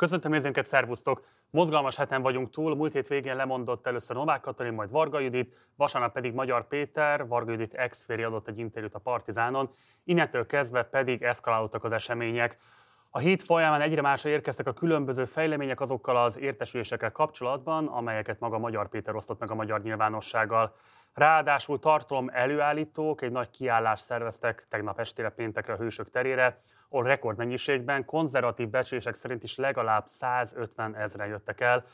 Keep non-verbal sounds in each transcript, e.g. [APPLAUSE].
Köszöntöm nézőnket, szervusztok! Mozgalmas heten vagyunk túl, múlt hét végén lemondott először Novák Katalin, majd Varga Judit, vasárnap pedig Magyar Péter, Varga Judit ex adott egy interjút a Partizánon, innentől kezdve pedig eszkalálódtak az események. A hét folyamán egyre másra érkeztek a különböző fejlemények azokkal az értesülésekkel kapcsolatban, amelyeket maga Magyar Péter osztott meg a magyar nyilvánossággal. Ráadásul tartalom előállítók egy nagy kiállást szerveztek tegnap estére péntekre a Hősök terére, ahol rekordmennyiségben, konzervatív becslések szerint is legalább 150 ezeren jöttek el.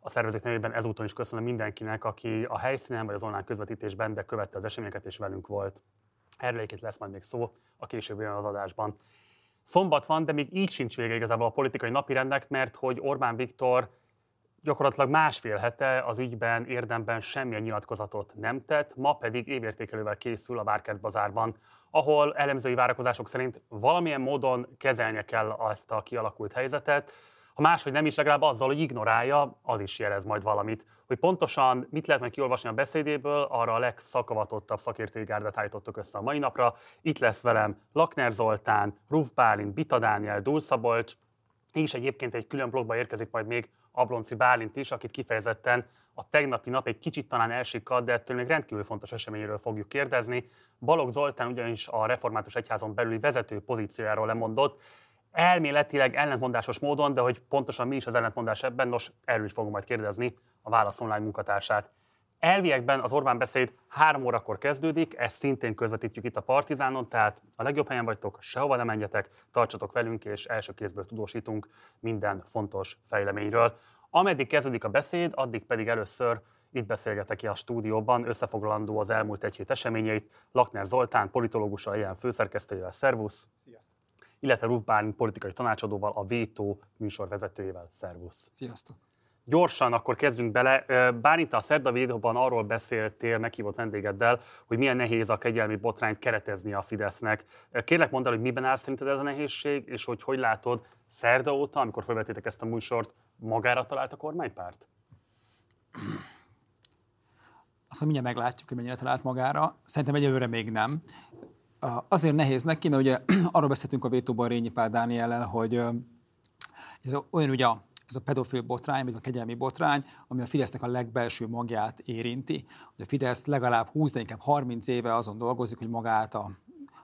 A szervezők nevében ezúton is köszönöm mindenkinek, aki a helyszínen vagy az online közvetítésben, de követte az eseményeket és velünk volt. Erről lesz majd még szó a későbbi az adásban. Szombat van, de még így sincs vége igazából a politikai napirendnek, mert hogy Orbán Viktor gyakorlatilag másfél hete az ügyben érdemben semmilyen nyilatkozatot nem tett, ma pedig évértékelővel készül a Várkert bazárban, ahol elemzői várakozások szerint valamilyen módon kezelnie kell ezt a kialakult helyzetet, ha máshogy nem is, legalább azzal, hogy ignorálja, az is jelez majd valamit. Hogy pontosan mit lehet meg kiolvasni a beszédéből, arra a legszakavatottabb szakértői gárdát állítottuk össze a mai napra. Itt lesz velem Lakner Zoltán, Ruf Bálint, Bita Dániel, Dulszabolcs, és egyébként egy külön blogba érkezik majd még Ablonci Bálint is, akit kifejezetten a tegnapi nap egy kicsit talán elsikadt, de ettől még rendkívül fontos eseményről fogjuk kérdezni. Balogh Zoltán ugyanis a református egyházon belüli vezető pozíciójáról lemondott, elméletileg ellentmondásos módon, de hogy pontosan mi is az ellentmondás ebben, nos, erről is fogom majd kérdezni a Válasz Online munkatársát. Elviekben az Orbán beszéd három órakor kezdődik, ezt szintén közvetítjük itt a Partizánon, tehát a legjobb helyen vagytok, sehova nem menjetek, tartsatok velünk, és első kézből tudósítunk minden fontos fejleményről. Ameddig kezdődik a beszéd, addig pedig először itt beszélgetek ki a stúdióban, összefoglalandó az elmúlt egy hét eseményeit. Lakner Zoltán, politológussal, ilyen főszerkesztőjével, szervusz! Sziasztok! Illetve Ruf Bálint, politikai tanácsadóval, a Vétó műsorvezetőjével, szervusz! Sziasztok! Gyorsan akkor kezdjünk bele. Bálint a Szerda videóban arról beszéltél meghívott vendégeddel, hogy milyen nehéz a kegyelmi botrányt keretezni a Fidesznek. Kérlek mondd el, hogy miben áll szerinted ez a nehézség, és hogy hogy látod szerda óta, amikor felvettétek ezt a műsort, magára talált a kormánypárt? Azt, hogy mindjárt meglátjuk, hogy mennyire talált magára. Szerintem egyelőre még nem. Azért nehéz neki, mert ugye [CLEARS THROAT] arról beszéltünk a vétóban Rényi Pál Dániellel, hogy ez olyan ugye ez a pedofil botrány, vagy a kegyelmi botrány, ami a Fidesznek a legbelső magját érinti. A Fidesz legalább 20, de inkább 30 éve azon dolgozik, hogy magát a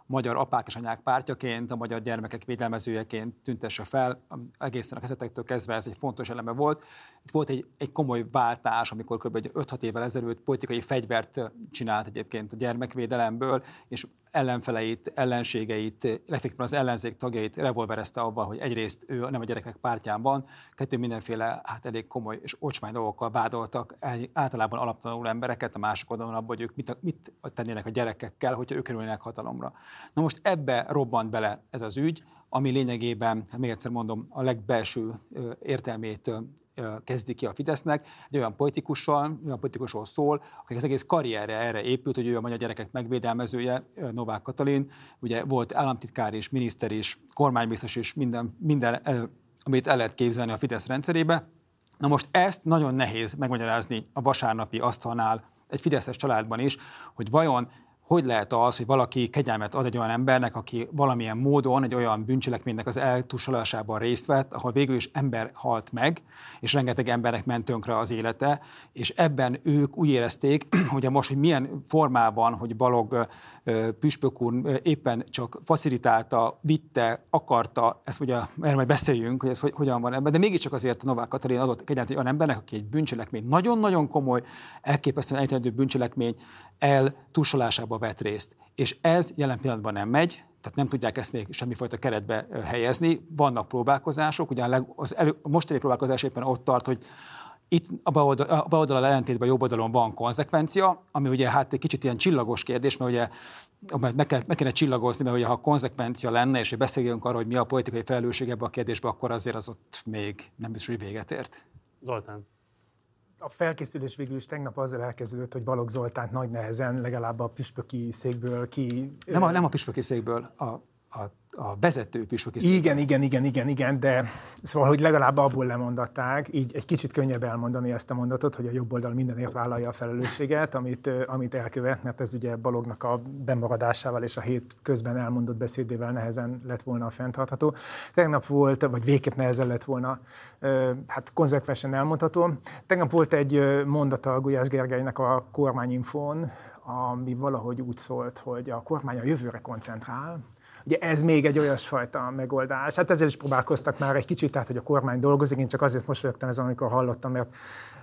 magyar apák és anyák pártjaként, a magyar gyermekek védelmezőjeként tüntesse fel. Egészen a kezdetektől kezdve ez egy fontos eleme volt. Itt volt egy, egy komoly váltás, amikor kb. 5-6 évvel ezelőtt politikai fegyvert csinált egyébként a gyermekvédelemből, és ellenfeleit, ellenségeit, legfőképpen az ellenzék tagjait revolverezte abban, hogy egyrészt ő nem a gyerekek pártján van, kettő mindenféle hát elég komoly és ocsmány dolgokkal vádoltak általában alaptalanul embereket, a másik oldalon abban, hogy ők mit, mit tennének a gyerekekkel, hogyha ők kerülnének hatalomra. Na most ebbe robbant bele ez az ügy, ami lényegében, hát még egyszer mondom, a legbelső értelmét kezdi ki a Fidesznek, egy olyan politikussal, olyan politikusról szól, akik az egész karrierre erre épült, hogy ő a magyar gyerekek megvédelmezője, Novák Katalin, ugye volt államtitkár és miniszter és kormánybiztos és minden, minden amit el lehet képzelni a Fidesz rendszerébe. Na most ezt nagyon nehéz megmagyarázni a vasárnapi asztalnál egy Fideszes családban is, hogy vajon hogy lehet az, hogy valaki kegyelmet ad egy olyan embernek, aki valamilyen módon egy olyan bűncselekménynek az eltusolásában részt vett, ahol végül is ember halt meg, és rengeteg embernek ment tönkre az élete, és ebben ők úgy érezték, [CLEARS THROAT] hogy most, hogy milyen formában, hogy Balog Püspök úr éppen csak facilitálta, vitte, akarta, ezt ugye erről majd beszéljünk, hogy ez hogy, hogyan van ebben, de mégiscsak azért Novák Katalin adott kegyelmet egy olyan embernek, aki egy bűncselekmény, nagyon-nagyon komoly, elképesztően elítélendő bűncselekmény eltusolásába vett részt. És ez jelen pillanatban nem megy, tehát nem tudják ezt még semmifajta keretbe helyezni. Vannak próbálkozások, leg, az elő, a mostani próbálkozás éppen ott tart, hogy itt a baloldal, baloldal ellentétben a jobb oldalon van konzekvencia, ami ugye hát egy kicsit ilyen csillagos kérdés, mert ugye meg, kell, meg kéne csillagozni, mert ugye ha konzekvencia lenne, és hogy beszéljünk arról, hogy mi a politikai felelősség ebbe a kérdésbe, akkor azért az ott még nem biztos, hogy véget ért. Zoltán a felkészülés végül is tegnap azzal elkezdődött, hogy Balogh Zoltánt nagy nehezen legalább a püspöki székből ki... Nem a, nem a püspöki székből, a, a, a vezető püspök Igen, igen, igen, igen, igen, de szóval, hogy legalább abból lemondatták, így egy kicsit könnyebb elmondani ezt a mondatot, hogy a jobb oldal mindenért vállalja a felelősséget, amit, amit elkövet, mert ez ugye Balognak a bemaradásával és a hét közben elmondott beszédével nehezen lett volna fenntartható. Tegnap volt, vagy végképp nehezen lett volna, hát konzekvensen elmondható. Tegnap volt egy mondata a Gulyás Gergelynek a kormányinfón, ami valahogy úgy szólt, hogy a kormány a jövőre koncentrál, Ugye ez még egy olyasfajta megoldás. Hát ezzel is próbálkoztak már egy kicsit, tehát hogy a kormány dolgozik. Én csak azért mosolyogtam ezen, amikor hallottam, mert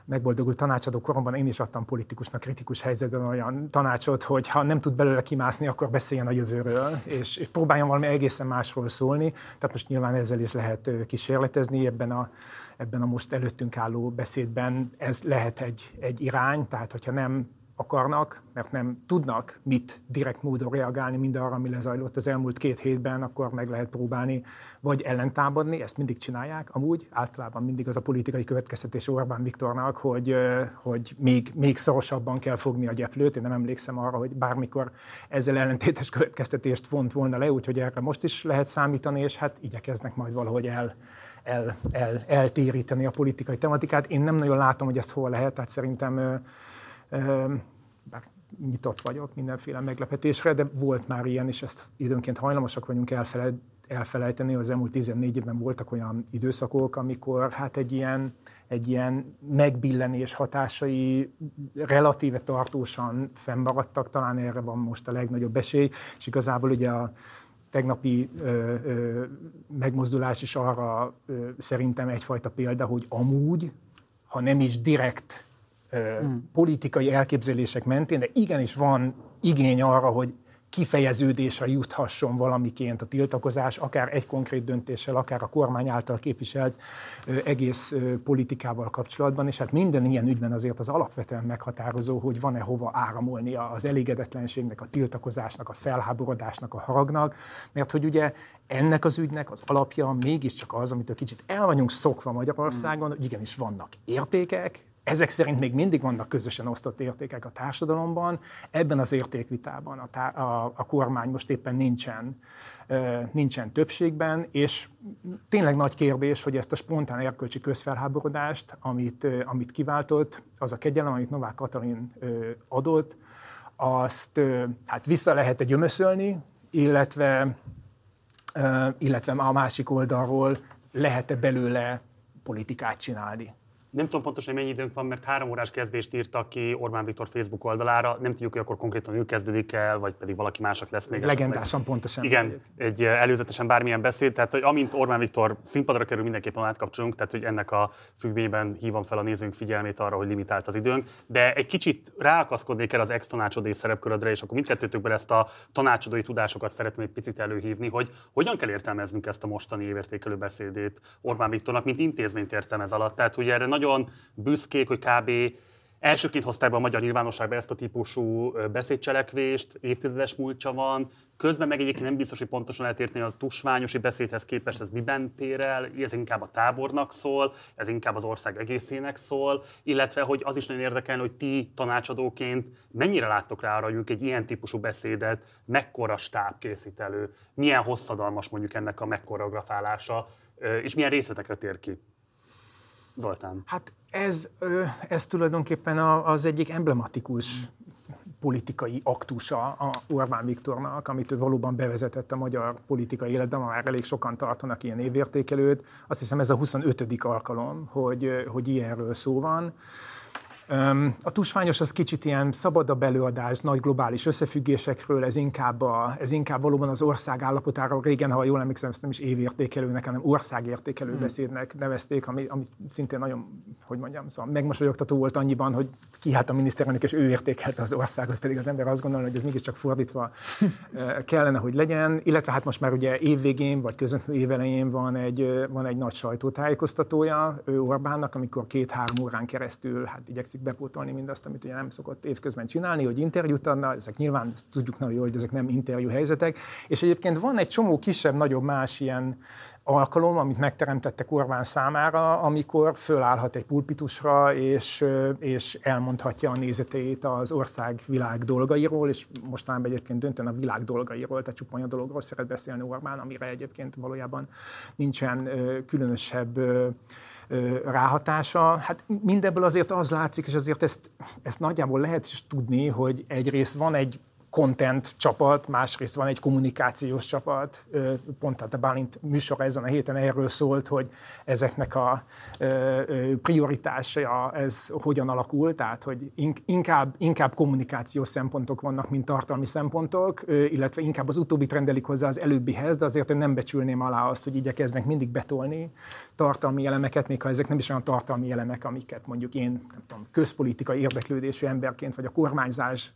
megboldogult tanácsadó koromban én is adtam politikusnak kritikus helyzetben olyan tanácsot, hogy ha nem tud belőle kimászni, akkor beszéljen a jövőről, és, és próbáljon valami egészen másról szólni. Tehát most nyilván ezzel is lehet kísérletezni ebben a, ebben a most előttünk álló beszédben. Ez lehet egy, egy irány, tehát hogyha nem akarnak, mert nem tudnak mit direkt módon reagálni mindarra, ami lezajlott az elmúlt két hétben, akkor meg lehet próbálni vagy ellentámadni, ezt mindig csinálják. Amúgy általában mindig az a politikai következtetés Orbán Viktornak, hogy, hogy még, még szorosabban kell fogni a gyeplőt. Én nem emlékszem arra, hogy bármikor ezzel ellentétes következtetést vont volna le, úgyhogy erre most is lehet számítani, és hát igyekeznek majd valahogy el, el, el, eltéríteni a politikai tematikát. Én nem nagyon látom, hogy ezt hol lehet, tehát szerintem nyitott vagyok mindenféle meglepetésre, de volt már ilyen, és ezt időnként hajlamosak vagyunk elfeled, elfelejteni, az elmúlt 14 évben voltak olyan időszakok, amikor hát egy ilyen, egy ilyen megbillenés hatásai relatíve tartósan fennmaradtak, talán erre van most a legnagyobb esély, és igazából ugye a tegnapi ö, ö, megmozdulás is arra ö, szerintem egyfajta példa, hogy amúgy, ha nem is direkt mm. politikai elképzelések mentén, de igenis van igény arra, hogy kifejeződésre juthasson valamiként a tiltakozás, akár egy konkrét döntéssel, akár a kormány által képviselt egész politikával kapcsolatban, és hát minden ilyen ügyben azért az alapvetően meghatározó, hogy van-e hova áramolni az elégedetlenségnek, a tiltakozásnak, a felháborodásnak, a haragnak, mert hogy ugye ennek az ügynek az alapja mégiscsak az, amit a kicsit el vagyunk szokva Magyarországon, hogy igenis vannak értékek, ezek szerint még mindig vannak közösen osztott értékek a társadalomban. Ebben az értékvitában a, tá- a, a kormány most éppen nincsen, nincsen többségben, és tényleg nagy kérdés, hogy ezt a spontán erkölcsi közfelháborodást, amit, amit kiváltott, az a kegyelem, amit Novák Katalin adott, azt hát vissza lehet egy gyömöszölni, illetve, illetve a másik oldalról lehet-e belőle politikát csinálni. Nem tudom pontosan, hogy mennyi időnk van, mert három órás kezdést írtak ki Orbán Viktor Facebook oldalára. Nem tudjuk, hogy akkor konkrétan ő kezdődik el, vagy pedig valaki mások lesz még. Legendásan pontosan. Igen, egy előzetesen bármilyen beszéd. Tehát, hogy amint Orbán Viktor színpadra kerül, mindenképpen átkapcsolunk, tehát, hogy ennek a függvényben hívom fel a nézőnk figyelmét arra, hogy limitált az időnk. De egy kicsit ráakaszkodnék el az ex-tanácsadói szerepkörödre, és akkor mindkettőtökben ezt a tanácsadói tudásokat szeretném egy picit előhívni, hogy hogyan kell értelmeznünk ezt a mostani évértékelő beszédét Orbán Viktornak, mint intézményt értem ez alatt. Tehát, hogy erre nagyon büszkék, hogy kb. Elsőként hozták be a magyar nyilvánosságba ezt a típusú beszédcselekvést, évtizedes múltja van, közben meg egyébként nem biztos, hogy pontosan lehet érteni az tusványosi beszédhez képest ez miben tér el, ez inkább a tábornak szól, ez inkább az ország egészének szól, illetve hogy az is nagyon érdekel, hogy ti tanácsadóként mennyire láttok rá arra, hogy egy ilyen típusú beszédet mekkora stáb készít elő, milyen hosszadalmas mondjuk ennek a megkoreografálása, és milyen részletekre tér ki. Zoltán? Hát ez, ez tulajdonképpen az egyik emblematikus politikai aktusa a Orbán Viktornak, amit ő valóban bevezetett a magyar politikai életben, már elég sokan tartanak ilyen évértékelőt. Azt hiszem ez a 25. alkalom, hogy, hogy ilyenről szó van. A tusványos az kicsit ilyen szabadabb előadás, nagy globális összefüggésekről, ez inkább, a, ez inkább valóban az ország állapotára. Régen, ha jól emlékszem, ezt nem is évértékelőnek, hanem országértékelő hmm. beszédnek nevezték, ami, ami szintén nagyon, hogy mondjam, szóval megmosolyogtató volt annyiban, hogy ki hát a miniszterelnök, és ő értékelte az országot, pedig az ember azt gondolja, hogy ez mégiscsak fordítva [LAUGHS] kellene, hogy legyen. Illetve hát most már ugye évvégén, vagy közöntő évelején van egy, van egy nagy sajtótájékoztatója Orbánnak, amikor két-három órán keresztül hát igyekszik bepótolni mindazt, amit ugye nem szokott évközben csinálni, hogy interjút adna, ezek nyilván tudjuk nagyon jól, hogy ezek nem interjú helyzetek, és egyébként van egy csomó kisebb, nagyobb más ilyen alkalom, amit megteremtettek Orbán számára, amikor fölállhat egy pulpitusra, és, és elmondhatja a nézeteit az ország világ dolgairól, és mostanában egyébként döntően a világ dolgairól, tehát csupa olyan dologról szeret beszélni Orbán, amire egyébként valójában nincsen különösebb ráhatása. Hát mindebből azért az látszik, és azért ezt, ezt nagyjából lehet is tudni, hogy egyrészt van egy content csapat, másrészt van egy kommunikációs csapat. Pont tehát a Bálint műsora ezen a héten erről szólt, hogy ezeknek a prioritása ez hogyan alakul, tehát hogy inkább, inkább kommunikációs szempontok vannak, mint tartalmi szempontok, illetve inkább az utóbbi rendelik hozzá az előbbihez, de azért én nem becsülném alá azt, hogy igyekeznek mindig betolni tartalmi elemeket, még ha ezek nem is olyan tartalmi elemek, amiket mondjuk én nem tudom, közpolitikai érdeklődésű emberként, vagy a kormányzás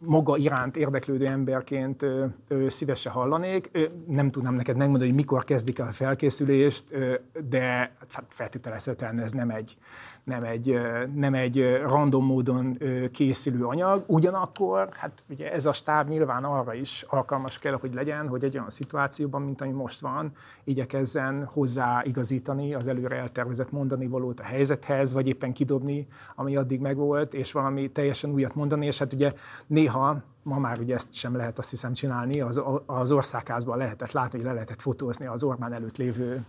maga iránt érdeklődő emberként ö, ö, szívesen hallanék. Ö, nem tudnám neked megmondani, hogy mikor kezdik a felkészülést, ö, de hát feltételezhetően ez nem egy nem egy, nem egy random módon készülő anyag. Ugyanakkor, hát ugye ez a stáb nyilván arra is alkalmas kell, hogy legyen, hogy egy olyan szituációban, mint ami most van, igyekezzen hozzáigazítani az előre eltervezett mondani valót a helyzethez, vagy éppen kidobni, ami addig megvolt, és valami teljesen újat mondani, és hát ugye néha ma már ugye ezt sem lehet azt hiszem csinálni, az, az országházban lehetett látni, hogy le lehetett fotózni az Orbán előtt lévő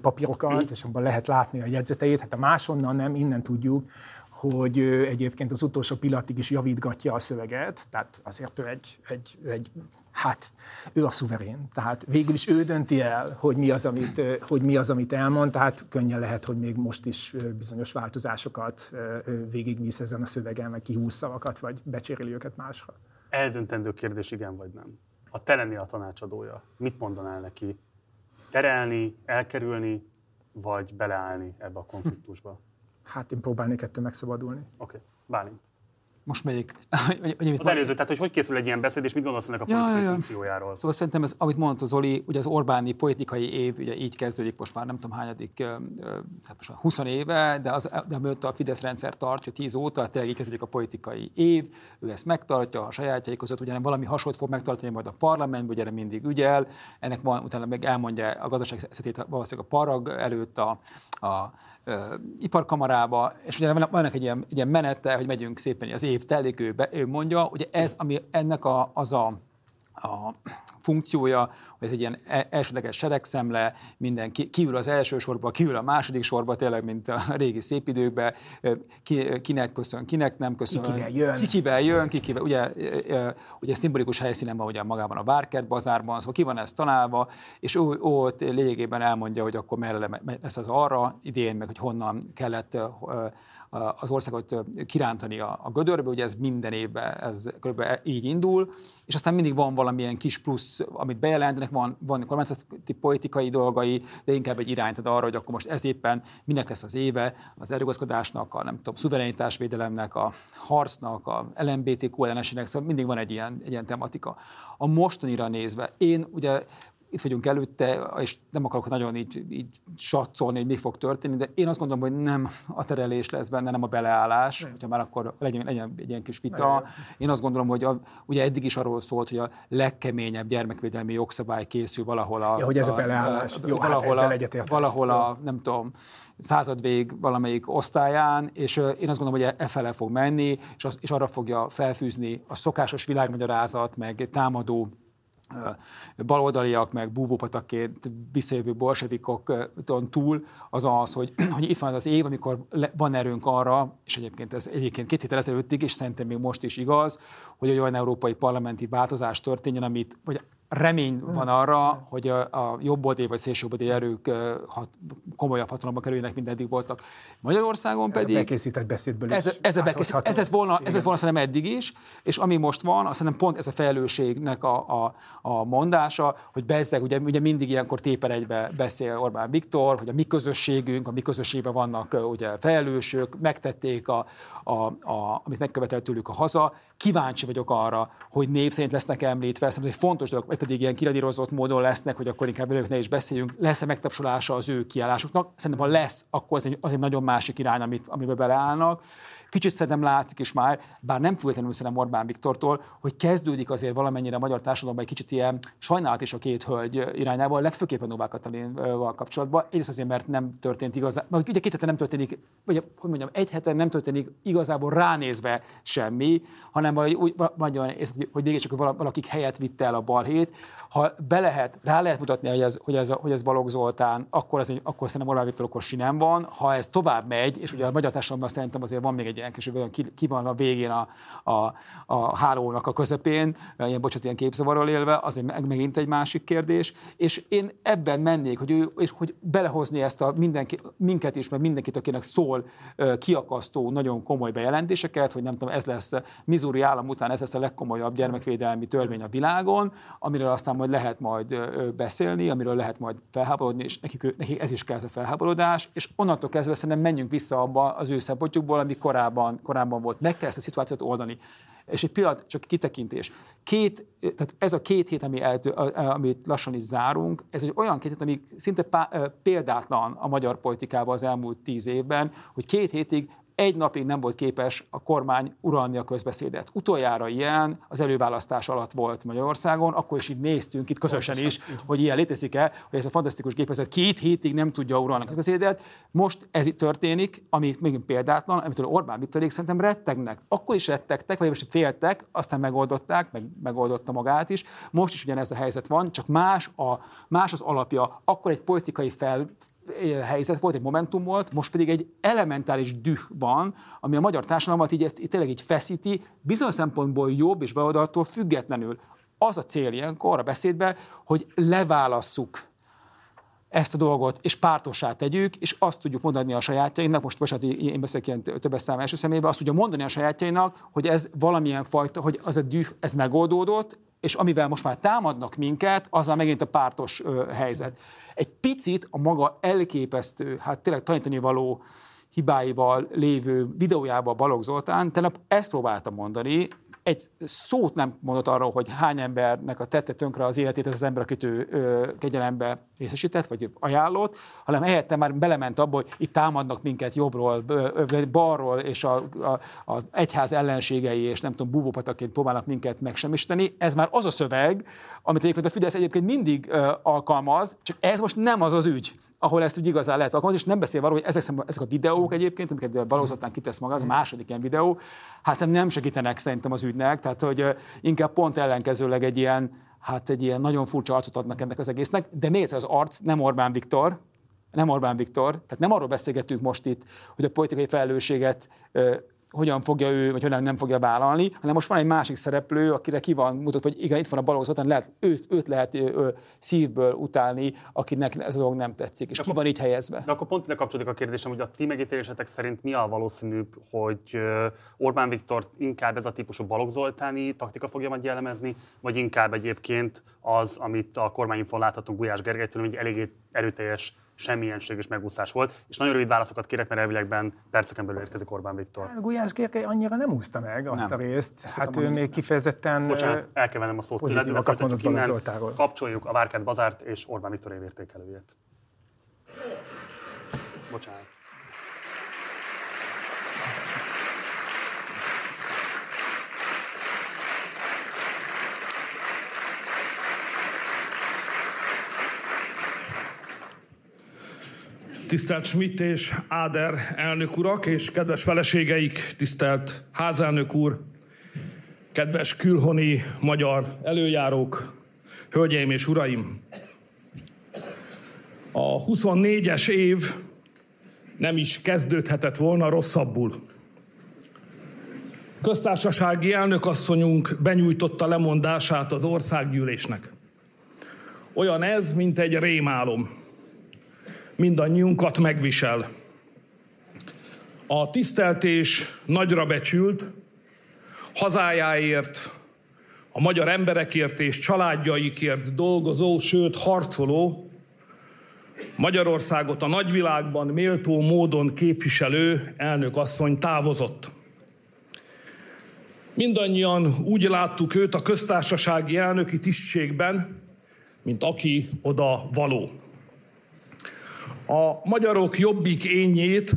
papírokat, és abban lehet látni a jegyzeteit. Hát a másonnan nem, innen tudjuk, hogy egyébként az utolsó pillanatig is javítgatja a szöveget, tehát azért ő egy, egy, egy hát ő a szuverén. Tehát végül is ő dönti el, hogy mi az, amit, hogy mi az, amit elmond, tehát könnyen lehet, hogy még most is bizonyos változásokat végigvisz ezen a szövegen, meg kihúz szavakat, vagy becséréli őket másra. Eldöntendő kérdés, igen vagy nem. A te lenni a tanácsadója. Mit mondanál neki? Terelni, elkerülni, vagy beleállni ebbe a konfliktusba? Hát én próbálnék ettől megszabadulni. Oké, okay. Bálint most melyik? [LAUGHS] az előző, tehát hogy hogy készül egy ilyen beszéd, és mit gondolsz ennek a politikai ja, ja. funkciójáról? Szóval szerintem, ez, amit mondta Zoli, ugye az Orbáni politikai év ugye így kezdődik most már nem tudom hányadik, tehát most már 20 éve, de, az, de amit a Fidesz rendszer tartja 10 óta, tényleg így kezdődik a politikai év, ő ezt megtartja a sajátjai között, ugye valami hasonlót fog megtartani majd a parlamentben, ugye erre mindig ügyel, ennek van, utána meg elmondja a gazdaság valószínűleg a parag előtt a, a iparkamarába, és ugye vannak egy ilyen, egy ilyen menete, hogy megyünk szépen az év telik, ő, be, ő mondja, ugye ez, ami ennek a, az a, a funkciója, hogy ez egy ilyen e, elsődleges seregszemle, minden kiül az első sorba, kiül a második sorba, tényleg, mint a régi szép időkben, ki, kinek köszön, kinek nem köszön. Kikivel jön. Kikivel jön, kikivel, ugye, ugye szimbolikus helyszínen van ugye magában a Várkert bazárban, szóval ki van ez találva, és ő, ő ott lényegében elmondja, hogy akkor merre lesz az arra idén, meg hogy honnan kellett az országot kirántani a, a gödörbe, ugye ez minden évben ez kb. így indul, és aztán mindig van valamilyen kis plusz, amit bejelentenek, van, van kormányzati politikai dolgai, de inkább egy irányt ad arra, hogy akkor most ez éppen minek lesz az éve, az erőgazkodásnak, a nem tudom, szuverenitásvédelemnek, a harcnak, a LMBTQ ellenesének, szóval mindig van egy ilyen, egy ilyen tematika. A mostanira nézve, én ugye itt vagyunk előtte, és nem akarok nagyon így, így satszolni, hogy mi fog történni, de én azt gondolom, hogy nem a terelés lesz benne, nem a beleállás, nem. hogyha már akkor legyen, legyen egy ilyen kis vita. Nem. Én azt gondolom, hogy a, ugye eddig is arról szólt, hogy a legkeményebb gyermekvédelmi jogszabály készül valahol a... Ja, hogy ez a, a beleállás. A, Jó, hát valahol, hát a, valahol a, nem tudom, századvég valamelyik osztályán, és én azt gondolom, hogy e, e fele fog menni, és, az, és arra fogja felfűzni a szokásos világmagyarázat, meg támadó baloldaliak, meg búvópataként visszajövő bolsevikokon túl, az az, hogy, [CLEARS THROAT] hogy itt van az az év, amikor van erőnk arra, és egyébként ez egyébként két héttel ezelőttig, és szerintem még most is igaz, hogy egy olyan európai parlamenti változás történjen, amit, vagy remény van arra, hogy a, a jobboldali vagy szélsőjobbodé erők hat, komolyabb hatalomba kerüljenek, mint eddig voltak. Magyarországon pedig... Ez a bekészített beszédből ez, is ez, a bekészített, ez lett volna, ez lett volna szerintem eddig is, és ami most van, azt szerintem pont ez a felelősségnek a, a, a mondása, hogy bezzeg, ugye, ugye mindig ilyenkor téper egybe beszél Orbán Viktor, hogy a mi közösségünk, a mi közösségben vannak ugye felelősök, megtették a, a, a, amit megkövetelt tőlük a haza. Kíváncsi vagyok arra, hogy név szerint lesznek említve, ez egy fontos dolog, vagy pedig ilyen kiradírozott módon lesznek, hogy akkor inkább velük ne is beszéljünk, lesz-e megtapsolása az ő kiállásuknak. Szerintem, ha lesz, akkor az egy, az egy nagyon másik irány, amit, amiben beleállnak. Kicsit szerintem látszik is már, bár nem függetlenül szerintem Orbán Viktortól, hogy kezdődik azért valamennyire a magyar társadalomban egy kicsit ilyen sajnálat is a két hölgy irányába, legfőképpen Novák Katalinval kapcsolatban. Egyrészt azért, mert nem történt igazán, ugye két hete nem történik, vagy hogy mondjam, egy hete nem történik igazából ránézve semmi, hanem vagy, vagy, vagy hogy mégis csak valakik helyet vitte el a balhét, ha be lehet, rá lehet mutatni, hogy ez, hogy ez, hogy ez Balogh Zoltán, akkor, ez egy, akkor szerintem Orbán Viktor okos nem van. Ha ez tovább megy, és ugye a magyar társadalomban szerintem azért van még egy ilyen kis, ki, ki van a végén a, a, a hálónak a közepén, ilyen bocsánat, ilyen képzavarral élve, az meg, megint egy másik kérdés. És én ebben mennék, hogy, ő, és hogy belehozni ezt a mindenki, minket is, mert mindenkit, akinek szól kiakasztó, nagyon komoly bejelentéseket, hogy nem tudom, ez lesz Missouri állam után, ez lesz a legkomolyabb gyermekvédelmi törvény a világon, amiről aztán majd lehet majd beszélni, amiről lehet majd felháborodni, és nekik, nekik ez is kell ez a felháborodás, és onnantól kezdve szerintem menjünk vissza abba az ő szempontjukból, ami korábban, korábban volt. Meg kell ezt a szituációt oldani. És egy pillanat, csak kitekintés. Két, tehát ez a két hét, ami eltő, amit lassan is zárunk, ez egy olyan két hét, ami szinte pá, példátlan a magyar politikában az elmúlt tíz évben, hogy két hétig egy napig nem volt képes a kormány uralni a közbeszédet. Utoljára ilyen az előválasztás alatt volt Magyarországon, akkor is így néztünk itt közösen is, hogy ilyen létezik-e, hogy ez a fantasztikus gépezet két hétig nem tudja uralni a közbeszédet. Most ez itt történik, ami még példátlan, amitől Orbán Viktorék szerintem rettegnek. Akkor is rettegtek, vagy most féltek, aztán megoldották, meg megoldotta magát is. Most is ugyanez a helyzet van, csak más, a, más az alapja. Akkor egy politikai fel, helyzet volt, egy momentum volt, most pedig egy elementáris düh van, ami a magyar társadalmat így, így tényleg így feszíti, bizonyos szempontból jobb és beoldattól függetlenül. Az a cél ilyenkor a beszédbe, hogy leválasszuk ezt a dolgot, és pártossá tegyük, és azt tudjuk mondani a sajátjainknak, most bocsánat, én beszélek ilyen többes szám első személyben, azt tudja mondani a sajátjainak, hogy ez valamilyen fajta, hogy az a düh, ez megoldódott, és amivel most már támadnak minket, az már megint a pártos ö, helyzet egy picit a maga elképesztő, hát tényleg tanítani való hibáival lévő videójában Balogh Zoltán, tegnap ezt próbáltam mondani, egy szót nem mondott arról, hogy hány embernek a tette tönkre az életét ez az ember, akit ő ö, kegyelembe részesített, vagy ajánlott, hanem ehelyette már belement abba, hogy itt támadnak minket jobbról, balról, és a, a, a egyház ellenségei, és nem tudom, búvópataként próbálnak minket megsemmisíteni. Ez már az a szöveg, amit egyébként a Fidesz egyébként mindig ö, alkalmaz, csak ez most nem az az ügy ahol ezt úgy igazán lehet alkalmazni, és nem beszél arról, hogy ezek, ezek a videók egyébként, amiket balózottan kitesz maga, az a második ilyen videó, hát nem segítenek szerintem az ügynek, tehát hogy inkább pont ellenkezőleg egy ilyen, hát egy ilyen nagyon furcsa arcot adnak ennek az egésznek, de még az arc? Nem Orbán Viktor, nem Orbán Viktor, tehát nem arról beszélgetünk most itt, hogy a politikai felelősséget hogyan fogja ő, vagy hogyan nem fogja vállalni, hanem most van egy másik szereplő, akire ki van mutatva, hogy igen, itt van a Balogh Zoltán, lehet, őt, őt lehet ö, szívből utálni, akinek ez a dolog nem tetszik, és de ki akkor, van így helyezve. De akkor pont ide kapcsolódik a kérdésem, hogy a ti megítélésetek szerint mi a valószínűbb, hogy Orbán Viktor inkább ez a típusú Balogh Zoltáni taktika fogja majd jellemezni, vagy inkább egyébként az, amit a kormányinfon láthatunk Gulyás Gergelytől, hogy eléggé erőteljes semmienség és megúszás volt. És nagyon rövid válaszokat kérek, mert elvilegben perceken belül érkezik Orbán Viktor. Hát, Gulyás Gergely annyira nem úszta meg azt nem. a részt. Ezt hát ő még kifejezetten... Bocsánat, el kell vennem a szót. Pozitívakat mondott innen, Zoltáról. Kapcsoljuk a Várkát Bazárt és Orbán Viktor évértékelőjét. Bocsánat. Tisztelt Schmidt és Áder elnök urak, és kedves feleségeik, tisztelt házelnök úr, kedves külhoni magyar előjárók, hölgyeim és uraim! A 24-es év nem is kezdődhetett volna rosszabbul. Köztársasági elnökasszonyunk benyújtotta lemondását az országgyűlésnek. Olyan ez, mint egy rémálom mindannyiunkat megvisel. A tiszteltés nagyra becsült, hazájáért, a magyar emberekért és családjaikért dolgozó, sőt harcoló, Magyarországot a nagyvilágban méltó módon képviselő elnök asszony távozott. Mindannyian úgy láttuk őt a köztársasági elnöki tisztségben, mint aki oda való a magyarok jobbik ényét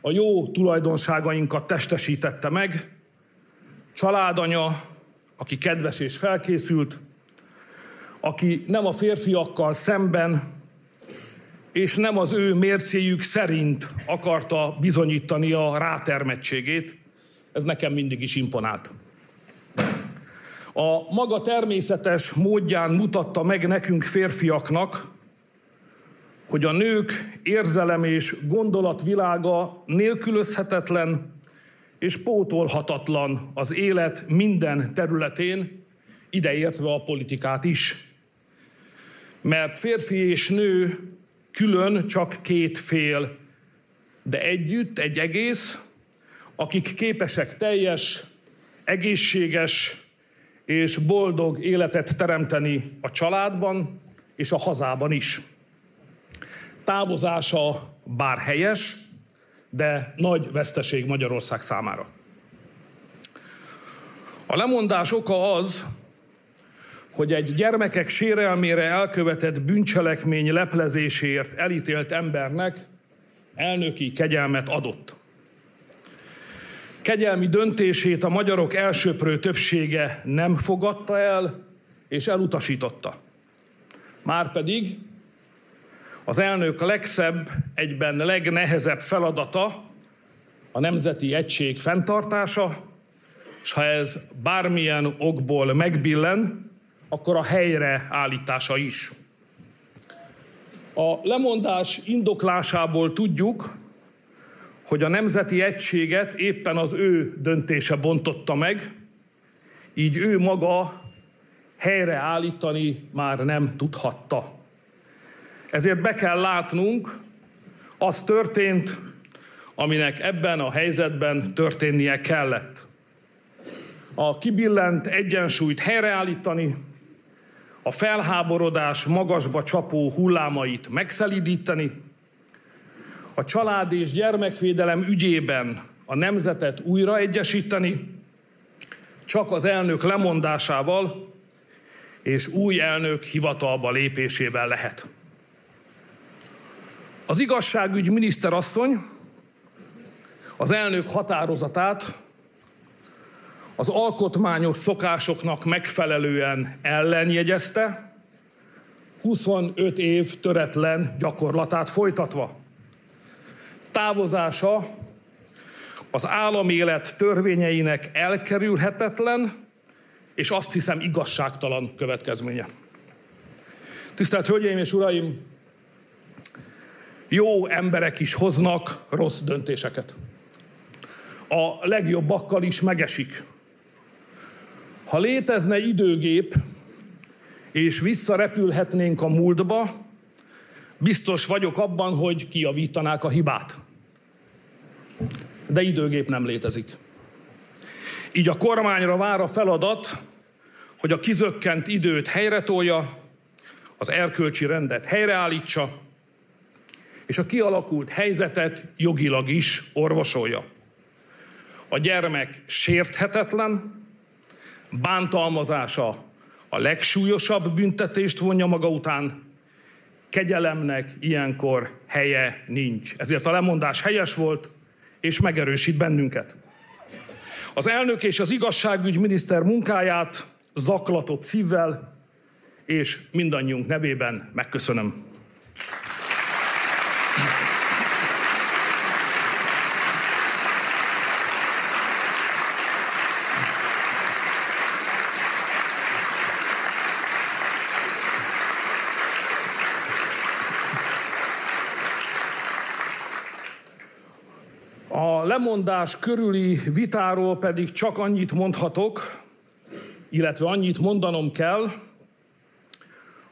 a jó tulajdonságainkat testesítette meg, családanya, aki kedves és felkészült, aki nem a férfiakkal szemben, és nem az ő mércéjük szerint akarta bizonyítani a rátermettségét. Ez nekem mindig is imponált. A maga természetes módján mutatta meg nekünk férfiaknak, hogy a nők érzelem és gondolatvilága nélkülözhetetlen és pótolhatatlan az élet minden területén, ideértve a politikát is. Mert férfi és nő külön csak két fél, de együtt egy egész, akik képesek teljes, egészséges és boldog életet teremteni a családban és a hazában is. Távozása bár helyes, de nagy veszteség Magyarország számára. A lemondás oka az, hogy egy gyermekek sérelmére elkövetett bűncselekmény leplezéséért elítélt embernek elnöki kegyelmet adott. Kegyelmi döntését a magyarok elsőprő többsége nem fogadta el, és elutasította. Márpedig az elnök legszebb, egyben legnehezebb feladata a nemzeti egység fenntartása, és ha ez bármilyen okból megbillen, akkor a helyre állítása is. A lemondás indoklásából tudjuk, hogy a nemzeti egységet éppen az ő döntése bontotta meg, így ő maga helyreállítani már nem tudhatta. Ezért be kell látnunk, az történt, aminek ebben a helyzetben történnie kellett. A kibillent egyensúlyt helyreállítani, a felháborodás magasba csapó hullámait megszelidíteni, a család és gyermekvédelem ügyében a nemzetet újraegyesíteni, csak az elnök lemondásával és új elnök hivatalba lépésével lehet. Az igazságügy miniszterasszony az elnök határozatát az alkotmányos szokásoknak megfelelően ellenjegyezte, 25 év töretlen gyakorlatát folytatva. Távozása az államélet törvényeinek elkerülhetetlen, és azt hiszem igazságtalan következménye. Tisztelt Hölgyeim és Uraim! Jó emberek is hoznak rossz döntéseket. A legjobbakkal is megesik. Ha létezne időgép, és visszarepülhetnénk a múltba, biztos vagyok abban, hogy kiavítanák a hibát. De időgép nem létezik. Így a kormányra vár a feladat, hogy a kizökkent időt helyretolja, az erkölcsi rendet helyreállítsa, és a kialakult helyzetet jogilag is orvosolja. A gyermek sérthetetlen, bántalmazása a legsúlyosabb büntetést vonja maga után, kegyelemnek ilyenkor helye nincs. Ezért a lemondás helyes volt, és megerősít bennünket. Az elnök és az igazságügyminiszter munkáját zaklatott szívvel, és mindannyiunk nevében megköszönöm. Lemondás körüli vitáról pedig csak annyit mondhatok, illetve annyit mondanom kell,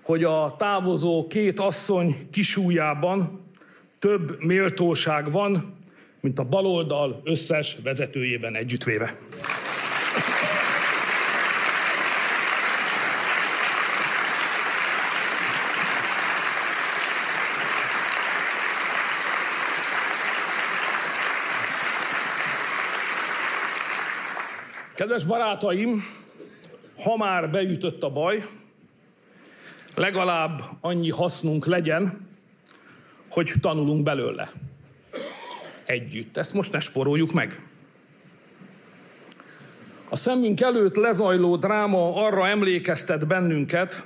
hogy a távozó két asszony kisújában több méltóság van, mint a baloldal összes vezetőjében együttvéve. Kedves barátaim, ha már beütött a baj, legalább annyi hasznunk legyen, hogy tanulunk belőle. együtt. Ezt most ne sporoljuk meg. A szemünk előtt lezajló dráma arra emlékeztet bennünket,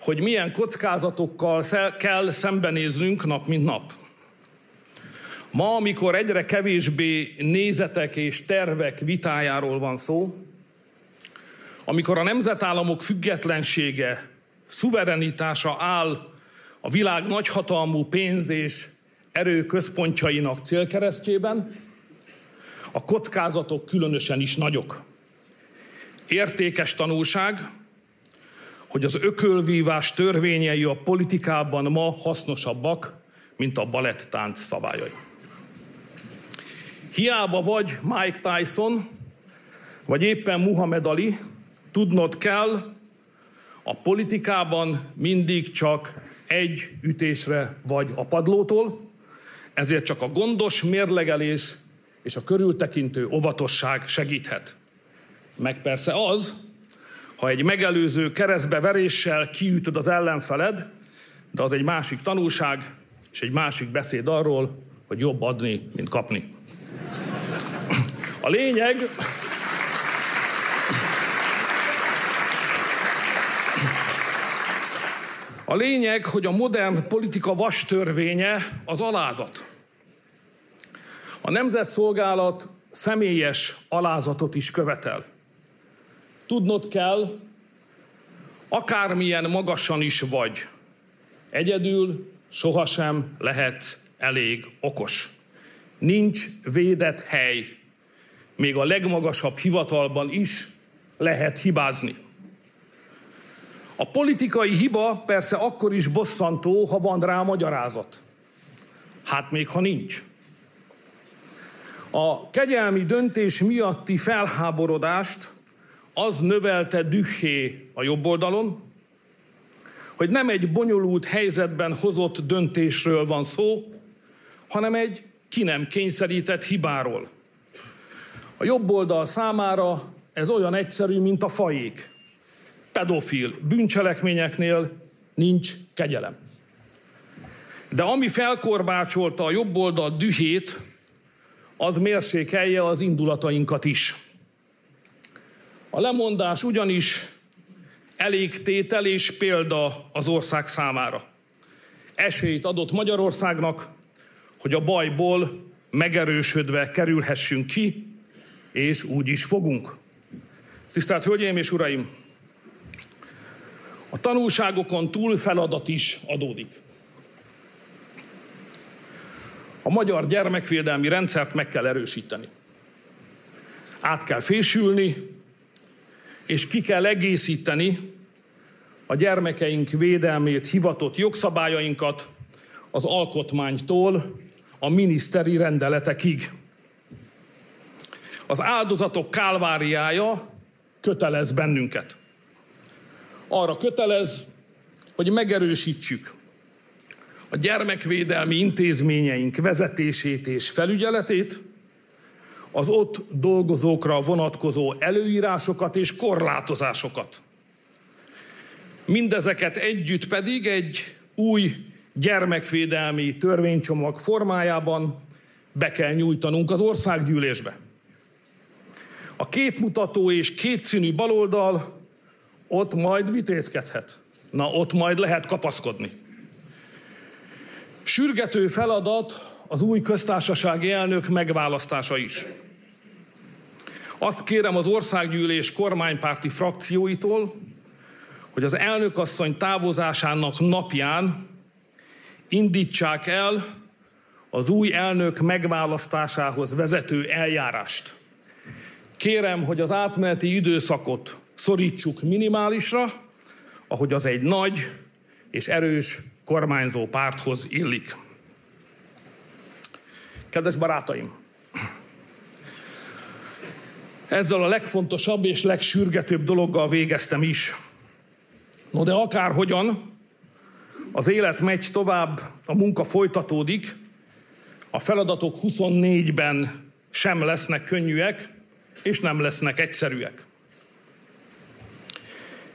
hogy milyen kockázatokkal kell szembenéznünk nap mint nap. Ma, amikor egyre kevésbé nézetek és tervek vitájáról van szó, amikor a nemzetállamok függetlensége, szuverenitása áll a világ nagyhatalmú pénz és erő központjainak célkeresztjében, a kockázatok különösen is nagyok. Értékes tanulság, hogy az ökölvívás törvényei a politikában ma hasznosabbak, mint a balettánc szabályai. Hiába vagy Mike Tyson, vagy éppen Muhammad Ali, tudnod kell, a politikában mindig csak egy ütésre vagy a padlótól, ezért csak a gondos mérlegelés és a körültekintő óvatosság segíthet. Meg persze az, ha egy megelőző keresztbe veréssel kiütöd az ellenfeled, de az egy másik tanulság, és egy másik beszéd arról, hogy jobb adni, mint kapni. A lényeg, a lényeg, hogy a modern politika vastörvénye az alázat. A nemzetszolgálat személyes alázatot is követel. Tudnod kell, akármilyen magasan is vagy, egyedül sohasem lehetsz elég okos. Nincs védett hely. Még a legmagasabb hivatalban is lehet hibázni. A politikai hiba persze akkor is bosszantó, ha van rá magyarázat. Hát még ha nincs. A kegyelmi döntés miatti felháborodást az növelte dühé a jobb oldalon, hogy nem egy bonyolult helyzetben hozott döntésről van szó, hanem egy ki nem kényszerített hibáról. A jobb oldal számára ez olyan egyszerű, mint a fajék. Pedofil bűncselekményeknél nincs kegyelem. De ami felkorbácsolta a jobb oldal dühét, az mérsékelje az indulatainkat is. A lemondás ugyanis elég tétel és példa az ország számára. Esélyt adott Magyarországnak, hogy a bajból megerősödve kerülhessünk ki, és úgy is fogunk. Tisztelt Hölgyeim és Uraim! A tanulságokon túl feladat is adódik. A magyar gyermekvédelmi rendszert meg kell erősíteni. Át kell fésülni, és ki kell egészíteni a gyermekeink védelmét hivatott jogszabályainkat az alkotmánytól a miniszteri rendeletekig. Az áldozatok kálváriája kötelez bennünket. Arra kötelez, hogy megerősítsük a gyermekvédelmi intézményeink vezetését és felügyeletét, az ott dolgozókra vonatkozó előírásokat és korlátozásokat. Mindezeket együtt pedig egy új gyermekvédelmi törvénycsomag formájában be kell nyújtanunk az országgyűlésbe. A képmutató és kétszínű baloldal ott majd vitézkedhet. Na, ott majd lehet kapaszkodni. Sürgető feladat az új köztársasági elnök megválasztása is. Azt kérem az országgyűlés kormánypárti frakcióitól, hogy az elnökasszony távozásának napján indítsák el az új elnök megválasztásához vezető eljárást. Kérem, hogy az átmeneti időszakot szorítsuk minimálisra, ahogy az egy nagy és erős kormányzó párthoz illik. Kedves barátaim! Ezzel a legfontosabb és legsürgetőbb dologgal végeztem is. No de akárhogyan, az élet megy tovább, a munka folytatódik, a feladatok 24-ben sem lesznek könnyűek, és nem lesznek egyszerűek.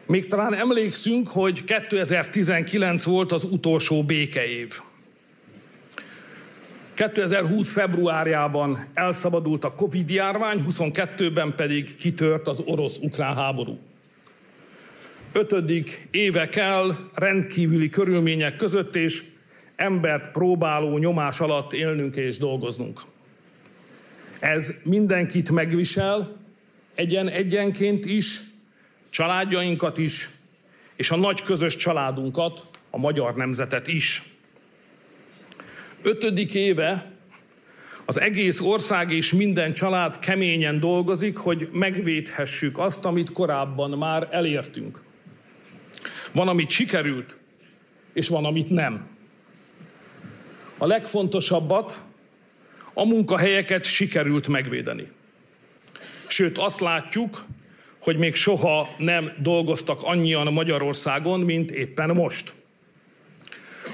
Még talán emlékszünk, hogy 2019 volt az utolsó békeév. 2020. februárjában elszabadult a Covid-járvány, 22-ben pedig kitört az orosz-ukrán háború. Ötödik éve kell rendkívüli körülmények között és embert próbáló nyomás alatt élnünk és dolgoznunk. Ez mindenkit megvisel, egyen-egyenként is, családjainkat is, és a nagy közös családunkat, a magyar nemzetet is. Ötödik éve az egész ország és minden család keményen dolgozik, hogy megvédhessük azt, amit korábban már elértünk. Van, amit sikerült, és van, amit nem. A legfontosabbat, a munkahelyeket sikerült megvédeni. Sőt, azt látjuk, hogy még soha nem dolgoztak annyian Magyarországon, mint éppen most.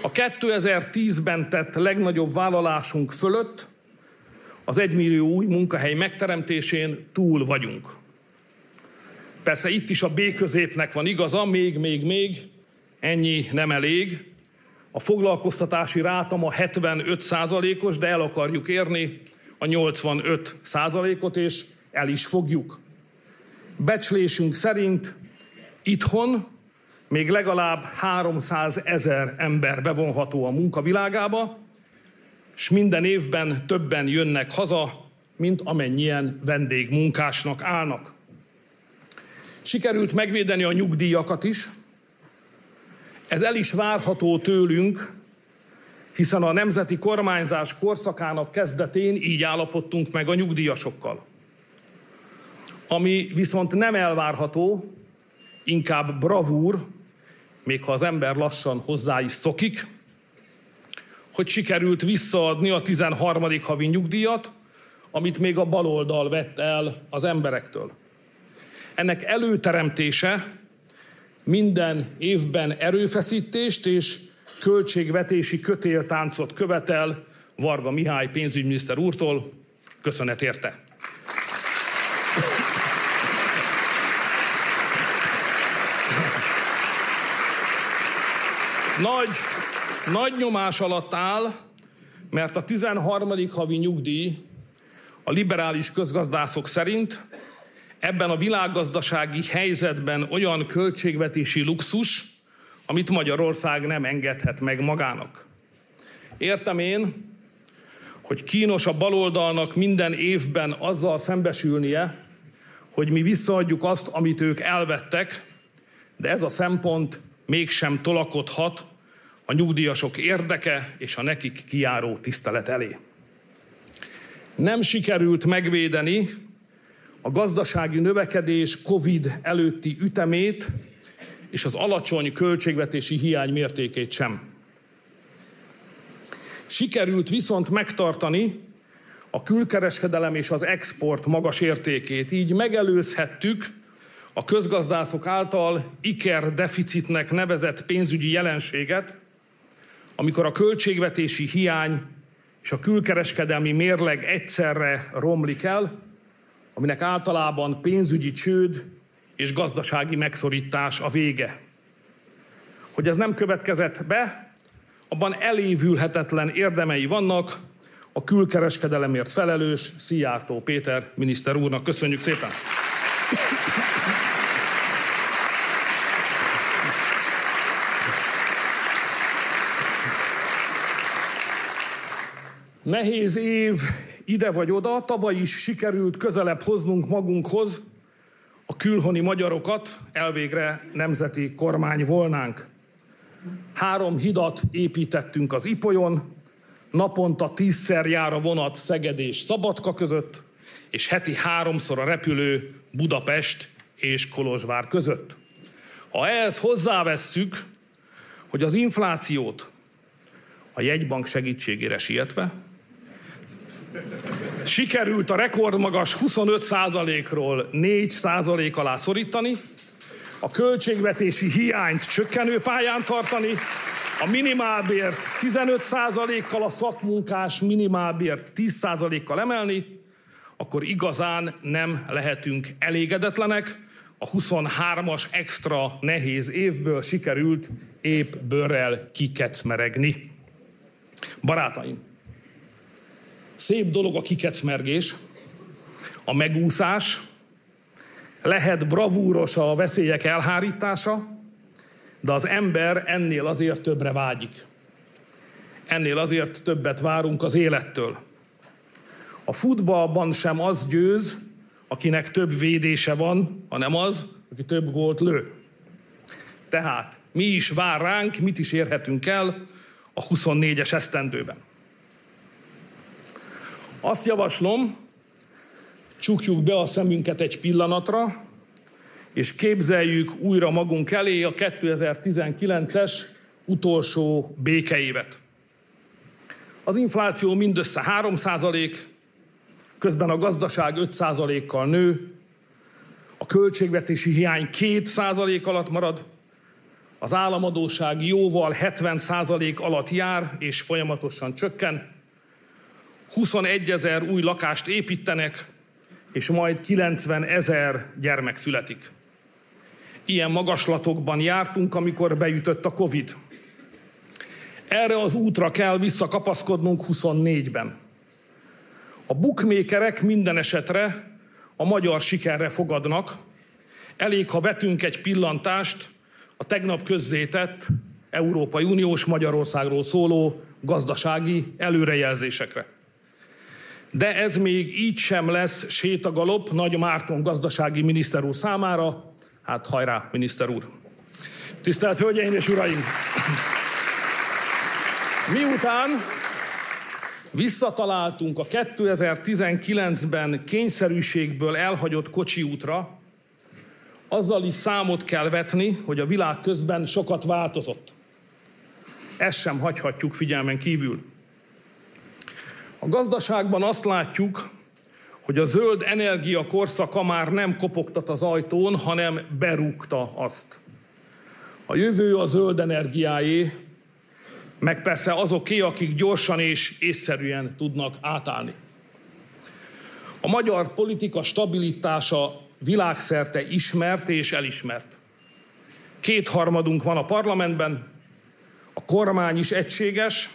A 2010-ben tett legnagyobb vállalásunk fölött az egymillió új munkahely megteremtésén túl vagyunk. Persze itt is a B középnek van igaza, még, még, még, ennyi nem elég. A foglalkoztatási ráta ma 75 százalékos, de el akarjuk érni a 85 százalékot, és el is fogjuk. Becslésünk szerint itthon még legalább 300 ezer ember bevonható a munkavilágába, és minden évben többen jönnek haza, mint amennyien vendégmunkásnak állnak. Sikerült megvédeni a nyugdíjakat is. Ez el is várható tőlünk, hiszen a nemzeti kormányzás korszakának kezdetén így állapodtunk meg a nyugdíjasokkal. Ami viszont nem elvárható, inkább bravúr, még ha az ember lassan hozzá is szokik, hogy sikerült visszaadni a 13. havi nyugdíjat, amit még a baloldal vett el az emberektől. Ennek előteremtése minden évben erőfeszítést és költségvetési kötéltáncot követel Varga Mihály pénzügyminiszter úrtól. Köszönet érte! Nagy, nagy nyomás alatt áll, mert a 13. havi nyugdíj a liberális közgazdászok szerint ebben a világgazdasági helyzetben olyan költségvetési luxus, amit Magyarország nem engedhet meg magának. Értem én, hogy kínos a baloldalnak minden évben azzal szembesülnie, hogy mi visszaadjuk azt, amit ők elvettek, de ez a szempont mégsem tolakodhat a nyugdíjasok érdeke és a nekik kiáró tisztelet elé. Nem sikerült megvédeni a gazdasági növekedés COVID előtti ütemét és az alacsony költségvetési hiány mértékét sem. Sikerült viszont megtartani a külkereskedelem és az export magas értékét. Így megelőzhettük a közgazdászok által iker deficitnek nevezett pénzügyi jelenséget, amikor a költségvetési hiány és a külkereskedelmi mérleg egyszerre romlik el, aminek általában pénzügyi csőd és gazdasági megszorítás a vége. Hogy ez nem következett be, abban elévülhetetlen érdemei vannak a külkereskedelemért felelős Szijjártó Péter miniszter úrnak. Köszönjük szépen! Nehéz év ide vagy oda, tavaly is sikerült közelebb hoznunk magunkhoz a külhoni magyarokat, elvégre nemzeti kormány volnánk. Három hidat építettünk az Ipolyon, naponta tízszer jár a vonat Szeged és Szabadka között, és heti háromszor a repülő Budapest és Kolozsvár között. Ha ehhez hozzávesszük, hogy az inflációt a jegybank segítségére sietve, Sikerült a rekordmagas 25%-ról 4% alá szorítani, a költségvetési hiányt csökkenő pályán tartani, a minimálbért 15%-kal, a szakmunkás minimálbért 10%-kal emelni, akkor igazán nem lehetünk elégedetlenek. A 23-as extra nehéz évből sikerült épp bőrrel kikecmeregni. Barátaim, szép dolog a kikecmergés, a megúszás, lehet bravúros a veszélyek elhárítása, de az ember ennél azért többre vágyik. Ennél azért többet várunk az élettől. A futballban sem az győz, akinek több védése van, hanem az, aki több gólt lő. Tehát mi is vár ránk, mit is érhetünk el a 24-es esztendőben. Azt javaslom, csukjuk be a szemünket egy pillanatra, és képzeljük újra magunk elé a 2019-es utolsó békeévet. Az infláció mindössze 3% közben a gazdaság 5 kal nő, a költségvetési hiány 2% alatt marad, az államadóság jóval 70% alatt jár és folyamatosan csökken, 21 ezer új lakást építenek, és majd 90 ezer gyermek születik. Ilyen magaslatokban jártunk, amikor beütött a Covid. Erre az útra kell visszakapaszkodnunk 24-ben. A bukmékerek minden esetre a magyar sikerre fogadnak. Elég, ha vetünk egy pillantást a tegnap közzétett Európai Uniós Magyarországról szóló gazdasági előrejelzésekre. De ez még így sem lesz sétagalop Nagy Márton gazdasági miniszter úr számára. Hát hajrá, miniszter úr! Tisztelt Hölgyeim és Uraim! Miután visszataláltunk a 2019-ben kényszerűségből elhagyott kocsi útra, azzal is számot kell vetni, hogy a világ közben sokat változott. Ezt sem hagyhatjuk figyelmen kívül. A gazdaságban azt látjuk, hogy a zöld energia korszaka már nem kopogtat az ajtón, hanem berúgta azt. A jövő a zöld energiáé, meg persze azoké, akik gyorsan és észszerűen tudnak átállni. A magyar politika stabilitása világszerte ismert és elismert. Kétharmadunk van a parlamentben, a kormány is egységes,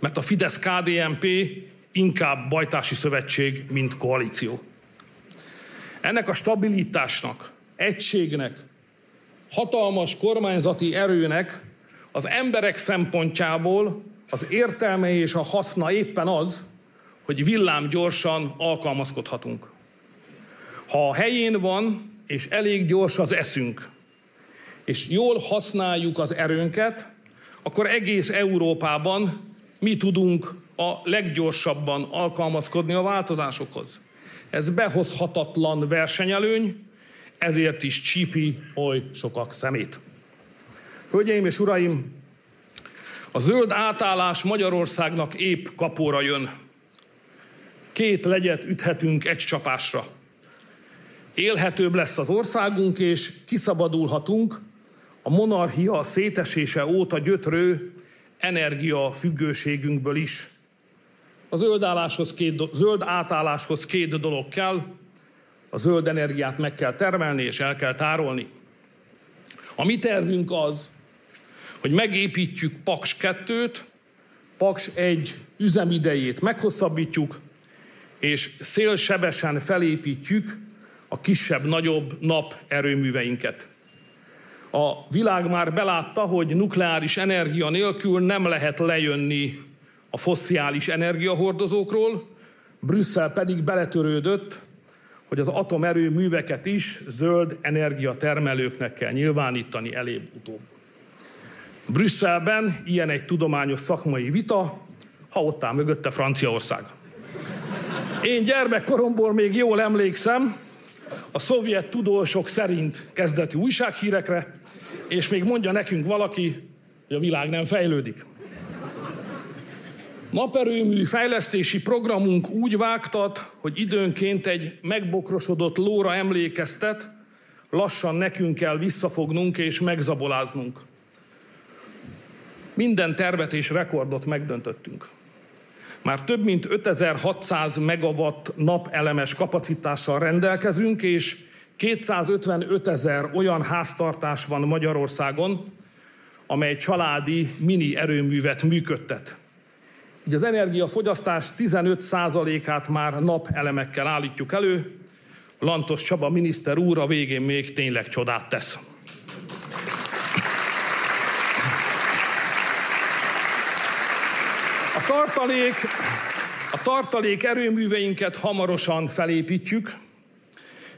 mert a Fidesz-KDNP inkább bajtási szövetség, mint koalíció. Ennek a stabilitásnak, egységnek, hatalmas kormányzati erőnek az emberek szempontjából az értelme és a haszna éppen az, hogy villám gyorsan alkalmazkodhatunk. Ha a helyén van, és elég gyors az eszünk, és jól használjuk az erőnket, akkor egész Európában mi tudunk a leggyorsabban alkalmazkodni a változásokhoz. Ez behozhatatlan versenyelőny, ezért is csípi oly sokak szemét. Hölgyeim és uraim, a zöld átállás Magyarországnak épp kapóra jön. Két legyet üthetünk egy csapásra. Élhetőbb lesz az országunk, és kiszabadulhatunk a monarchia szétesése óta gyötrő energiafüggőségünkből is. A zöld, két, zöld átálláshoz két dolog kell. A zöld energiát meg kell termelni és el kell tárolni. A mi tervünk az, hogy megépítjük Paks 2-t, Paks 1 üzemidejét meghosszabbítjuk, és szélsebesen felépítjük a kisebb-nagyobb naperőműveinket. A világ már belátta, hogy nukleáris energia nélkül nem lehet lejönni a fossziális energiahordozókról, Brüsszel pedig beletörődött, hogy az atomerőműveket is zöld energiatermelőknek kell nyilvánítani elébb-utóbb. Brüsszelben ilyen egy tudományos szakmai vita, ha ott áll mögötte Franciaország. Én gyermekkoromból még jól emlékszem, a szovjet tudósok szerint kezdeti újsághírekre, és még mondja nekünk valaki, hogy a világ nem fejlődik. Naperőmű fejlesztési programunk úgy vágtat, hogy időnként egy megbokrosodott lóra emlékeztet, lassan nekünk kell visszafognunk és megzaboláznunk. Minden tervet és rekordot megdöntöttünk. Már több mint 5600 megawatt napelemes kapacitással rendelkezünk, és 255 ezer olyan háztartás van Magyarországon, amely családi mini erőművet működtet. így az energiafogyasztás 15%-át már napelemekkel állítjuk elő. Lantos Csaba miniszter úr a végén még tényleg csodát tesz. A tartalék, a tartalék erőműveinket hamarosan felépítjük,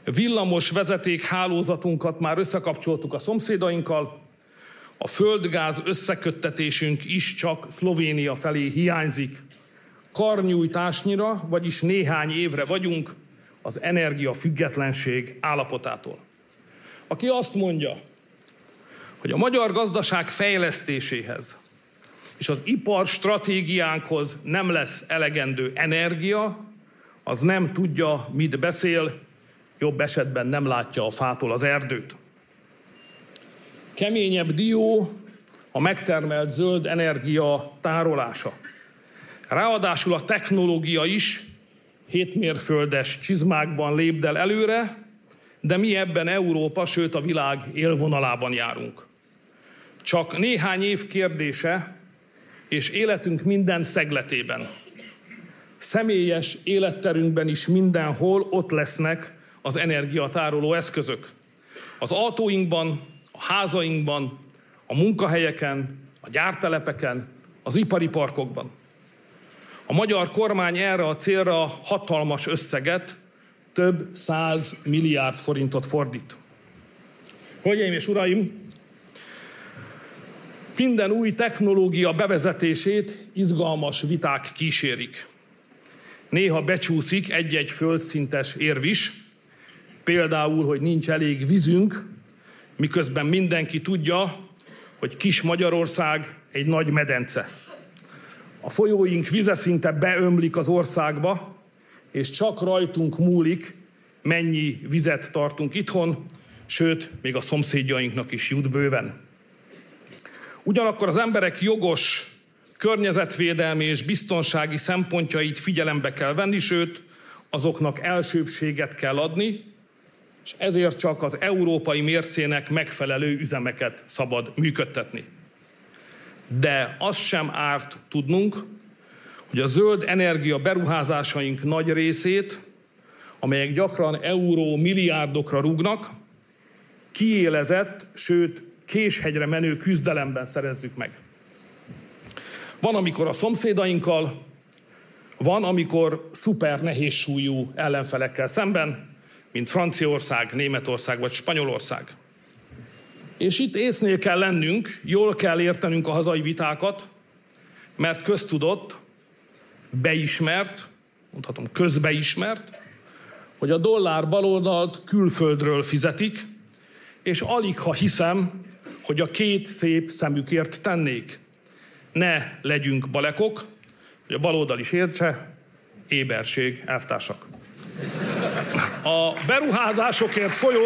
villamos vezeték hálózatunkat már összekapcsoltuk a szomszédainkkal, a földgáz összeköttetésünk is csak Szlovénia felé hiányzik. Karnyújtásnyira, vagyis néhány évre vagyunk az energia függetlenség állapotától. Aki azt mondja, hogy a magyar gazdaság fejlesztéséhez és az ipar stratégiánkhoz nem lesz elegendő energia, az nem tudja, mit beszél, jobb esetben nem látja a fától az erdőt. Keményebb dió a megtermelt zöld energia tárolása. Ráadásul a technológia is hétmérföldes csizmákban lépdel előre, de mi ebben Európa, sőt a világ élvonalában járunk. Csak néhány év kérdése, és életünk minden szegletében. Személyes életterünkben is mindenhol ott lesznek az energiatároló eszközök. Az autóinkban, a házainkban, a munkahelyeken, a gyártelepeken, az ipari parkokban. A magyar kormány erre a célra hatalmas összeget, több száz milliárd forintot fordít. Hölgyeim és uraim, minden új technológia bevezetését izgalmas viták kísérik. Néha becsúszik egy-egy földszintes érv is, például, hogy nincs elég vízünk, miközben mindenki tudja, hogy kis Magyarország egy nagy medence. A folyóink vize szinte beömlik az országba, és csak rajtunk múlik, mennyi vizet tartunk itthon, sőt, még a szomszédjainknak is jut bőven. Ugyanakkor az emberek jogos környezetvédelmi és biztonsági szempontjait figyelembe kell venni, sőt, azoknak elsőbséget kell adni, és ezért csak az európai mércének megfelelő üzemeket szabad működtetni. De az sem árt tudnunk, hogy a zöld energia beruházásaink nagy részét, amelyek gyakran euró milliárdokra rúgnak, kiélezett, sőt késhegyre menő küzdelemben szerezzük meg. Van, amikor a szomszédainkkal, van, amikor szuper nehéz súlyú ellenfelekkel szemben, mint Franciaország, Németország vagy Spanyolország. És itt észnél kell lennünk, jól kell értenünk a hazai vitákat, mert köztudott, beismert, mondhatom közbeismert, hogy a dollár baloldalt külföldről fizetik, és alig ha hiszem, hogy a két szép szemükért tennék. Ne legyünk balekok, hogy a baloldal is értse, éberség, elvtársak. A beruházásokért folyó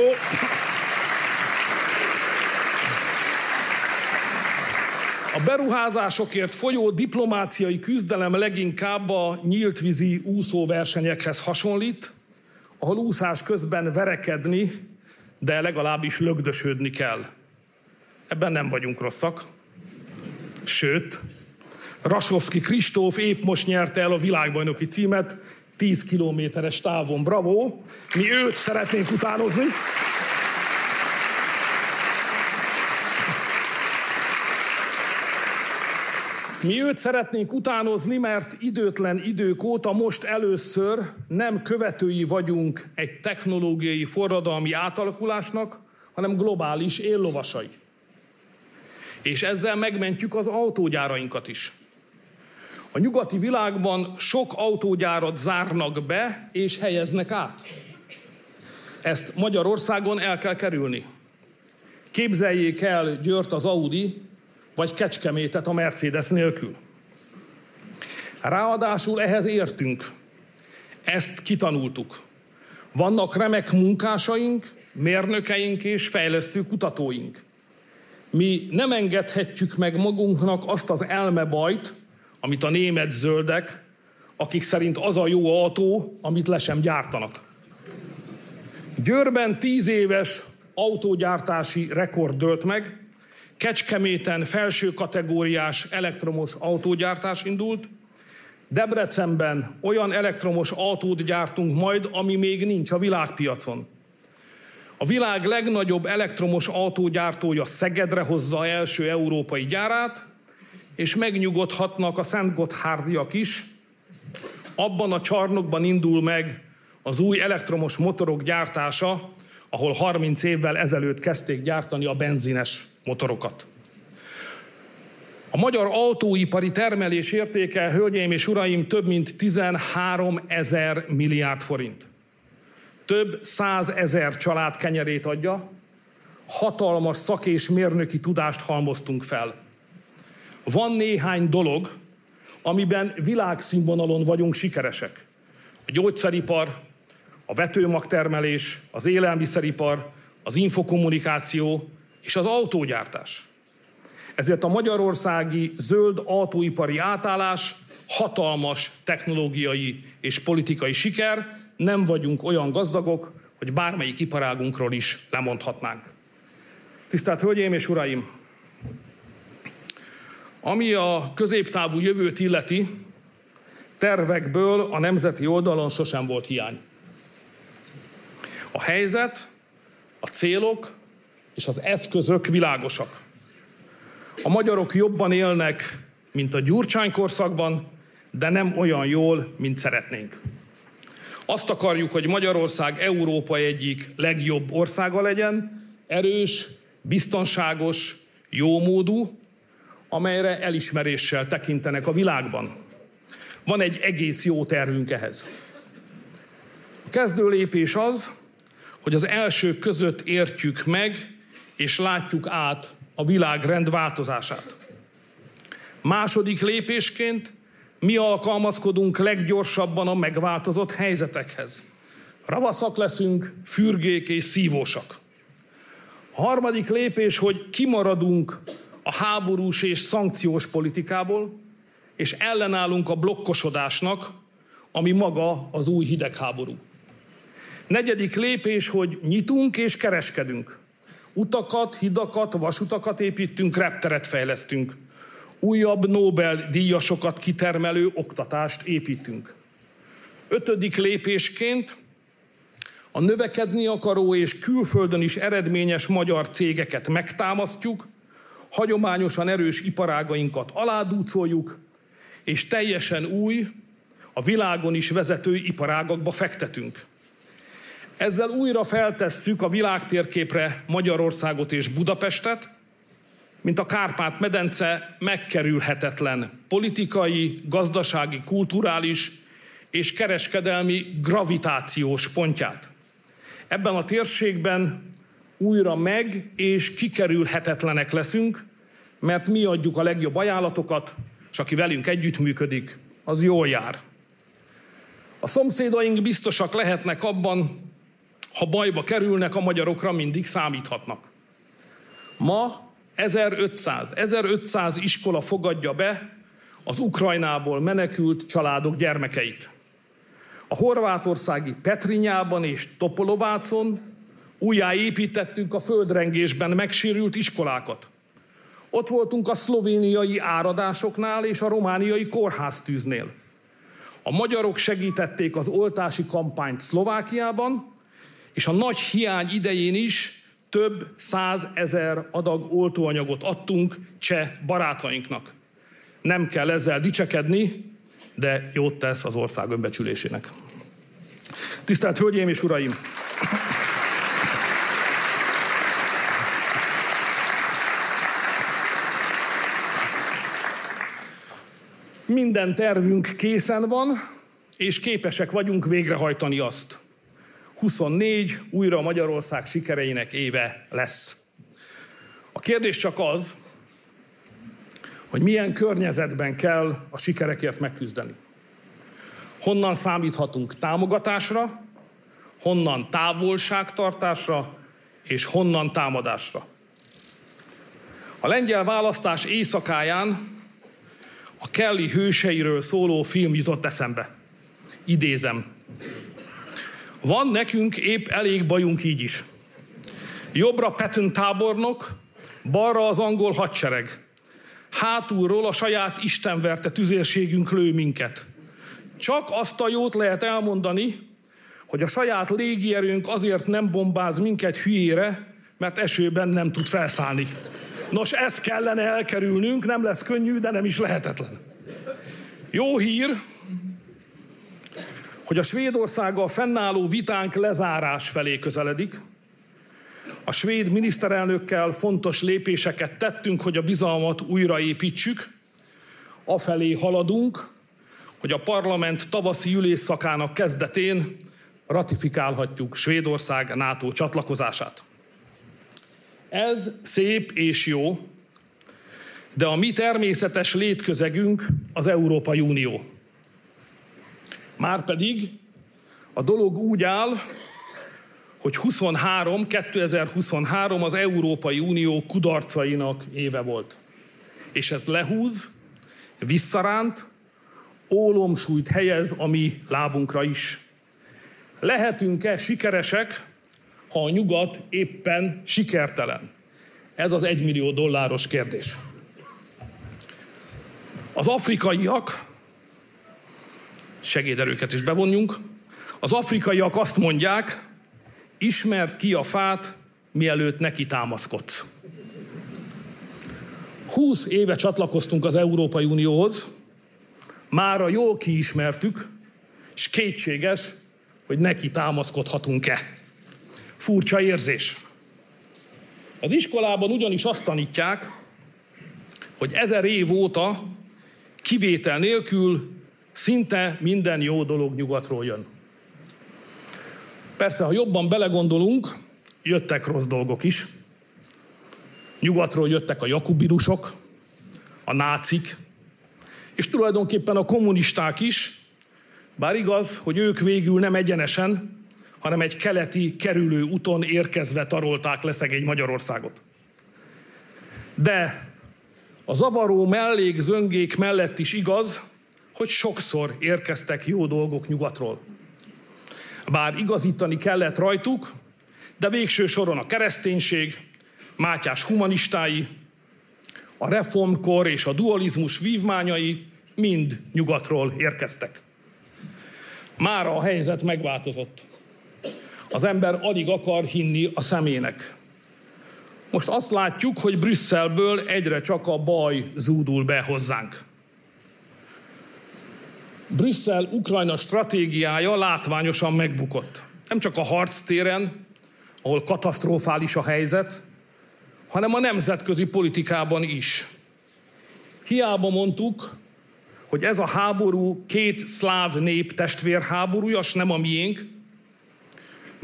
A beruházásokért folyó diplomáciai küzdelem leginkább a nyíltvízi úszóversenyekhez hasonlít, ahol úszás közben verekedni, de legalábbis lögdösödni kell. Ebben nem vagyunk rosszak. Sőt, Rasovski Kristóf épp most nyerte el a világbajnoki címet, 10 kilométeres távon. Bravo! Mi őt szeretnénk utánozni. Mi őt szeretnénk utánozni, mert időtlen idők óta most először nem követői vagyunk egy technológiai forradalmi átalakulásnak, hanem globális éllovasai. És ezzel megmentjük az autógyárainkat is. A nyugati világban sok autógyárat zárnak be és helyeznek át. Ezt Magyarországon el kell kerülni. Képzeljék el Győrt az Audi, vagy Kecskemétet a Mercedes nélkül. Ráadásul ehhez értünk. Ezt kitanultuk. Vannak remek munkásaink, mérnökeink és fejlesztő kutatóink. Mi nem engedhetjük meg magunknak azt az elmebajt, amit a német zöldek, akik szerint az a jó autó, amit le sem gyártanak. Győrben tíz éves autógyártási rekord dölt meg, Kecskeméten felső kategóriás elektromos autógyártás indult, Debrecenben olyan elektromos autót gyártunk majd, ami még nincs a világpiacon. A világ legnagyobb elektromos autógyártója Szegedre hozza első európai gyárát, és megnyugodhatnak a Szent Gotthárdiak is. Abban a csarnokban indul meg az új elektromos motorok gyártása, ahol 30 évvel ezelőtt kezdték gyártani a benzines motorokat. A magyar autóipari termelés értéke, hölgyeim és uraim, több mint 13 ezer milliárd forint. Több százezer család kenyerét adja, hatalmas szak és mérnöki tudást halmoztunk fel. Van néhány dolog, amiben világszínvonalon vagyunk sikeresek. A gyógyszeripar, a vetőmagtermelés, az élelmiszeripar, az infokommunikáció és az autógyártás. Ezért a magyarországi zöld autóipari átállás hatalmas technológiai és politikai siker, nem vagyunk olyan gazdagok, hogy bármelyik iparágunkról is lemondhatnánk. Tisztelt Hölgyeim és Uraim! Ami a középtávú jövőt illeti, tervekből a nemzeti oldalon sosem volt hiány. A helyzet, a célok és az eszközök világosak. A magyarok jobban élnek, mint a Gyurcsány korszakban, de nem olyan jól, mint szeretnénk. Azt akarjuk, hogy Magyarország Európa egyik legjobb országa legyen, erős, biztonságos, jómódú, amelyre elismeréssel tekintenek a világban. Van egy egész jó tervünk ehhez. A kezdő lépés az, hogy az elsők között értjük meg és látjuk át a világrend változását. Második lépésként mi alkalmazkodunk leggyorsabban a megváltozott helyzetekhez. Ravaszak leszünk, fürgék és szívósak. A harmadik lépés, hogy kimaradunk a háborús és szankciós politikából, és ellenállunk a blokkosodásnak, ami maga az új hidegháború. Negyedik lépés, hogy nyitunk és kereskedünk. Utakat, hidakat, vasutakat építünk, repteret fejlesztünk. Újabb Nobel-díjasokat kitermelő oktatást építünk. Ötödik lépésként a növekedni akaró és külföldön is eredményes magyar cégeket megtámasztjuk, hagyományosan erős iparágainkat aládúcoljuk, és teljesen új, a világon is vezető iparágakba fektetünk. Ezzel újra feltesszük a világtérképre Magyarországot és Budapestet, mint a Kárpát-medence megkerülhetetlen politikai, gazdasági, kulturális és kereskedelmi gravitációs pontját. Ebben a térségben újra meg és kikerülhetetlenek leszünk, mert mi adjuk a legjobb ajánlatokat, és aki velünk együttműködik, az jól jár. A szomszédaink biztosak lehetnek abban, ha bajba kerülnek, a magyarokra mindig számíthatnak. Ma 1500, 1500 iskola fogadja be az Ukrajnából menekült családok gyermekeit. A horvátországi Petrinyában és Topolovácon újjáépítettük a földrengésben megsérült iskolákat. Ott voltunk a szlovéniai áradásoknál és a romániai kórháztűznél. A magyarok segítették az oltási kampányt Szlovákiában, és a nagy hiány idején is több százezer adag oltóanyagot adtunk cseh barátainknak. Nem kell ezzel dicsekedni, de jót tesz az ország önbecsülésének. Tisztelt Hölgyeim és Uraim! Minden tervünk készen van, és képesek vagyunk végrehajtani azt. 24 újra Magyarország sikereinek éve lesz. A kérdés csak az, hogy milyen környezetben kell a sikerekért megküzdeni. Honnan számíthatunk támogatásra, honnan távolságtartásra, és honnan támadásra. A lengyel választás éjszakáján a Kelly hőseiről szóló film jutott eszembe. Idézem. Van nekünk épp elég bajunk így is. Jobbra Patton tábornok, balra az angol hadsereg. Hátulról a saját istenverte tüzérségünk lő minket. Csak azt a jót lehet elmondani, hogy a saját légierőnk azért nem bombáz minket hülyére, mert esőben nem tud felszállni. Nos, ezt kellene elkerülnünk, nem lesz könnyű, de nem is lehetetlen. Jó hír, hogy a Svédországgal fennálló vitánk lezárás felé közeledik. A svéd miniszterelnökkel fontos lépéseket tettünk, hogy a bizalmat újraépítsük. Afelé haladunk, hogy a parlament tavaszi ülésszakának kezdetén ratifikálhatjuk Svédország NATO csatlakozását. Ez szép és jó, de a mi természetes létközegünk az Európai Unió. Márpedig a dolog úgy áll, hogy 23, 2023 az Európai Unió kudarcainak éve volt. És ez lehúz, visszaránt, ólomsúlyt helyez a mi lábunkra is. Lehetünk-e sikeresek, ha a nyugat éppen sikertelen? Ez az egymillió dolláros kérdés. Az afrikaiak, segéderőket is bevonjunk, az afrikaiak azt mondják, ismert ki a fát, mielőtt neki támaszkodsz. 20 éve csatlakoztunk az Európai Unióhoz, mára jól kiismertük, és kétséges, hogy neki támaszkodhatunk-e. Furcsa érzés. Az iskolában ugyanis azt tanítják, hogy ezer év óta kivétel nélkül szinte minden jó dolog nyugatról jön. Persze, ha jobban belegondolunk, jöttek rossz dolgok is. Nyugatról jöttek a jakubinusok, a nácik, és tulajdonképpen a kommunisták is, bár igaz, hogy ők végül nem egyenesen, hanem egy keleti kerülő úton érkezve tarolták le szegény Magyarországot. De a zavaró mellékzöngék mellett is igaz, hogy sokszor érkeztek jó dolgok nyugatról. Bár igazítani kellett rajtuk, de végső soron a kereszténység, Mátyás humanistái, a reformkor és a dualizmus vívmányai mind nyugatról érkeztek. Mára a helyzet megváltozott. Az ember alig akar hinni a szemének. Most azt látjuk, hogy Brüsszelből egyre csak a baj zúdul be hozzánk. Brüsszel Ukrajna stratégiája látványosan megbukott. Nem csak a harctéren, ahol katasztrofális a helyzet, hanem a nemzetközi politikában is. Hiába mondtuk, hogy ez a háború két szláv nép testvérháborúja, s nem a miénk,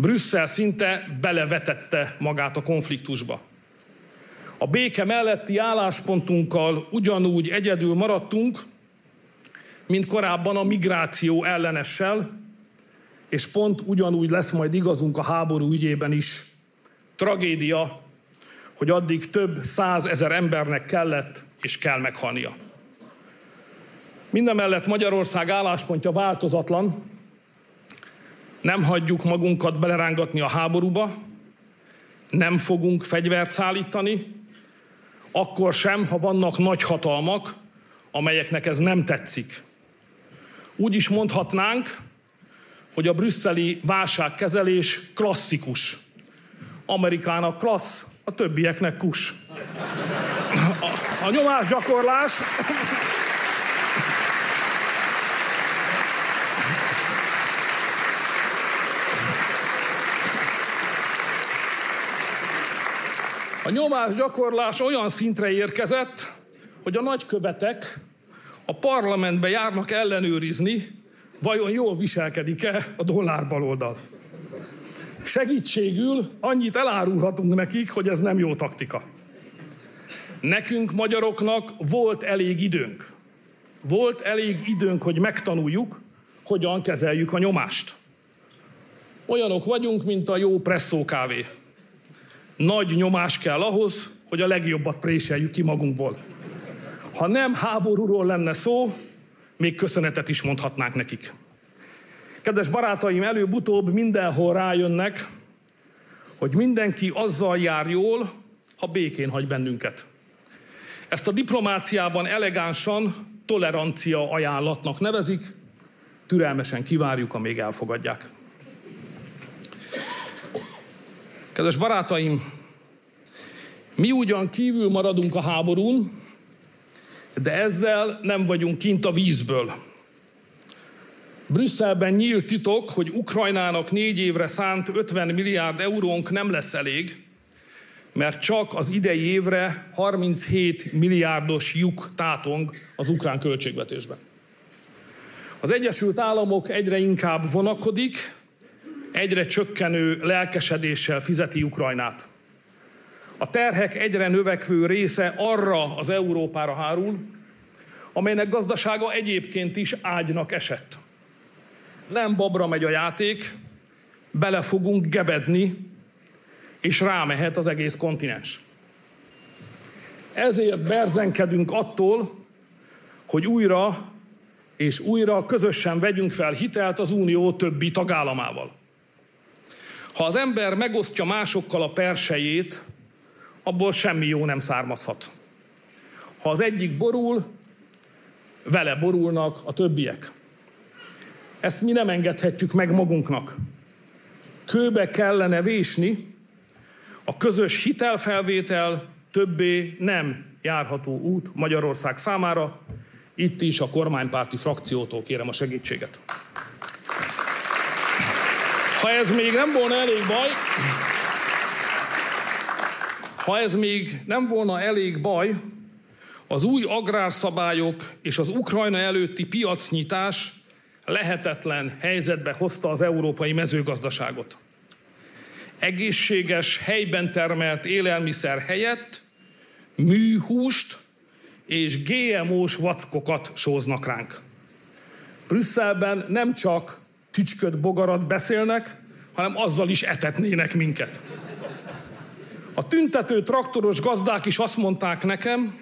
Brüsszel szinte belevetette magát a konfliktusba. A béke melletti álláspontunkkal ugyanúgy egyedül maradtunk, mint korábban a migráció ellenessel, és pont ugyanúgy lesz majd igazunk a háború ügyében is. Tragédia, hogy addig több százezer embernek kellett és kell meghalnia. Mindemellett Magyarország álláspontja változatlan, nem hagyjuk magunkat belerángatni a háborúba, nem fogunk fegyvert szállítani, akkor sem, ha vannak nagy hatalmak, amelyeknek ez nem tetszik. Úgy is mondhatnánk, hogy a brüsszeli válságkezelés klasszikus. Amerikának klassz, a többieknek kus. A, a nyomásgyakorlás A nyomásgyakorlás olyan szintre érkezett, hogy a nagykövetek a parlamentbe járnak ellenőrizni, vajon jól viselkedik-e a dollár baloldal. Segítségül annyit elárulhatunk nekik, hogy ez nem jó taktika. Nekünk, magyaroknak volt elég időnk. Volt elég időnk, hogy megtanuljuk, hogyan kezeljük a nyomást. Olyanok vagyunk, mint a jó presszó kávé. Nagy nyomás kell ahhoz, hogy a legjobbat préseljük ki magunkból. Ha nem háborúról lenne szó, még köszönetet is mondhatnánk nekik. Kedves barátaim, előbb-utóbb mindenhol rájönnek, hogy mindenki azzal jár jól, ha békén hagy bennünket. Ezt a diplomáciában elegánsan tolerancia ajánlatnak nevezik, türelmesen kivárjuk, amíg elfogadják. Kedves barátaim, mi ugyan kívül maradunk a háborún, de ezzel nem vagyunk kint a vízből. Brüsszelben nyílt titok, hogy Ukrajnának négy évre szánt 50 milliárd eurónk nem lesz elég, mert csak az idei évre 37 milliárdos lyuk tátong az ukrán költségvetésben. Az Egyesült Államok egyre inkább vonakodik, egyre csökkenő lelkesedéssel fizeti Ukrajnát. A terhek egyre növekvő része arra az Európára hárul, amelynek gazdasága egyébként is ágynak esett. Nem babra megy a játék, bele fogunk gebedni, és rámehet az egész kontinens. Ezért berzenkedünk attól, hogy újra és újra közösen vegyünk fel hitelt az Unió többi tagállamával. Ha az ember megosztja másokkal a persejét, abból semmi jó nem származhat. Ha az egyik borul, vele borulnak a többiek. Ezt mi nem engedhetjük meg magunknak. Kőbe kellene vésni, a közös hitelfelvétel többé nem járható út Magyarország számára. Itt is a kormánypárti frakciótól kérem a segítséget. Ha ez még nem volna elég baj, ha ez még nem volna elég baj, az új agrárszabályok és az Ukrajna előtti piacnyitás lehetetlen helyzetbe hozta az európai mezőgazdaságot. Egészséges, helyben termelt élelmiszer helyett műhúst és GMO-s vackokat sóznak ránk. Brüsszelben nem csak tücsköt bogarat beszélnek, hanem azzal is etetnének minket. A tüntető traktoros gazdák is azt mondták nekem,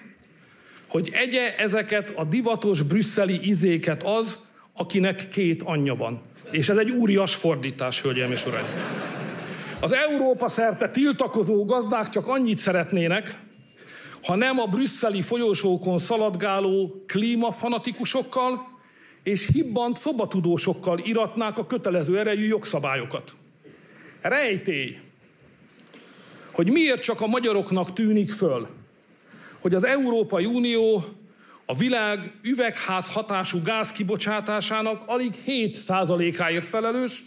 hogy egye ezeket a divatos brüsszeli izéket az, akinek két anyja van. És ez egy úrias fordítás, hölgyeim és uraim. Az Európa szerte tiltakozó gazdák csak annyit szeretnének, ha nem a brüsszeli folyosókon szaladgáló klímafanatikusokkal és hibbant szobatudósokkal iratnák a kötelező erejű jogszabályokat. Rejtély, hogy miért csak a magyaroknak tűnik föl, hogy az Európai Unió a világ üvegház hatású gáz kibocsátásának alig 7%-áért felelős,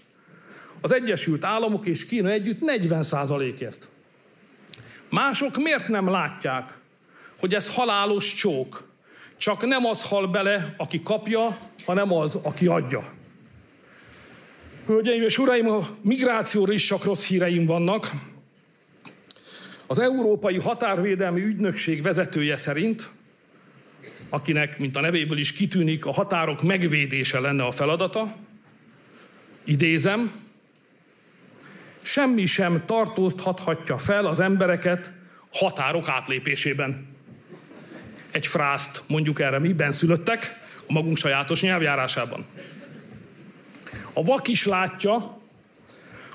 az Egyesült Államok és Kína együtt 40%-ért. Mások miért nem látják, hogy ez halálos csók, csak nem az hal bele, aki kapja, hanem az, aki adja. Hölgyeim és uraim, a migrációra is csak rossz híreim vannak. Az Európai Határvédelmi Ügynökség vezetője szerint, akinek, mint a nevéből is kitűnik, a határok megvédése lenne a feladata, idézem, semmi sem tartóztathatja fel az embereket határok átlépésében. Egy frászt mondjuk erre mi benszülöttek a magunk sajátos nyelvjárásában. A vak is látja,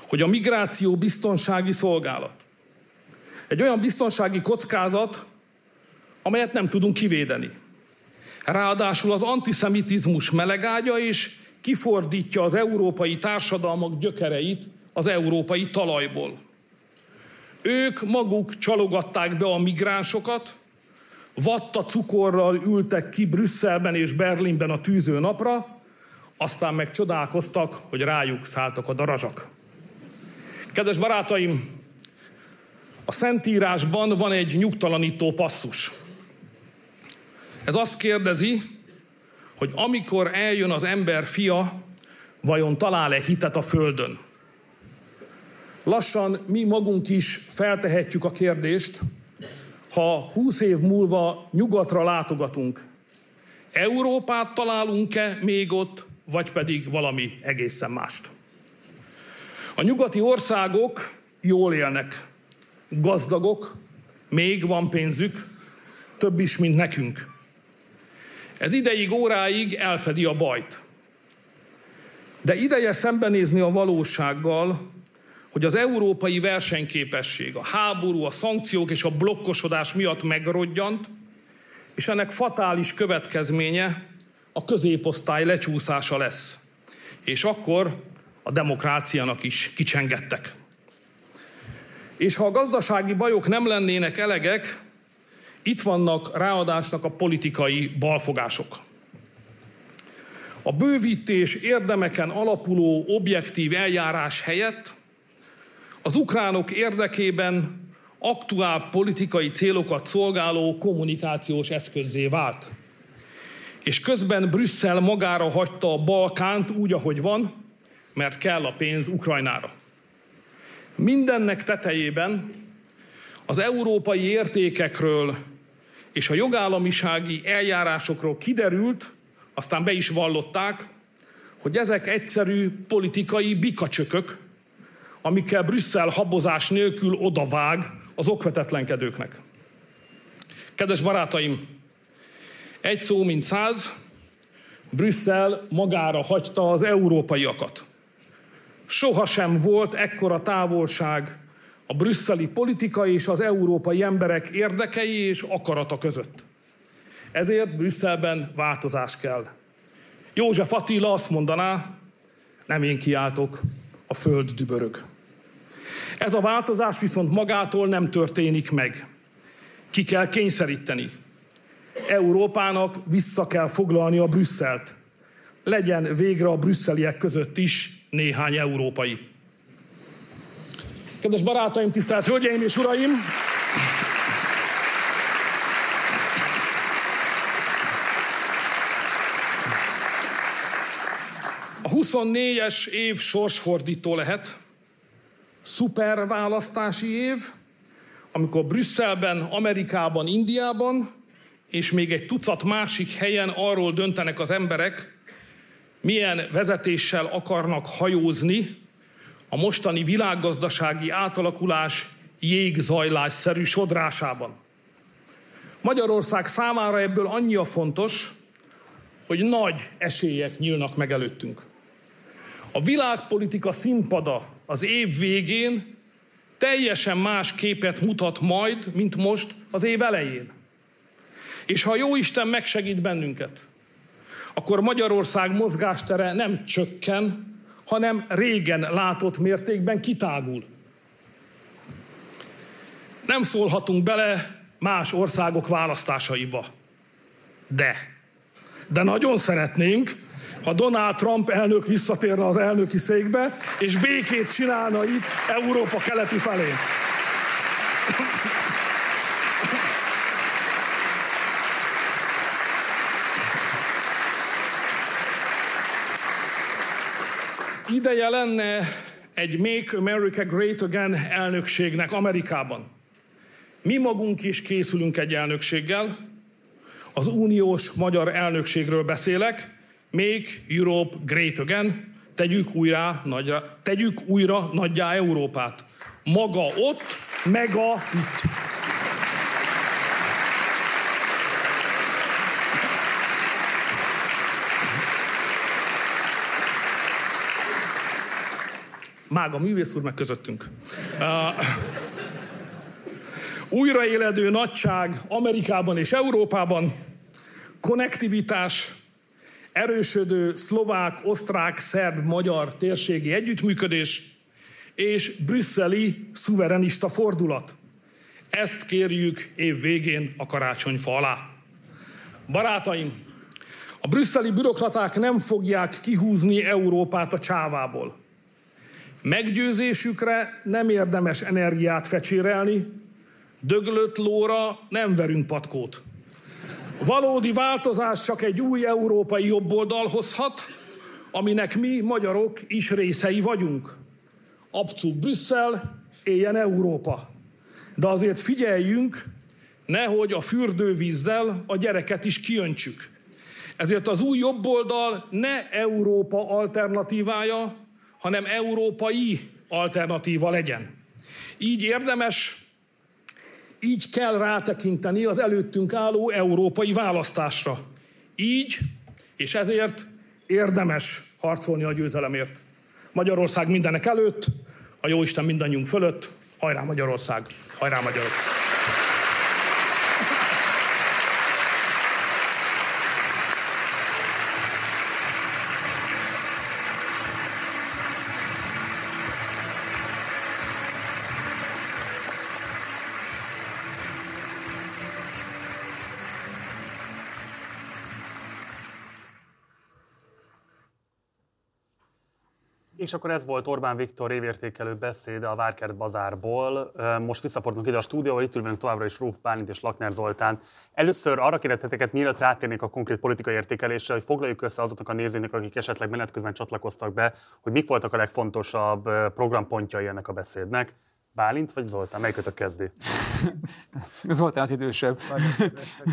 hogy a migráció biztonsági szolgálat. Egy olyan biztonsági kockázat, amelyet nem tudunk kivédeni. Ráadásul az antiszemitizmus melegágya is kifordítja az európai társadalmak gyökereit az európai talajból. Ők maguk csalogatták be a migránsokat, vatta cukorral ültek ki Brüsszelben és Berlinben a tűző napra, aztán meg csodálkoztak, hogy rájuk szálltak a darazsak. Kedves barátaim, a Szentírásban van egy nyugtalanító passzus. Ez azt kérdezi, hogy amikor eljön az ember fia, vajon talál-e hitet a földön? Lassan mi magunk is feltehetjük a kérdést, ha húsz év múlva nyugatra látogatunk, Európát találunk-e még ott, vagy pedig valami egészen mást. A nyugati országok jól élnek, gazdagok, még van pénzük, több is, mint nekünk. Ez ideig, óráig elfedi a bajt. De ideje szembenézni a valósággal, hogy az európai versenyképesség, a háború, a szankciók és a blokkosodás miatt megrodjant, és ennek fatális következménye a középosztály lecsúszása lesz. és akkor a demokráciának is kicsengettek. És ha a gazdasági bajok nem lennének elegek, itt vannak ráadásnak a politikai balfogások. A bővítés érdemeken alapuló objektív eljárás helyett az ukránok érdekében aktuál politikai célokat szolgáló kommunikációs eszközzé vált. És közben Brüsszel magára hagyta a Balkánt úgy, ahogy van, mert kell a pénz Ukrajnára. Mindennek tetejében az európai értékekről és a jogállamisági eljárásokról kiderült, aztán be is vallották, hogy ezek egyszerű politikai bikacsökök, amikkel Brüsszel habozás nélkül odavág az okvetetlenkedőknek. Kedves barátaim, egy szó, mint száz, Brüsszel magára hagyta az európaiakat. Sohasem volt ekkora távolság a brüsszeli politika és az európai emberek érdekei és akarata között. Ezért Brüsszelben változás kell. József Attila azt mondaná, nem én kiáltok, a föld dübörög. Ez a változás viszont magától nem történik meg. Ki kell kényszeríteni. Európának vissza kell foglalni a Brüsszelt. Legyen végre a brüsszeliek között is néhány európai. Kedves barátaim, tisztelt hölgyeim és uraim! A 24-es év sorsfordító lehet, szuper választási év, amikor Brüsszelben, Amerikában, Indiában és még egy tucat másik helyen arról döntenek az emberek, milyen vezetéssel akarnak hajózni a mostani világgazdasági átalakulás jégzajlásszerű sodrásában. Magyarország számára ebből annyi a fontos, hogy nagy esélyek nyílnak meg előttünk. A világpolitika színpada az év végén teljesen más képet mutat majd, mint most az év elején. És ha jó Isten megsegít bennünket, akkor Magyarország mozgástere nem csökken, hanem régen látott mértékben kitágul. Nem szólhatunk bele más országok választásaiba. De, de nagyon szeretnénk, ha Donald Trump elnök visszatérne az elnöki székbe, és békét csinálna itt Európa keleti felé. Ideje lenne egy Make America Great Again elnökségnek Amerikában. Mi magunk is készülünk egy elnökséggel, az uniós magyar elnökségről beszélek, Make Europe Great Again, tegyük újra, nagyra, tegyük újra nagyjá Európát. Maga ott, meg a itt. Mága művész úr meg közöttünk. Uh, újraéledő nagyság Amerikában és Európában, konnektivitás, erősödő szlovák, osztrák, szerb, magyar térségi együttműködés és brüsszeli szuverenista fordulat. Ezt kérjük év végén a karácsonyfa alá. Barátaim, a brüsszeli bürokraták nem fogják kihúzni Európát a csávából. Meggyőzésükre nem érdemes energiát fecsérelni, döglött lóra nem verünk patkót. Valódi változás csak egy új európai jobboldal hozhat, aminek mi, magyarok is részei vagyunk. Abcuk Brüsszel, éljen Európa. De azért figyeljünk, nehogy a fürdővízzel a gyereket is kiöntsük. Ezért az új jobboldal ne Európa alternatívája, hanem európai alternatíva legyen. Így érdemes így kell rátekinteni az előttünk álló európai választásra. Így, és ezért érdemes harcolni a győzelemért. Magyarország mindenek előtt, a Jóisten mindannyiunk fölött. Hajrá Magyarország! Hajrá Magyarok! És akkor ez volt Orbán Viktor évértékelő beszéde a Várkert bazárból. Most visszafordulunk ide a stúdióba, itt ülünk továbbra is Rúf Bálint és Lakner Zoltán. Először arra kérdezteteket, mielőtt rátérnék a konkrét politikai értékelésre, hogy foglaljuk össze azoknak a nézőnek, akik esetleg menet közben csatlakoztak be, hogy mik voltak a legfontosabb programpontjai ennek a beszédnek. Bálint vagy Zoltán? Melyikötök kezdi? [LAUGHS] Zoltán az idősebb.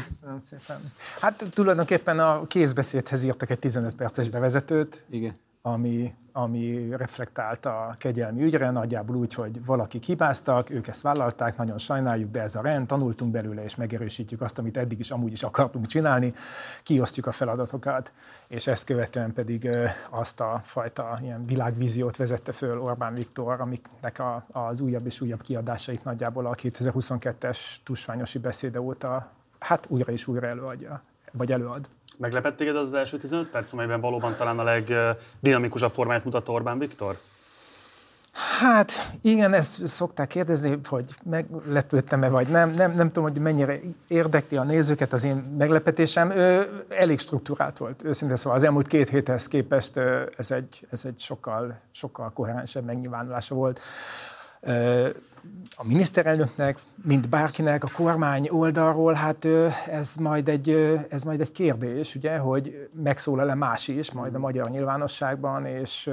Köszönöm szépen. Hát tulajdonképpen a kézbeszédhez írtak egy 15 perces bevezetőt. Igen ami, ami reflektált a kegyelmi ügyre, nagyjából úgy, hogy valakik hibáztak, ők ezt vállalták, nagyon sajnáljuk, de ez a rend, tanultunk belőle, és megerősítjük azt, amit eddig is amúgy is akartunk csinálni, kiosztjuk a feladatokat, és ezt követően pedig azt a fajta ilyen világvíziót vezette föl Orbán Viktor, amiknek a, az újabb és újabb kiadásait nagyjából a 2022-es tusványosi beszéde óta hát újra és újra előadja, vagy előad. Meglepett téged az, az első 15 perc, amelyben valóban talán a legdinamikusabb formáját mutatta Orbán Viktor? Hát igen, ezt szokták kérdezni, hogy meglepődtem-e vagy nem. nem. Nem tudom, hogy mennyire érdekli a nézőket az én meglepetésem. Ő elég struktúrált volt, őszintén szóval az elmúlt két héthez képest ez egy, ez egy sokkal, sokkal koherensebb megnyilvánulása volt a miniszterelnöknek, mint bárkinek a kormány oldalról, hát ez majd egy, ez majd egy kérdés, ugye, hogy megszólal-e más is majd a magyar nyilvánosságban, és,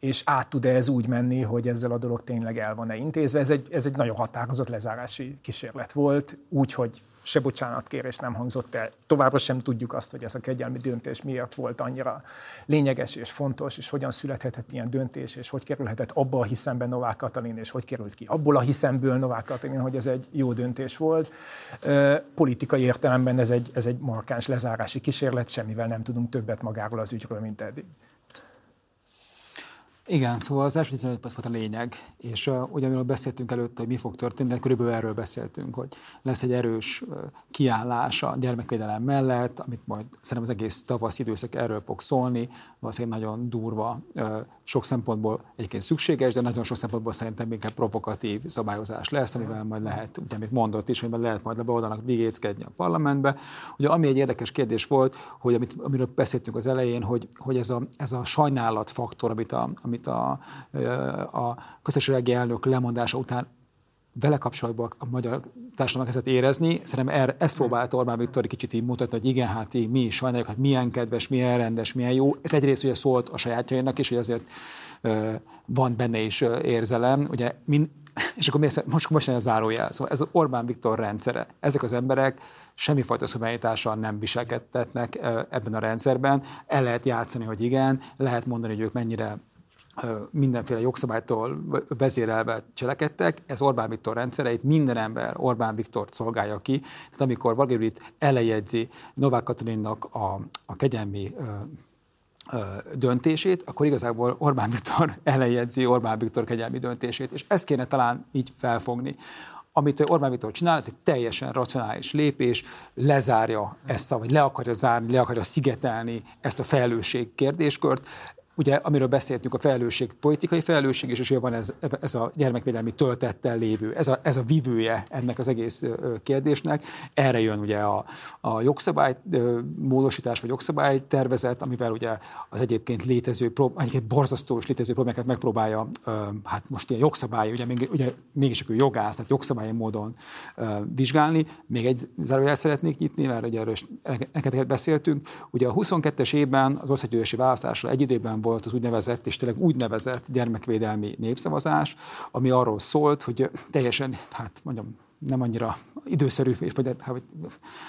és át tud-e ez úgy menni, hogy ezzel a dolog tényleg el van-e intézve. Ez egy, ez egy nagyon határozott lezárási kísérlet volt, úgy, hogy se bocsánatkérés nem hangzott el. Továbbra sem tudjuk azt, hogy ez a kegyelmi döntés miért volt annyira lényeges és fontos, és hogyan születhetett ilyen döntés, és hogy kerülhetett abba a hiszembe Novák Katalin, és hogy került ki abból a hiszemből Novák Katalin, hogy ez egy jó döntés volt. Politikai értelemben ez egy, ez egy markáns lezárási kísérlet, semmivel nem tudunk többet magáról az ügyről, mint eddig. Igen, szóval az első 15 perc volt a lényeg, és uh, ugye amiről beszéltünk előtte, hogy mi fog történni, de körülbelül erről beszéltünk, hogy lesz egy erős uh, kiállás a gyermekvédelem mellett, amit majd szerintem az egész tavasz időszak erről fog szólni, valószínűleg nagyon durva, sok szempontból egyébként szükséges, de nagyon sok szempontból szerintem inkább provokatív szabályozás lesz, amivel majd lehet, ugye amit mondott is, hogy lehet majd beoldanak vigéckedni a parlamentbe. Ugye ami egy érdekes kérdés volt, hogy amit, amiről beszéltünk az elején, hogy, hogy ez, a, ez a sajnálatfaktor, amit a, amit a, a köztársasági elnök lemondása után vele kapcsolatban a magyar társadalom kezdett érezni. Szerintem er, ezt próbálta Orbán Viktor kicsit így mutatni, hogy igen, hát így, mi is sajnáljuk, hát milyen kedves, milyen rendes, milyen jó. Ez egyrészt ugye szólt a sajátjainak is, hogy azért uh, van benne is uh, érzelem. Ugye, min, [LAUGHS] és akkor most, most, most a zárójel. Szóval ez Orbán Viktor rendszere. Ezek az emberek semmifajta szuverenitással nem viselkedtetnek ebben a rendszerben. El lehet játszani, hogy igen, lehet mondani, hogy ők mennyire mindenféle jogszabálytól vezérelve cselekedtek, ez Orbán Viktor rendszereit, minden ember Orbán Viktor szolgálja ki. Tehát amikor Vargérit elejegyzi Novák Katalinnak a, a kegyelmi döntését, akkor igazából Orbán Viktor [LAUGHS] elejegyzi Orbán Viktor kegyelmi döntését, és ezt kéne talán így felfogni. Amit Orbán Viktor csinál, ez egy teljesen racionális lépés, lezárja ezt, a, vagy le akarja zárni, le akarja szigetelni ezt a felelősség kérdéskört ugye, amiről beszéltünk, a felelősség, politikai felelősség, és, és van ez, ez a gyermekvédelmi töltettel lévő, ez a, ez a vivője ennek az egész kérdésnek. Erre jön ugye a, a jogszabály módosítás, vagy jogszabály tervezet, amivel ugye az egyébként létező, egyébként borzasztó és létező problémákat megpróbálja, hát most ilyen jogszabály, ugye, még, ugye mégis ő jogász, tehát jogszabályi módon vizsgálni. Még egy zárójel szeretnék nyitni, mert ugye erről is beszéltünk. Ugye a 22-es évben az országgyűlési választásra egy időben volt az úgynevezett, és tényleg úgynevezett gyermekvédelmi népszavazás, ami arról szólt, hogy teljesen, hát mondjam, nem annyira időszerű, és vagy, hát, vagy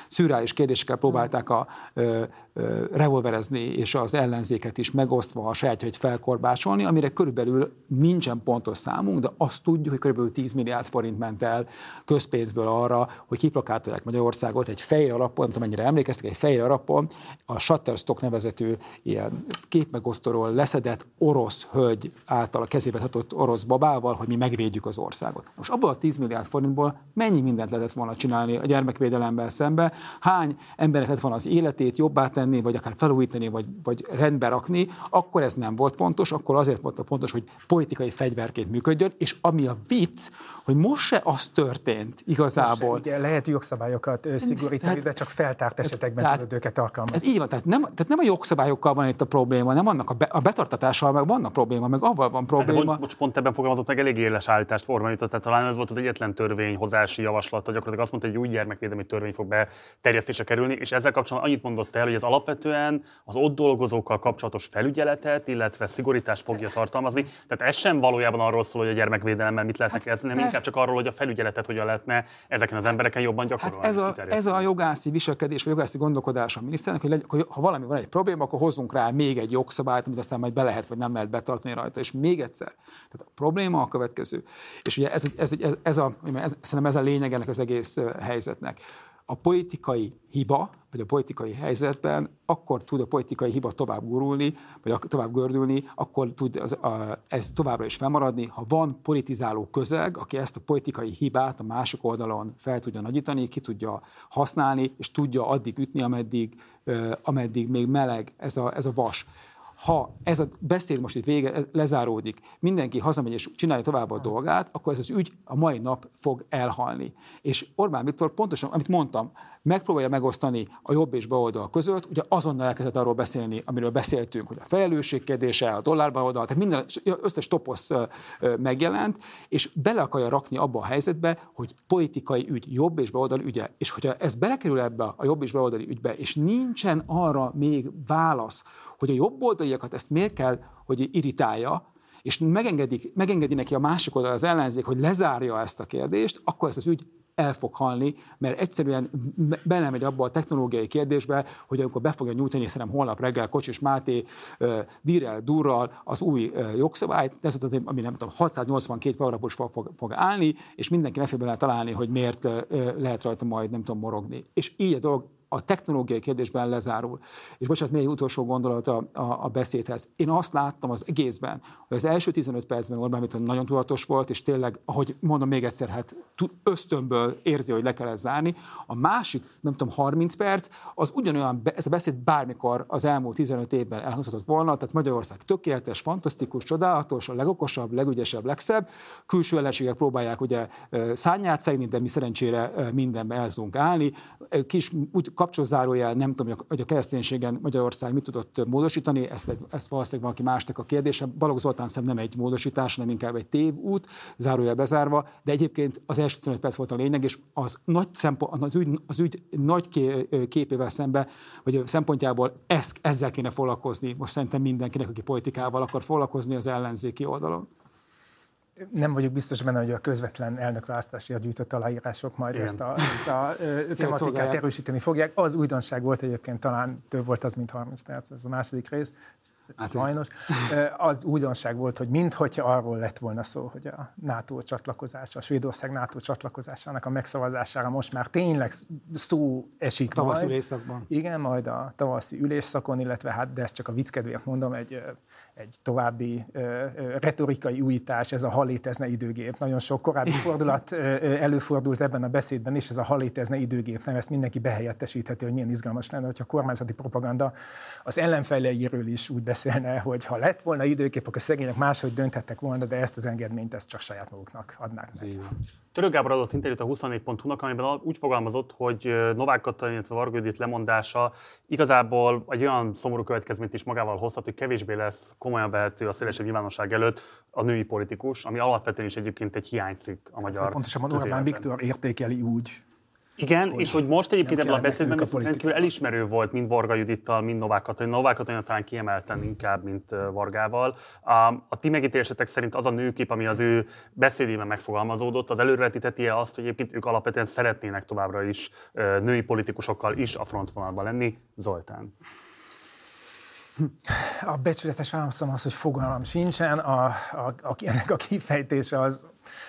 szürreális kérdésekkel próbálták a, ö, ö, revolverezni, és az ellenzéket is megosztva a sajátjait felkorbácsolni, amire körülbelül nincsen pontos számunk, de azt tudjuk, hogy körülbelül 10 milliárd forint ment el közpénzből arra, hogy kiplakátolják Magyarországot egy fehér alapon, nem tudom mennyire emlékeztek, egy fehér alapon a Shutterstock nevezető ilyen képmegosztóról leszedett orosz hölgy által a kezébe hatott orosz babával, hogy mi megvédjük az országot. Most abból a 10 milliárd forintból mennyi mindent lehetett volna csinálni a gyermekvédelemmel szembe, hány emberek lett volna az életét jobbá tenni, vagy akár felújítani, vagy, vagy rendbe rakni, akkor ez nem volt fontos, akkor azért volt fontos, hogy politikai fegyverként működjön, és ami a vicc, hogy most se az történt igazából. Most se, ugye lehet jogszabályokat szigorítani, tehát, de csak feltárt esetekben tehát, tudod őket alkalmazni. Ez így van, tehát nem, tehát nem a jogszabályokkal van itt a probléma, nem annak a, be, a betartatással meg vannak probléma, meg avval van probléma. Most pont ebben fogalmazott meg elég éles állítást formájított, tehát talán ez volt az egyetlen törvényhozási javaslat, gyakorlatilag azt mondta, hogy egy új gyermekvédelmi törvény fog beterjesztése kerülni, és ezzel kapcsolatban annyit mondott el, hogy ez alapvetően az ott dolgozókkal kapcsolatos felügyeletet, illetve szigorítást fogja tartalmazni. Tehát ez sem valójában arról szól, hogy a gyermekvédelemmel mit lehetne hát kezdeni, hanem inkább csak arról, hogy a felügyeletet hogyan lehetne ezeken az embereken jobban gyakorolni. Hát ez, a, ez a jogászi viselkedés, vagy jogászi gondolkodás a miniszternek, hogy, legy, hogy ha valami van egy probléma, akkor hozzunk rá még egy jogszabályt, amit aztán majd be lehet, vagy nem lehet betartani rajta. És még egyszer, tehát a probléma a következő. És ugye ez, ez, ez, ez, a, ez, szerintem ez a lényeg ennek az egész helyzetnek. A politikai hiba, vagy a politikai helyzetben akkor tud a politikai hiba tovább gurulni, vagy tovább gördülni, akkor tud az, a, ez továbbra is felmaradni, ha van politizáló közeg, aki ezt a politikai hibát a másik oldalon fel tudja nagyítani, ki tudja használni, és tudja addig ütni, ameddig, ameddig még meleg ez a, ez a vas ha ez a beszéd most itt vége, lezáródik, mindenki hazamegy és csinálja tovább a dolgát, akkor ez az ügy a mai nap fog elhalni. És Orbán Viktor pontosan, amit mondtam, megpróbálja megosztani a jobb és baloldal között, ugye azonnal elkezdett arról beszélni, amiről beszéltünk, hogy a felelősség kérdése, a dollárba tehát minden összes toposz megjelent, és bele akarja rakni abba a helyzetbe, hogy politikai ügy, jobb és baloldal ügye. És hogyha ez belekerül ebbe a jobb és baloldali ügybe, és nincsen arra még válasz, hogy a jobboldaliakat ezt miért kell, hogy irritálja, és megengedik, megengedi neki a másik oldal az ellenzék, hogy lezárja ezt a kérdést, akkor ez az ügy el fog halni, mert egyszerűen belemegy abba a technológiai kérdésbe, hogy amikor be fogja nyújtani, szerintem holnap reggel Kocsis Máté uh, dirrel, durral az új uh, jogszabályt, ez az, ami nem tudom, 682 paragrafus fog, fog, fog állni, és mindenki lehet találni, hogy miért lehet rajta majd, nem tudom, morogni. És így a dolog a technológiai kérdésben lezárul. És bocsánat, még egy utolsó gondolat a, a, a beszédhez. Én azt láttam az egészben, hogy az első 15 percben Orbán Viktor nagyon tudatos volt, és tényleg, ahogy mondom még egyszer, hát ösztönből érzi, hogy le kell ezt zárni. A másik, nem tudom, 30 perc, az ugyanolyan, ez a beszéd bármikor az elmúlt 15 évben elhangzott volna, tehát Magyarország tökéletes, fantasztikus, csodálatos, a legokosabb, legügyesebb, legszebb. Külső ellenségek próbálják ugye szányát szegni, de mi szerencsére mindenbe el állni. Kis úgy kapcsolzárójel, nem tudom, hogy a kereszténységen Magyarország mit tudott módosítani, ezt, ezt valószínűleg valaki másnak a kérdése. Balogh Zoltán szem nem egy módosítás, hanem inkább egy tévút, zárójel bezárva, de egyébként az első 15 perc volt a lényeg, és az nagy szempont, az ügy, az ügy nagy képével szembe, vagy szempontjából ezt, ezzel kéne foglalkozni. Most szerintem mindenkinek, aki politikával akar foglalkozni az ellenzéki oldalon nem vagyok biztos benne, hogy a közvetlen elnökválasztásért gyűjtött aláírások majd Igen. ezt a, ezt a tematikát erősíteni fogják. Az újdonság volt egyébként, talán több volt az, mint 30 perc, ez a második rész, Hát sajnos. Az újdonság volt, hogy minthogyha arról lett volna szó, hogy a NATO csatlakozása, a Svédország NATO csatlakozásának a megszavazására most már tényleg szó esik tavaszi majd. ülésszakban. Igen, majd a tavaszi ülésszakon, illetve hát, de ezt csak a vicckedvéért mondom, egy, egy további retorikai újítás, ez a ha létezne időgép. Nagyon sok korábbi [LAUGHS] fordulat előfordult ebben a beszédben is, ez a ha létezne időgép, nem ezt mindenki behelyettesítheti, hogy milyen izgalmas lenne, hogyha a kormányzati propaganda az ellenfeleiről is úgy beszél, beszélne, hogy ha lett volna időkép, akkor szegények máshogy dönthettek volna, de ezt az engedményt ezt csak saját maguknak adnák meg. Török Gábor adott interjút a 24.hu-nak, amiben úgy fogalmazott, hogy Novák Katalin, illetve Varga Judit lemondása igazából egy olyan szomorú következményt is magával hozhat, hogy kevésbé lesz komolyan vehető a szélesebb nyilvánosság előtt a női politikus, ami alapvetően is egyébként egy hiányzik a magyar Pontosabban Orbán Viktor értékeli úgy, igen, hogy és hogy most egyébként ebből a beszédben a rendkívül elismerő volt, mind Varga Judittal, mind Novák Katalin. Novák Katalin talán kiemelten inkább, mint Vargával. A, a ti megítélésetek szerint az a nőkép, ami az ő beszédében megfogalmazódott, az előretíteti -e azt, hogy egyébként ők alapvetően szeretnének továbbra is női politikusokkal is a frontvonalban lenni? Zoltán. A becsületes válaszom az, hogy fogalmam sincsen. A, a, a, ennek a kifejtése az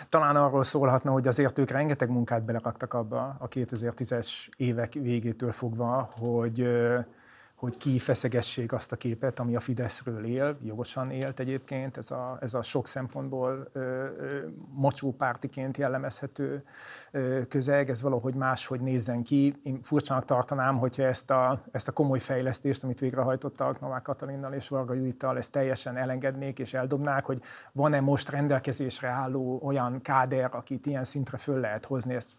talán arról szólhatna, hogy azért ők rengeteg munkát beleraktak abba a 2010-es évek végétől fogva, hogy hogy kifeszegessék azt a képet, ami a Fideszről él, jogosan élt egyébként, ez a, ez a sok szempontból ö, ö, mocsópártiként jellemezhető ö, közeg, ez valahogy máshogy nézzen ki. Én furcsának tartanám, hogyha ezt a, ezt a komoly fejlesztést, amit végrehajtottak Novák Katalinnal és Varga Judittal, ezt teljesen elengednék és eldobnák, hogy van-e most rendelkezésre álló olyan káder, akit ilyen szintre föl lehet hozni, ezt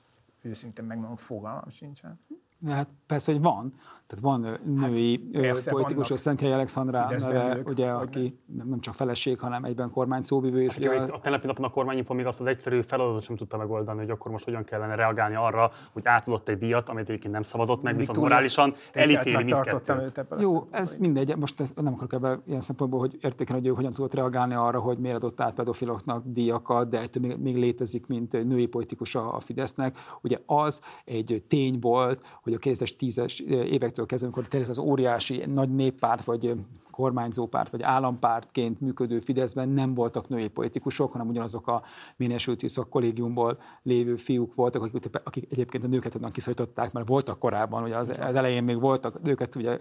őszintén megmondom, fogalmam sincsen. Hát persze, hogy van. Tehát van női hát, politikus, Szenthely Alexandra neve, ugye, aki nem, nem csak feleség, hanem egyben kormány szóvivő. És hát, ugye, a, a tegnapi napon a kormányinfo még azt az egyszerű feladatot sem tudta megoldani, hogy akkor most hogyan kellene reagálni arra, hogy átadott egy díjat, amit egyébként nem szavazott meg, viszont morálisan elítéli mindkettőt. Jó, ez mindegy, most ezt nem akarok ebben ilyen szempontból, hogy értékelni, hogy ő hogyan tudott reagálni arra, hogy miért adott át pedofiloknak díjakat, de ettől még, még létezik, mint női politikus a, a Fidesznek. Ugye az egy tény volt, hogy a 2010-es évektől kezdve, amikor tényleg az óriási nagy néppárt, vagy kormányzó párt vagy állampártként működő Fideszben nem voltak női politikusok, hanem ugyanazok a minősülti szakkollégiumból lévő fiúk voltak, akik, akik egyébként a nőket onnan kiszorították, mert voltak korábban, ugye az, az elején még voltak, őket ugye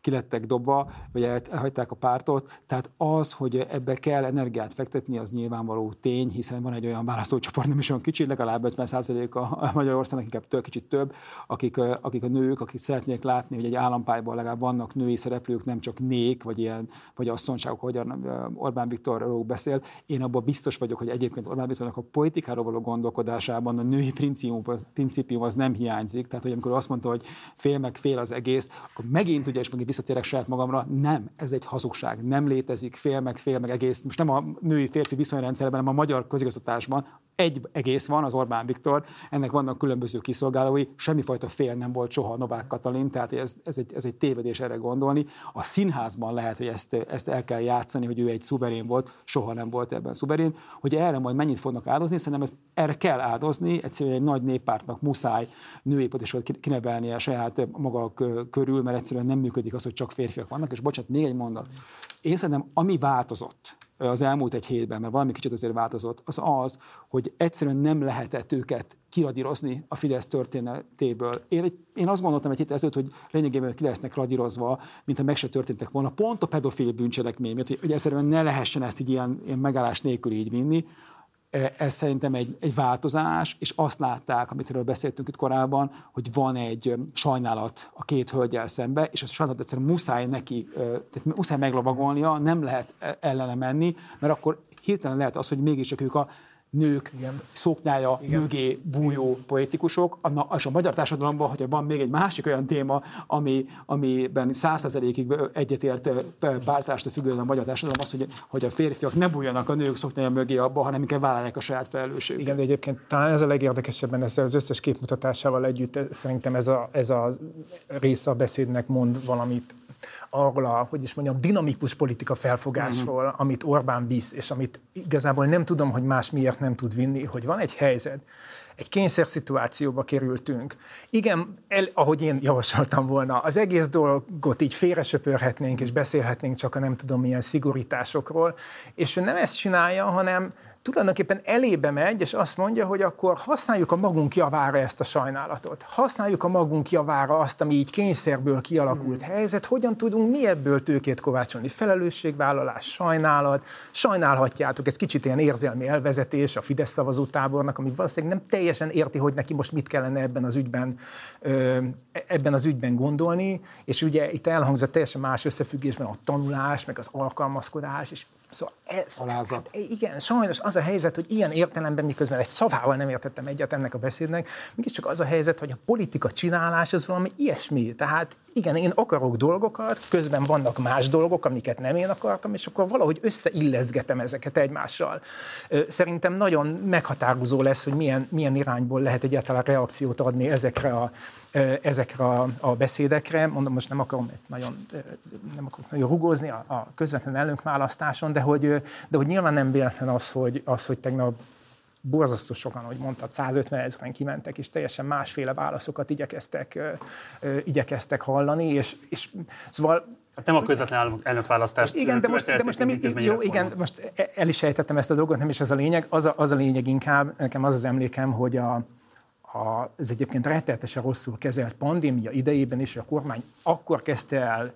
kilettek dobva, vagy elhagyták a pártot. Tehát az, hogy ebbe kell energiát fektetni, az nyilvánvaló tény, hiszen van egy olyan választócsoport, nem is olyan kicsi, legalább 50% a Magyarországnak, inkább több, kicsit több, akik, akik a nők, akik szeretnék látni, hogy egy állampályban legalább vannak női szereplők, nem csak nék, szék, vagy ilyen, vagy asszonságok, hogy Orbán Viktorról beszél. Én abban biztos vagyok, hogy egyébként Orbán Viktornak a politikáról való gondolkodásában a női principium az, principium az nem hiányzik. Tehát, hogy amikor azt mondta, hogy fél meg fél az egész, akkor megint ugye, és megint visszatérek saját magamra, nem, ez egy hazugság, nem létezik fél meg fél meg egész. Most nem a női férfi viszonyrendszerben, hanem a magyar közigazgatásban egy egész van, az Orbán Viktor, ennek vannak különböző kiszolgálói, semmifajta fél nem volt soha Novák Katalin, tehát ez, ez, egy, ez egy tévedés erre gondolni. A színházban lehet, hogy ezt, ezt el kell játszani, hogy ő egy szuverén volt, soha nem volt ebben szuverén, hogy erre majd mennyit fognak áldozni, szerintem ez, erre kell áldozni, egyszerűen egy nagy néppártnak muszáj női volt kinevelni a saját maga körül, mert egyszerűen nem működik az, hogy csak férfiak vannak, és bocsánat, még egy mondat. Én szerintem, ami változott, az elmúlt egy hétben, mert valami kicsit azért változott, az az, hogy egyszerűen nem lehetett őket kiradírozni a Fidesz történetéből. Én, én azt gondoltam egy hét ezelőtt, hogy lényegében ki lesznek radírozva, mintha meg se történtek volna, pont a pedofil bűncselekmény miatt, hogy, hogy egyszerűen ne lehessen ezt így ilyen, ilyen megállás nélkül így vinni. Ez szerintem egy, egy változás, és azt látták, amit erről beszéltünk itt korábban, hogy van egy sajnálat a két hölgyel szembe, és a sajnálat egyszerűen muszáj neki, tehát muszáj meglovagolnia, nem lehet e, ellene menni, mert akkor hirtelen lehet az, hogy mégiscsak ők a nők Igen. szoknyája Igen. mögé bújó politikusok, és a magyar társadalomban, hogyha van még egy másik olyan téma, ami, amiben százszerzelékig egyetért pártástól függően a magyar társadalom, az, hogy, hogy a férfiak ne bújjanak a nők szoknyája mögé abba, hanem inkább vállalják a saját felelősséget. Igen, de egyébként talán ez a legérdekesebben ezzel az összes képmutatásával együtt szerintem ez a, ez a része a beszédnek mond valamit arról a, hogy is mondjam, dinamikus politika felfogásról, uh-huh. amit Orbán visz, és amit igazából nem tudom, hogy más miért nem tud vinni, hogy van egy helyzet, egy kényszerszituációba kerültünk. Igen, el, ahogy én javasoltam volna, az egész dolgot így félresöpörhetnénk, és beszélhetnénk csak a nem tudom milyen szigorításokról, és ő nem ezt csinálja, hanem tulajdonképpen elébe megy, és azt mondja, hogy akkor használjuk a magunk javára ezt a sajnálatot. Használjuk a magunk javára azt, ami így kényszerből kialakult hmm. helyzet, hogyan tudunk mi ebből tőkét kovácsolni. Felelősségvállalás, sajnálat, sajnálhatjátok, ez kicsit ilyen érzelmi elvezetés a Fidesz szavazó tábornak, ami valószínűleg nem teljesen érti, hogy neki most mit kellene ebben az ügyben, ebben az ügyben gondolni, és ugye itt elhangzott teljesen más összefüggésben a tanulás, meg az alkalmazkodás, és Szóval ez, Alázat. Hát, igen, sajnos az a helyzet, hogy ilyen értelemben, miközben egy szavával nem értettem egyet ennek a beszédnek, mégiscsak az a helyzet, hogy a politika csinálás az valami ilyesmi. Tehát igen, én akarok dolgokat, közben vannak más dolgok, amiket nem én akartam, és akkor valahogy összeilleszgetem ezeket egymással. Szerintem nagyon meghatározó lesz, hogy milyen, milyen irányból lehet egyáltalán reakciót adni ezekre a, ezekre a, a beszédekre. Mondom, most nem akarom nagyon, nem akarok nagyon rugózni a, a közvetlen elnökválasztáson, de hogy, de hogy nyilván nem véletlen az, hogy, az, hogy tegnap borzasztó sokan, ahogy mondtad, 150 ezeren kimentek, és teljesen másféle válaszokat igyekeztek, igyekeztek hallani, és, és szóval Hát nem a közvetlen elnökválasztást. Igen, de most, de most nem, jó, igen, most e- el is sejtettem ezt a dolgot, nem is ez a lényeg. Az a, az a lényeg inkább, nekem az az emlékem, hogy a, az egyébként rettenetesen rosszul kezelt pandémia idejében is, a kormány akkor kezdte el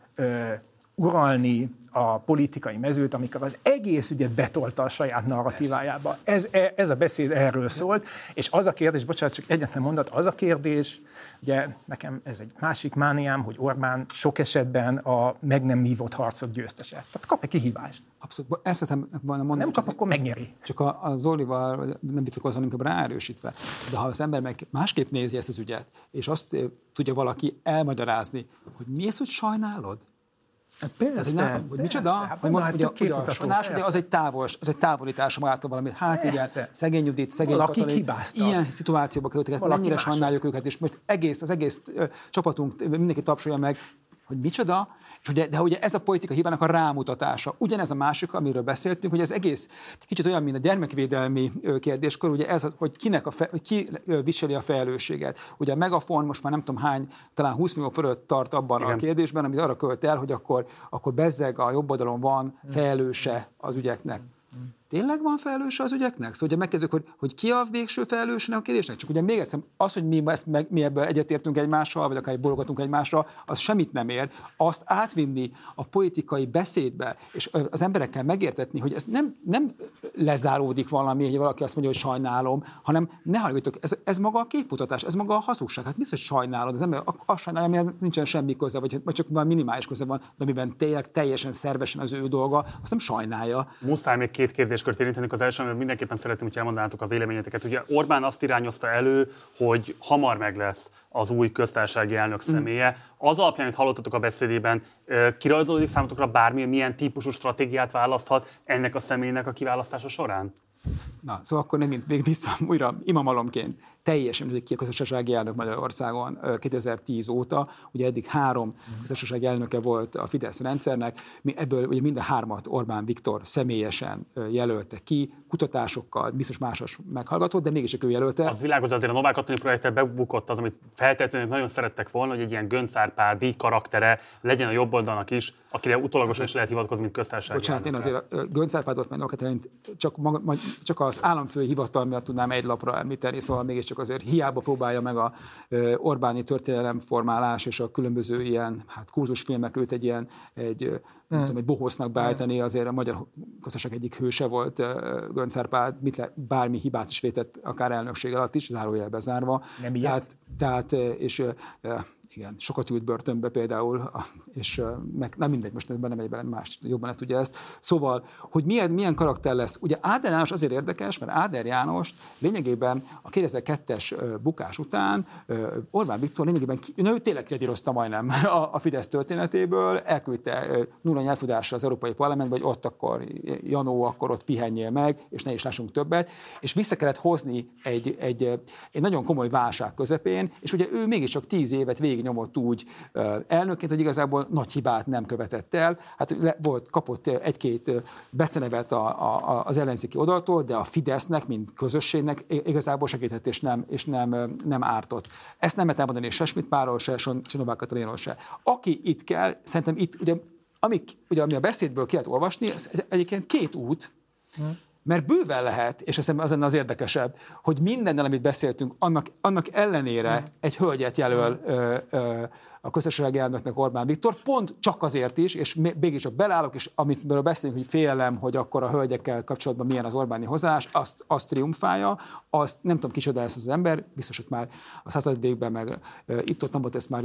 uralni a politikai mezőt, amikor az egész ügyet betolta a saját narratívájába. Ez, e, ez a beszéd erről szólt, és az a kérdés, bocsánat, csak egyetlen mondat, az a kérdés, ugye nekem ez egy másik mániám, hogy Orbán sok esetben a meg nem vívott harcot győztese. Tehát kap egy kihívást. Abszolút. Ezt vettem volna mondani. Nem kap, akkor megnyeri. Csak a, a Zolival nem vitatkozom, inkább ráerősítve. De ha az ember meg másképp nézi ezt az ügyet, és azt tudja valaki elmagyarázni, hogy mi ez, hogy sajnálod? Hát persze, nem, hogy persze, micsoda, hát hogy mondom, hogy hogy a, a sanás, ugye az egy, távol, az egy távolítás magától valami. Hát igen, szegény Judit, szegény Valaki Katalin, ilyen szituációba kerültek, hát mennyire sajnáljuk őket, és most egész, az egész ö, csapatunk, mindenki tapsolja meg, hogy micsoda, és ugye, de ugye ez a politika hibának a rámutatása. Ugyanez a másik, amiről beszéltünk, hogy ez egész kicsit olyan, mint a gyermekvédelmi kérdéskor, ugye ez, hogy kinek a fe, hogy ki viseli a felelősséget. Ugye a Megafon most már nem tudom hány, talán 20 millió fölött tart abban Igen. a kérdésben, amit arra költ el, hogy akkor, akkor bezzeg a jobb oldalon van felelőse az ügyeknek. Tényleg van felelős az ügyeknek? Szóval ugye megkezdjük, hogy, hogy ki a végső felelős a kérdésnek? Csak ugye még egyszer, az, hogy mi, ezt meg, mi ebből egyetértünk egymással, vagy akár bologatunk egymásra, az semmit nem ér. Azt átvinni a politikai beszédbe, és az emberekkel megértetni, hogy ez nem, nem lezáródik valami, hogy valaki azt mondja, hogy sajnálom, hanem ne hallgatok, ez, ez maga a képmutatás, ez maga a hazugság. Hát biztos sajnálod, az ember azt sajnálja, ami nincsen semmi köze, vagy, vagy csak van minimális köze van, de amiben tényleg teljesen szervesen az ő dolga, azt nem sajnálja. Muszáj még két kérdés kérdéskört érintenek. Az első, mindenképpen szeretném, hogy elmondanátok a véleményeteket. Ugye Orbán azt irányozta elő, hogy hamar meg lesz az új köztársasági elnök személye. Az alapján, amit hallottatok a beszédében, kirajzolódik számotokra bármilyen milyen típusú stratégiát választhat ennek a személynek a kiválasztása során? Na, szóval akkor nem még vissza újra imamalomként teljesen működik ki a közösségi elnök Magyarországon 2010 óta. Ugye eddig három közösségi elnöke volt a Fidesz rendszernek, mi ebből ugye minden hármat Orbán Viktor személyesen jelölte ki, kutatásokkal, biztos másos meghallgatott, de mégis ő jelölte. Az világos, de azért a Novák Katalin projekttel bebukott az, amit feltétlenül nagyon szerettek volna, hogy egy ilyen Göncárpádi karaktere legyen a jobb oldalnak is, akire utólagosan is lehet hivatkozni, mint köztársaság. Bocsánat, én azért a Göncárpádot meg csak, maga, csak az államfői hivatal miatt tudnám egy lapra említeni, szóval mégiscsak azért hiába próbálja meg a Orbáni történelemformálás és a különböző ilyen hát kurzusfilmek őt egy ilyen egy, nem tudom, egy bohosznak beállítani, azért a magyar gazdaság egyik hőse volt Gönc Árpád, mit le, bármi hibát is vétett, akár elnökség alatt is, zárójelbe zárva. Nem tehát, tehát, és igen, sokat ült börtönbe például, és meg, nem mindegy, most ebben nem megy bele, más jobban le tudja ezt. Szóval, hogy milyen, milyen karakter lesz. Ugye Áder János azért érdekes, mert Áder János lényegében a 2002-es bukás után Orbán Viktor lényegében, ő tényleg kredírozta majdnem a, a Fidesz történetéből, elküldte nulla nyelvfudásra az Európai Parlamentbe, hogy ott akkor Janó, akkor ott pihenjél meg, és ne is lássunk többet, és vissza kellett hozni egy, egy, egy nagyon komoly válság közepén, és ugye ő mégiscsak tíz évet végig végignyomott úgy elnökként, hogy igazából nagy hibát nem követett el. Hát volt, kapott egy-két becenevet a, a, az ellenzéki oldaltól, de a Fidesznek, mint közösségnek igazából segített és nem, és nem, nem ártott. Ezt nem lehet elmondani se Schmidt Párról, se Novák Katalinról se. Aki itt kell, szerintem itt ugye, amik, ugye, ami a beszédből ki lehet olvasni, ez egyébként két út, hmm mert bőven lehet, és azt az lenne az érdekesebb, hogy mindennel, amit beszéltünk, annak, annak ellenére egy hölgyet jelöl ö, ö, a közösségi elnöknek Orbán Viktor, pont csak azért is, és mégis csak belállok, és amit beszélünk, hogy félem, hogy akkor a hölgyekkel kapcsolatban milyen az Orbáni hozás, azt, azt triumfálja, azt nem tudom kicsoda ezt az ember, biztos, hogy már a századvégben meg itt-ott nem volt, ezt már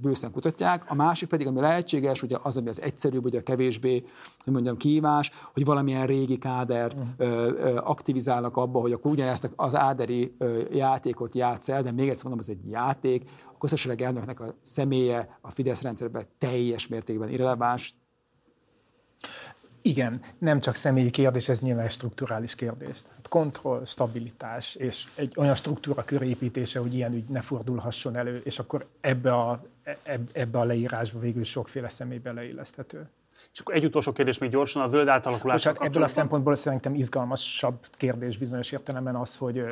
bőszen kutatják. A másik pedig, ami lehetséges, ugye az, ami az egyszerűbb, ugye a kevésbé, hogy mondjam, kívás, hogy valamilyen régi kádert mm. aktivizálnak abba, hogy akkor ugyanezt az áderi játékot játsz el, de még egyszer mondom, ez egy játék, közösségi elnöknek a személye a Fidesz rendszerben teljes mértékben irreleváns. Igen, nem csak személyi kérdés, ez nyilván strukturális kérdés. Tehát kontroll, stabilitás, és egy olyan struktúra körépítése, hogy ilyen ügy ne fordulhasson elő, és akkor ebbe a, ebbe a leírásba végül sokféle személy beleilleszthető. És akkor egy utolsó kérdés még gyorsan, a zöld átalakulás. Bocsánat, ebből a szempontból szerintem izgalmasabb kérdés bizonyos értelemben az, hogy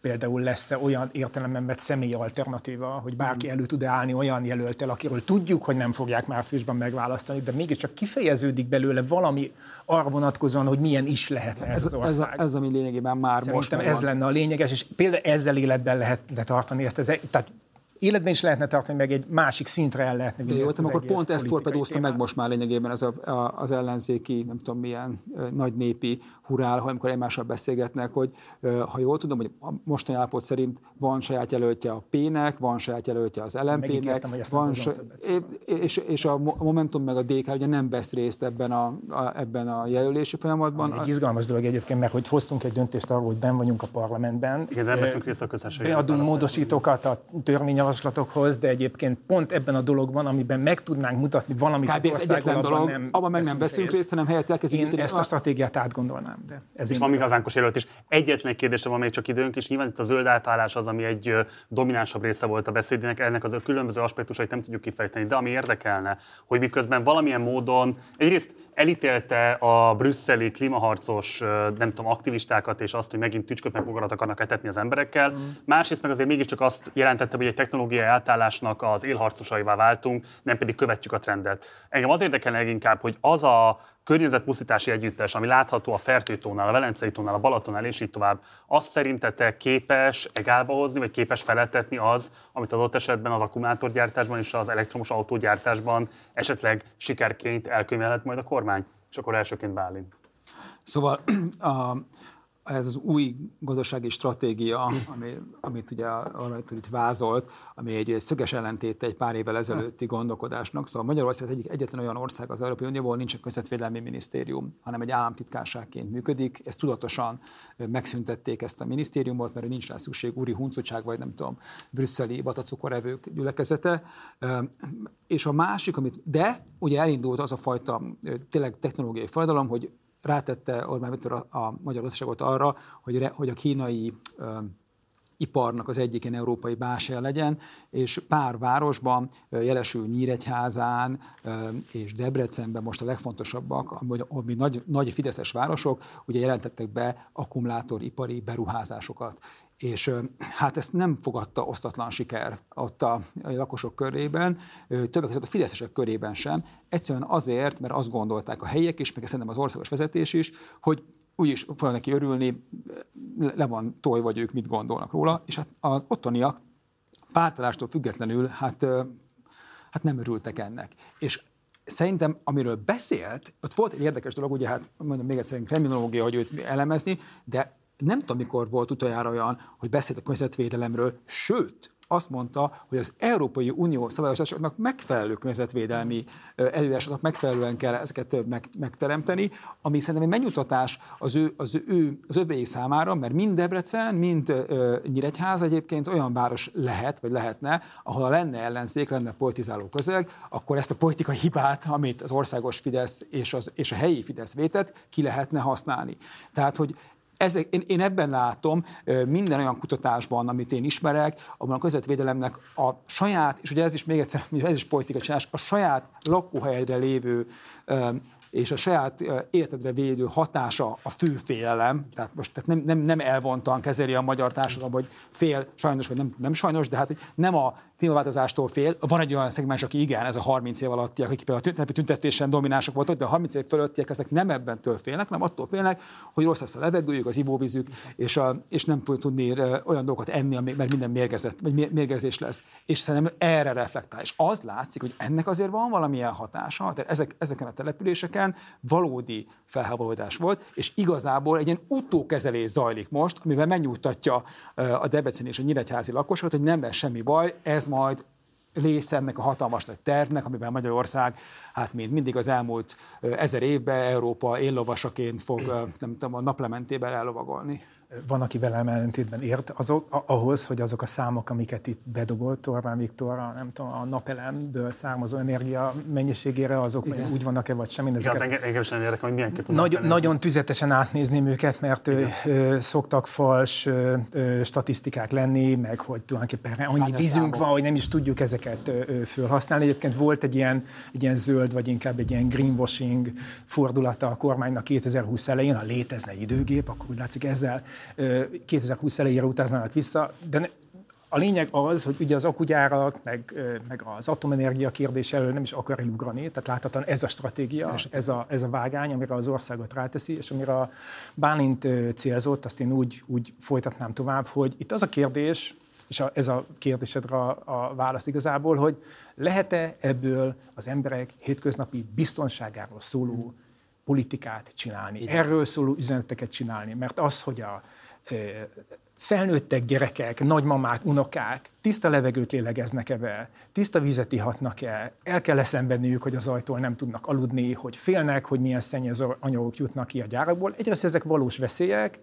például lesz-e olyan értelemben vett személy alternatíva, hogy bárki elő tud állni olyan jelöltel, akiről tudjuk, hogy nem fogják márciusban megválasztani, de mégiscsak kifejeződik belőle valami arra vonatkozóan, hogy milyen is lehetne ez, ez az ország. Ez, ez ami lényegében már Szerintem most ez lenne a lényeges, és például ezzel életben lehetne tartani ezt. Ez, tehát életben is lehetne tartani, meg egy másik szintre el lehetne vinni. Jó, ezt akkor pont ezt torpedózta meg most már lényegében ez a, a, az ellenzéki, nem tudom milyen nagy népi hurál, amikor egymással beszélgetnek, hogy ha jól tudom, hogy a mostani állapot szerint van saját jelöltje a P-nek, van saját jelöltje az LMP-nek, van sa- és, és a Momentum meg a DK ugye nem vesz részt ebben a, a, ebben a jelölési folyamatban. Egy izgalmas dolog egyébként, mert hogy hoztunk egy döntést arról, hogy ben vagyunk a parlamentben. Igen, nem veszünk részt a közösségben. Beadunk módosítókat a törvényjavaslatokhoz, javaslatokhoz, de egyébként pont ebben a dologban, amiben meg tudnánk mutatni valamit Kb. az egyetlen dolog, nem abban meg nem veszünk részt, hanem helyett elkezdjük Én ezt a stratégiát átgondolnám. De ez és van még hazánkos jelölt is. Egyetlen egy kérdésre van még csak időnk, és nyilván itt a zöld átállás az, ami egy dominánsabb része volt a beszédének, ennek az a különböző aspektusait nem tudjuk kifejteni, de ami érdekelne, hogy miközben valamilyen módon egyrészt elítélte a brüsszeli klímaharcos, nem tudom, aktivistákat, és azt, hogy megint tücsköt bogarat akarnak etetni az emberekkel. Mm. Másrészt meg azért mégiscsak azt jelentette, hogy egy technológiai átállásnak az élharcosaivá váltunk, nem pedig követjük a trendet. Engem az érdekel leginkább, hogy az a környezetpusztítási együttes, ami látható a Fertőtónál, a Velencei tónál, a Balatonál és így tovább, azt szerintetek képes egálba hozni, vagy képes felettetni az, amit adott esetben az akkumulátorgyártásban és az elektromos autógyártásban esetleg sikerként elkönyvelhet majd a kormány? És akkor elsőként Bálint. Szóval [CLEARS THROAT] a, ez az új gazdasági stratégia, ami, amit ugye amit itt vázolt, ami egy szöges ellentéte egy pár évvel ezelőtti gondolkodásnak. Szóval Magyarország egyik egyetlen olyan ország az Európai Unióból, nincs egy közvetvédelmi minisztérium, hanem egy államtitkárságként működik. Ezt tudatosan megszüntették ezt a minisztériumot, mert nincs rá szükség úri huncutság, vagy nem tudom, brüsszeli batacukorevők gyülekezete. És a másik, amit, de ugye elindult az a fajta tényleg technológiai forradalom, hogy rátette Orbán Viktor a, a magyar gazdaságot arra, hogy, re, hogy a kínai ö, iparnak az egyik ilyen európai báse legyen, és pár városban, jelesül Nyíregyházán és Debrecenben most a legfontosabbak, ami nagy, nagy fideszes városok, ugye jelentettek be akkumulátoripari beruházásokat és hát ezt nem fogadta osztatlan siker ott a, lakosok körében, többek között a fideszesek körében sem, egyszerűen azért, mert azt gondolták a helyiek is, meg szerintem az országos vezetés is, hogy úgyis fognak neki örülni, le van toj, vagy ők mit gondolnak róla, és hát az ottaniak pártalástól függetlenül hát, hát nem örültek ennek. És szerintem, amiről beszélt, ott volt egy érdekes dolog, ugye hát mondom még egyszer kriminológia, hogy őt elemezni, de nem tudom, mikor volt utoljára olyan, hogy beszélt a környezetvédelemről, sőt, azt mondta, hogy az Európai Unió szabályozásoknak megfelelő környezetvédelmi előírásoknak megfelelően kell ezeket meg, megteremteni, ami szerintem egy megnyugtatás az ő, az ő az övéi számára, mert mind Debrecen, mind uh, Nyíregyháza egyébként olyan város lehet, vagy lehetne, ahol lenne ellenzék, lenne politizáló közeg, akkor ezt a politikai hibát, amit az országos Fidesz és, az, és a helyi Fidesz vétett, ki lehetne használni. Tehát, hogy ezek, én, én ebben látom minden olyan kutatásban, amit én ismerek, abban a közvetvédelemnek a saját, és ugye ez is még egyszer, [LAUGHS] ez is politikai csinálás, a saját lakóhelyedre lévő és a saját életedre védő hatása a fő félelem, tehát most tehát nem, nem, nem elvontan kezeli a magyar társadalom, hogy fél, sajnos vagy nem, nem sajnos, de hát nem a klímaváltozástól fél. Van egy olyan szegmens, aki igen, ez a 30 év alattiak, akik például a tüntetésen dominánsak voltak, de a 30 év fölöttiek ezek nem ebben félnek, hanem attól félnek, hogy rossz lesz a levegőjük, az ivóvízük, és, a, és nem fog tudni olyan dolgokat enni, mert minden mérgezett, vagy mérgezés lesz. És szerintem erre reflektál. És az látszik, hogy ennek azért van valamilyen hatása, tehát ezek, ezeken a településeken valódi felháborodás volt, és igazából egy ilyen utókezelés zajlik most, amivel megnyugtatja a Debrecen és a Nyíregyházi lakosokat, hogy nem lesz semmi baj, ez majd része ennek a hatalmas nagy tervnek, amiben Magyarország, hát mint mindig az elmúlt ezer évben Európa éllovasaként fog, nem tudom, a naplementében ellovagolni. Van, aki velem ellentétben ért azok, ahhoz, hogy azok a számok, amiket itt bedobott Orbán Viktor, a, nem tudom, a napelemből származó energia mennyiségére, azok Igen. úgy vannak-e, vagy sem. Ezeket... Igen, az engem sem érdekel, hogy milyen Nagy, Nagyon tüzetesen átnézném őket, mert ö, szoktak fals ö, ö, statisztikák lenni, meg hogy tulajdonképpen annyi vízünk van, hogy nem is tudjuk ezeket ö, felhasználni. Egyébként volt egy ilyen, egy ilyen zöld, vagy inkább egy ilyen greenwashing fordulata a kormánynak 2020 elején, ha létezne időgép, akkor úgy látszik ezzel 2020 elejére utaznának vissza, de a lényeg az, hogy ugye az akugyárak, meg, meg az atomenergia kérdés elől nem is akar elugrani, tehát láthatóan ez a stratégia, ez a, ez a vágány, amire az országot ráteszi, és amire a Bálint célzott, azt én úgy, úgy folytatnám tovább, hogy itt az a kérdés, és a, ez a kérdésedre a, a válasz igazából, hogy lehet-e ebből az emberek hétköznapi biztonságáról szóló politikát csinálni, Igen. erről szóló üzeneteket csinálni, mert az, hogy a felnőttek gyerekek, nagymamák, unokák tiszta levegőt lélegeznek-e be, tiszta vizet ihatnak-e, el kell eszenvedniük, hogy az ajtól nem tudnak aludni, hogy félnek, hogy milyen szennyező anyagok jutnak ki a gyárakból. Egyrészt ezek valós veszélyek,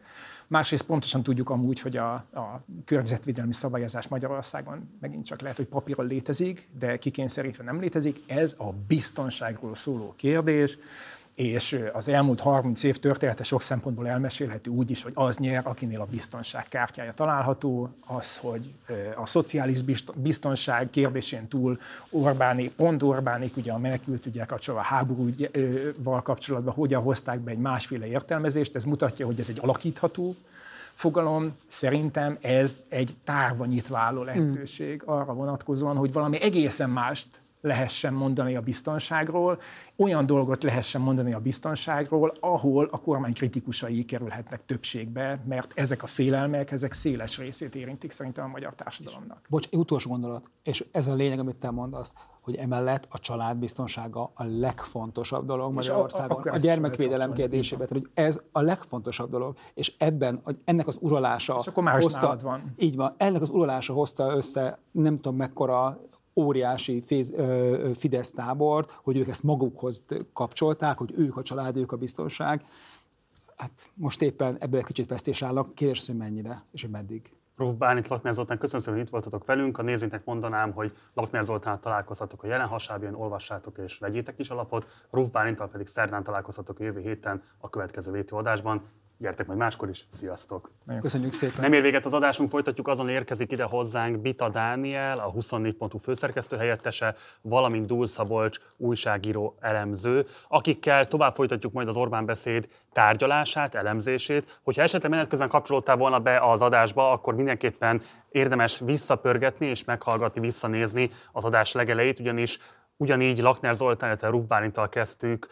másrészt pontosan tudjuk amúgy, hogy a, a környezetvédelmi szabályozás Magyarországon megint csak lehet, hogy papíron létezik, de kikényszerítve nem létezik. Ez a biztonságról szóló kérdés és az elmúlt 30 év története sok szempontból elmesélhető úgy is, hogy az nyer, akinél a biztonság kártyája található, az, hogy a szociális biztonság kérdésén túl Orbáni, pont Orbánik ugye a menekült ugye kapcsolatban, a háborúval kapcsolatban hogyan hozták be egy másféle értelmezést, ez mutatja, hogy ez egy alakítható fogalom, szerintem ez egy tárva nyitva álló lehetőség arra vonatkozóan, hogy valami egészen mást lehessen mondani a biztonságról, olyan dolgot lehessen mondani a biztonságról, ahol a kormány kritikusai kerülhetnek többségbe, mert ezek a félelmek, ezek széles részét érintik szerintem a magyar társadalomnak. Bocs, utolsó gondolat, és ez a lényeg, amit te mondasz, hogy emellett a család biztonsága a legfontosabb dolog Magyarországon. A, a, a gyermekvédelem kérdésében, hogy ez a legfontosabb dolog, és ebben ennek az uralása és akkor más hozta, van. Így van, ennek az uralása hozta össze nem tudom mekkora óriási féz, ö, Fidesz tábort, hogy ők ezt magukhoz kapcsolták, hogy ők a család, ők a biztonság. Hát most éppen ebből egy kicsit vesztés állnak. Kérdés hogy mennyire és hogy meddig. Prof. Bálint Lakner Zoltán, köszönöm szépen, hogy itt voltatok velünk. A nézőknek mondanám, hogy Lakner Zoltán találkozhatok a jelen hasábján, olvassátok és vegyétek is alapot. Prof. Bálintal pedig szerdán találkozhatok a jövő héten a következő vétőadásban. Gyertek majd máskor is, sziasztok! Köszönjük szépen! Nem ér véget az adásunk, folytatjuk, azon érkezik ide hozzánk Bita Dániel, a 24.hu főszerkesztő helyettese, valamint Dúl Szabolcs újságíró elemző, akikkel tovább folytatjuk majd az Orbán beszéd tárgyalását, elemzését. Hogyha esetleg menet közben kapcsolódtál volna be az adásba, akkor mindenképpen érdemes visszapörgetni és meghallgatni, visszanézni az adás legelejét, ugyanis Ugyanígy Lakner Zoltán, illetve Ruf Bálintal kezdtük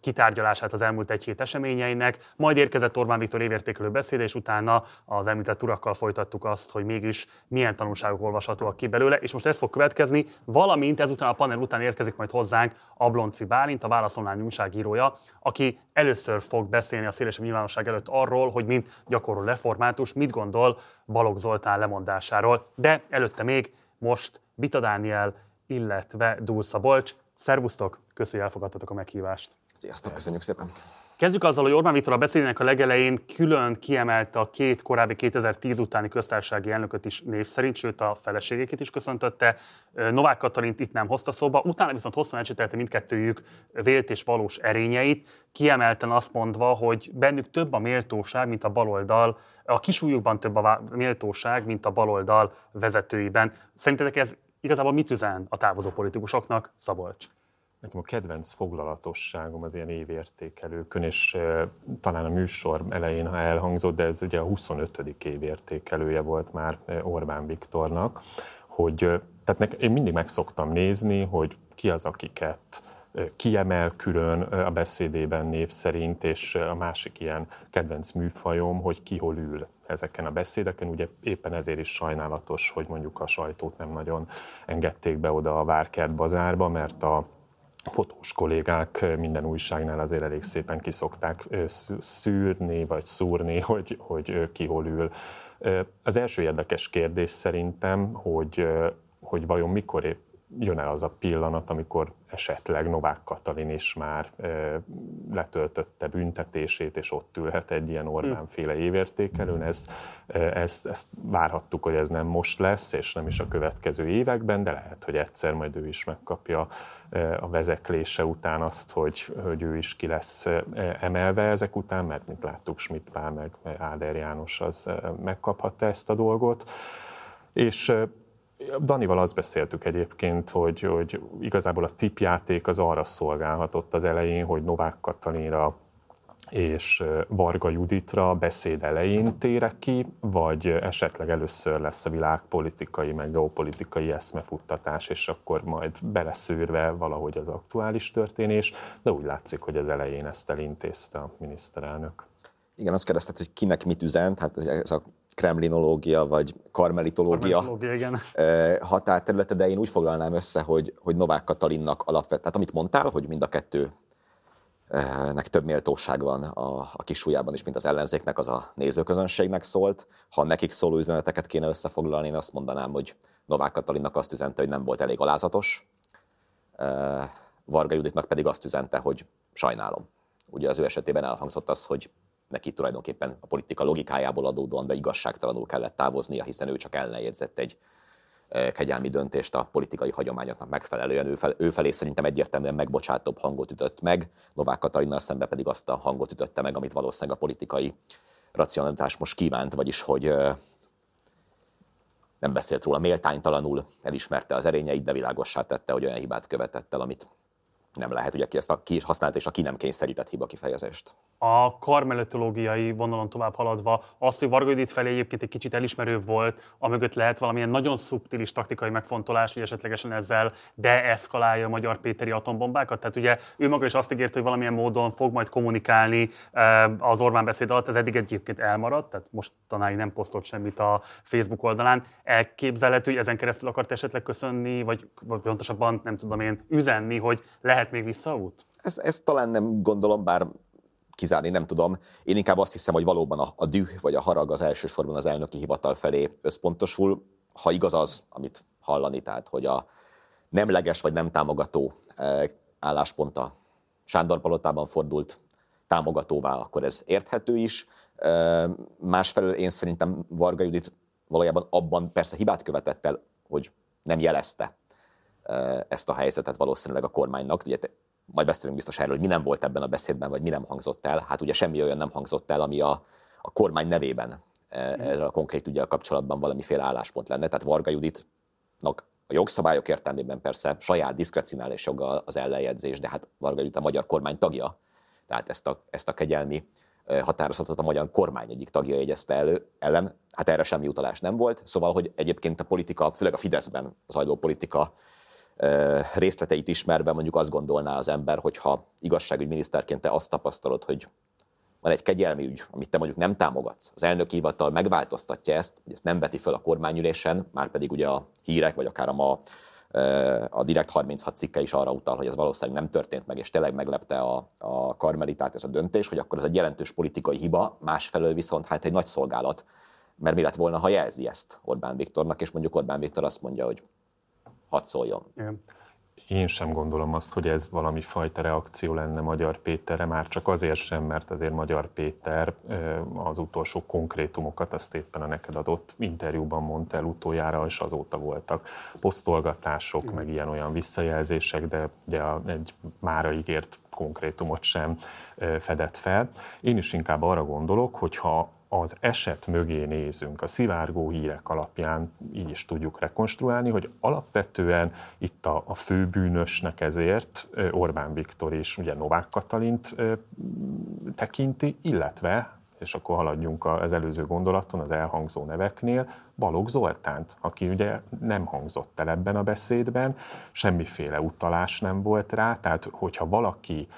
kitárgyalását az elmúlt egy hét eseményeinek, majd érkezett Orbán Viktor évértékelő beszéde, és utána az említett urakkal folytattuk azt, hogy mégis milyen tanulságok olvashatóak ki belőle, és most ez fog következni, valamint ezután a panel után érkezik majd hozzánk Ablonci Bálint, a Válasz Online újságírója, aki először fog beszélni a szélesebb nyilvánosság előtt arról, hogy mint gyakorló református mit gondol Balogh Zoltán lemondásáról. De előtte még most Bita Dániel illetve Dúl Szabolcs. Szervusztok, köszönjük, hogy elfogadtatok a meghívást. Sziasztok, köszönjük szépen. Kezdjük azzal, hogy Orbán Viktor a beszédének a legelején külön kiemelte a két korábbi 2010 utáni köztársasági elnököt is név szerint, sőt a feleségét is köszöntötte. Novák Katalint itt nem hozta szóba, utána viszont hosszan elcsételte mindkettőjük vélt és valós erényeit, kiemelten azt mondva, hogy bennük több a méltóság, mint a baloldal, a kisújukban több a méltóság, mint a baloldal vezetőiben. Szerintetek ez igazából mit üzen a távozó politikusoknak, Szabolcs? Nekem a kedvenc foglalatosságom az ilyen évértékelőkön, és e, talán a műsor elején, ha elhangzott, de ez ugye a 25. évértékelője volt már Orbán Viktornak, hogy tehát nek, én mindig meg szoktam nézni, hogy ki az, akiket kiemel külön a beszédében név szerint, és a másik ilyen kedvenc műfajom, hogy ki hol ül ezeken a beszédeken. Ugye éppen ezért is sajnálatos, hogy mondjuk a sajtót nem nagyon engedték be oda a Várkert bazárba, mert a fotós kollégák minden újságnál azért elég szépen kiszokták szűrni, vagy szúrni, hogy, hogy ki hol ül. Az első érdekes kérdés szerintem, hogy, hogy vajon mikor jön el az a pillanat, amikor esetleg Novák Katalin is már letöltötte büntetését, és ott ülhet egy ilyen Orbán-féle évértékelőn. Ezt, ezt, ezt várhattuk, hogy ez nem most lesz, és nem is a következő években, de lehet, hogy egyszer majd ő is megkapja a vezeklése után azt, hogy, hogy ő is ki lesz emelve ezek után, mert mint láttuk, Schmidt Pál meg Áder János az megkaphatta ezt a dolgot. És Danival azt beszéltük egyébként, hogy, hogy igazából a tipjáték az arra szolgálhatott az elején, hogy Novák Katalinra és Varga Juditra beszéd elején térek ki, vagy esetleg először lesz a világpolitikai, meg geopolitikai eszmefuttatás, és akkor majd beleszűrve valahogy az aktuális történés, de úgy látszik, hogy az elején ezt elintézte a miniszterelnök. Igen, azt kérdezted, hogy kinek mit üzent, hát ez a kremlinológia vagy karmelitológia, karmelitológia igen. határterülete, de én úgy foglalnám össze, hogy, hogy Novák Katalinnak alapvetően, tehát amit mondtál, hogy mind a kettő nek több méltóság van a, a kisújában is, mint az ellenzéknek, az a nézőközönségnek szólt. Ha nekik szóló üzeneteket kéne összefoglalni, én azt mondanám, hogy Novák Katalinnak azt üzente, hogy nem volt elég alázatos, Varga Juditnak pedig azt üzente, hogy sajnálom. Ugye az ő esetében elhangzott az, hogy neki tulajdonképpen a politika logikájából adódóan, de igazságtalanul kellett távoznia, hiszen ő csak ellenjegyzett egy kegyelmi döntést a politikai hagyományoknak megfelelően. Ő, fel, ő felé szerintem egyértelműen megbocsátóbb hangot ütött meg, Novák Katalinnal szemben pedig azt a hangot ütötte meg, amit valószínűleg a politikai racionalitás most kívánt, vagyis hogy nem beszélt róla méltánytalanul, elismerte az erényeit, de világossá tette, hogy olyan hibát követett el, amit nem lehet, ugye ki ezt a ki is használt, és a ki nem kényszerített hiba kifejezést a karmeletológiai vonalon tovább haladva, azt, hogy Varga Judit felé egyébként egy kicsit elismerő volt, amögött lehet valamilyen nagyon szubtilis taktikai megfontolás, hogy esetlegesen ezzel deeszkalálja a magyar Péteri atombombákat. Tehát ugye ő maga is azt ígért, hogy valamilyen módon fog majd kommunikálni eh, az Orbán beszéd alatt, ez eddig egyébként elmaradt, tehát most tanáig nem posztolt semmit a Facebook oldalán. Elképzelhető, hogy ezen keresztül akart esetleg köszönni, vagy, vagy pontosabban nem tudom én üzenni, hogy lehet még visszaút? Ezt, ezt talán nem gondolom, bár kizárni, nem tudom. Én inkább azt hiszem, hogy valóban a, a düh vagy a harag az elsősorban az elnöki hivatal felé összpontosul, ha igaz az, amit hallani, tehát hogy a nemleges vagy nem támogató eh, álláspont a Sándor Palotában fordult támogatóvá, akkor ez érthető is. Eh, másfelől én szerintem Varga Judit valójában abban persze hibát követett el, hogy nem jelezte ezt a helyzetet valószínűleg a kormánynak. Ugye majd beszélünk biztos erről, hogy mi nem volt ebben a beszédben, vagy mi nem hangzott el. Hát ugye semmi olyan nem hangzott el, ami a, a kormány nevében e, erről a konkrét ügyel kapcsolatban valamiféle álláspont lenne. Tehát Varga Juditnak a jogszabályok értelmében persze saját diszkrecionális joga az ellenjegyzés, de hát Varga Judit a magyar kormány tagja, tehát ezt a, ezt a kegyelmi határozatot a magyar kormány egyik tagja jegyezte elő, ellen, hát erre semmi utalás nem volt. Szóval, hogy egyébként a politika, főleg a Fideszben zajló politika részleteit ismerve mondjuk azt gondolná az ember, hogyha igazságügyminiszterként te azt tapasztalod, hogy van egy kegyelmi ügy, amit te mondjuk nem támogatsz, az elnök hivatal megváltoztatja ezt, hogy ezt nem veti fel a kormányülésen, már pedig ugye a hírek, vagy akár a ma a Direkt 36 cikke is arra utal, hogy ez valószínűleg nem történt meg, és tényleg meglepte a, a karmelitát ez a döntés, hogy akkor ez egy jelentős politikai hiba, másfelől viszont hát egy nagy szolgálat, mert mi lett volna, ha jelzi ezt Orbán Viktornak, és mondjuk Orbán Viktor azt mondja, hogy hadd szóljon. Igen. Én sem gondolom azt, hogy ez valami fajta reakció lenne Magyar Péterre, már csak azért sem, mert azért Magyar Péter az utolsó konkrétumokat azt éppen a neked adott interjúban mondta el utoljára, és azóta voltak posztolgatások, mm. meg ilyen-olyan visszajelzések, de ugye egy mára ígért konkrétumot sem fedett fel. Én is inkább arra gondolok, hogy ha az eset mögé nézünk, a szivárgó hírek alapján így is tudjuk rekonstruálni, hogy alapvetően itt a, a főbűnösnek ezért Orbán Viktor és ugye Novák Katalint tekinti, illetve és akkor haladjunk az előző gondolaton, az elhangzó neveknél, Balogh Zoltánt, aki ugye nem hangzott el ebben a beszédben, semmiféle utalás nem volt rá, tehát hogyha valaki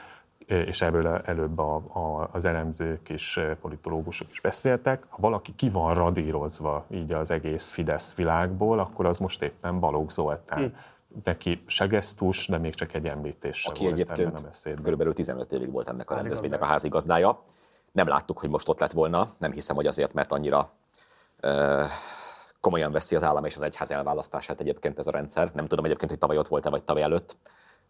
és ebből előbb a, a, az elemzők és politológusok is beszéltek, ha valaki ki van radírozva így az egész Fidesz világból, akkor az most éppen Balogh Zoltán. Hm. Neki se gesztus, de még csak egy említés Aki volt egyébként ebben a beszédben. körülbelül 15 évig volt ennek a rendezvénynek a házigazdája. Nem láttuk, hogy most ott lett volna, nem hiszem, hogy azért, mert annyira uh, komolyan veszi az állam és az egyház elválasztását egyébként ez a rendszer. Nem tudom egyébként, hogy tavaly ott volt-e, vagy tavaly előtt.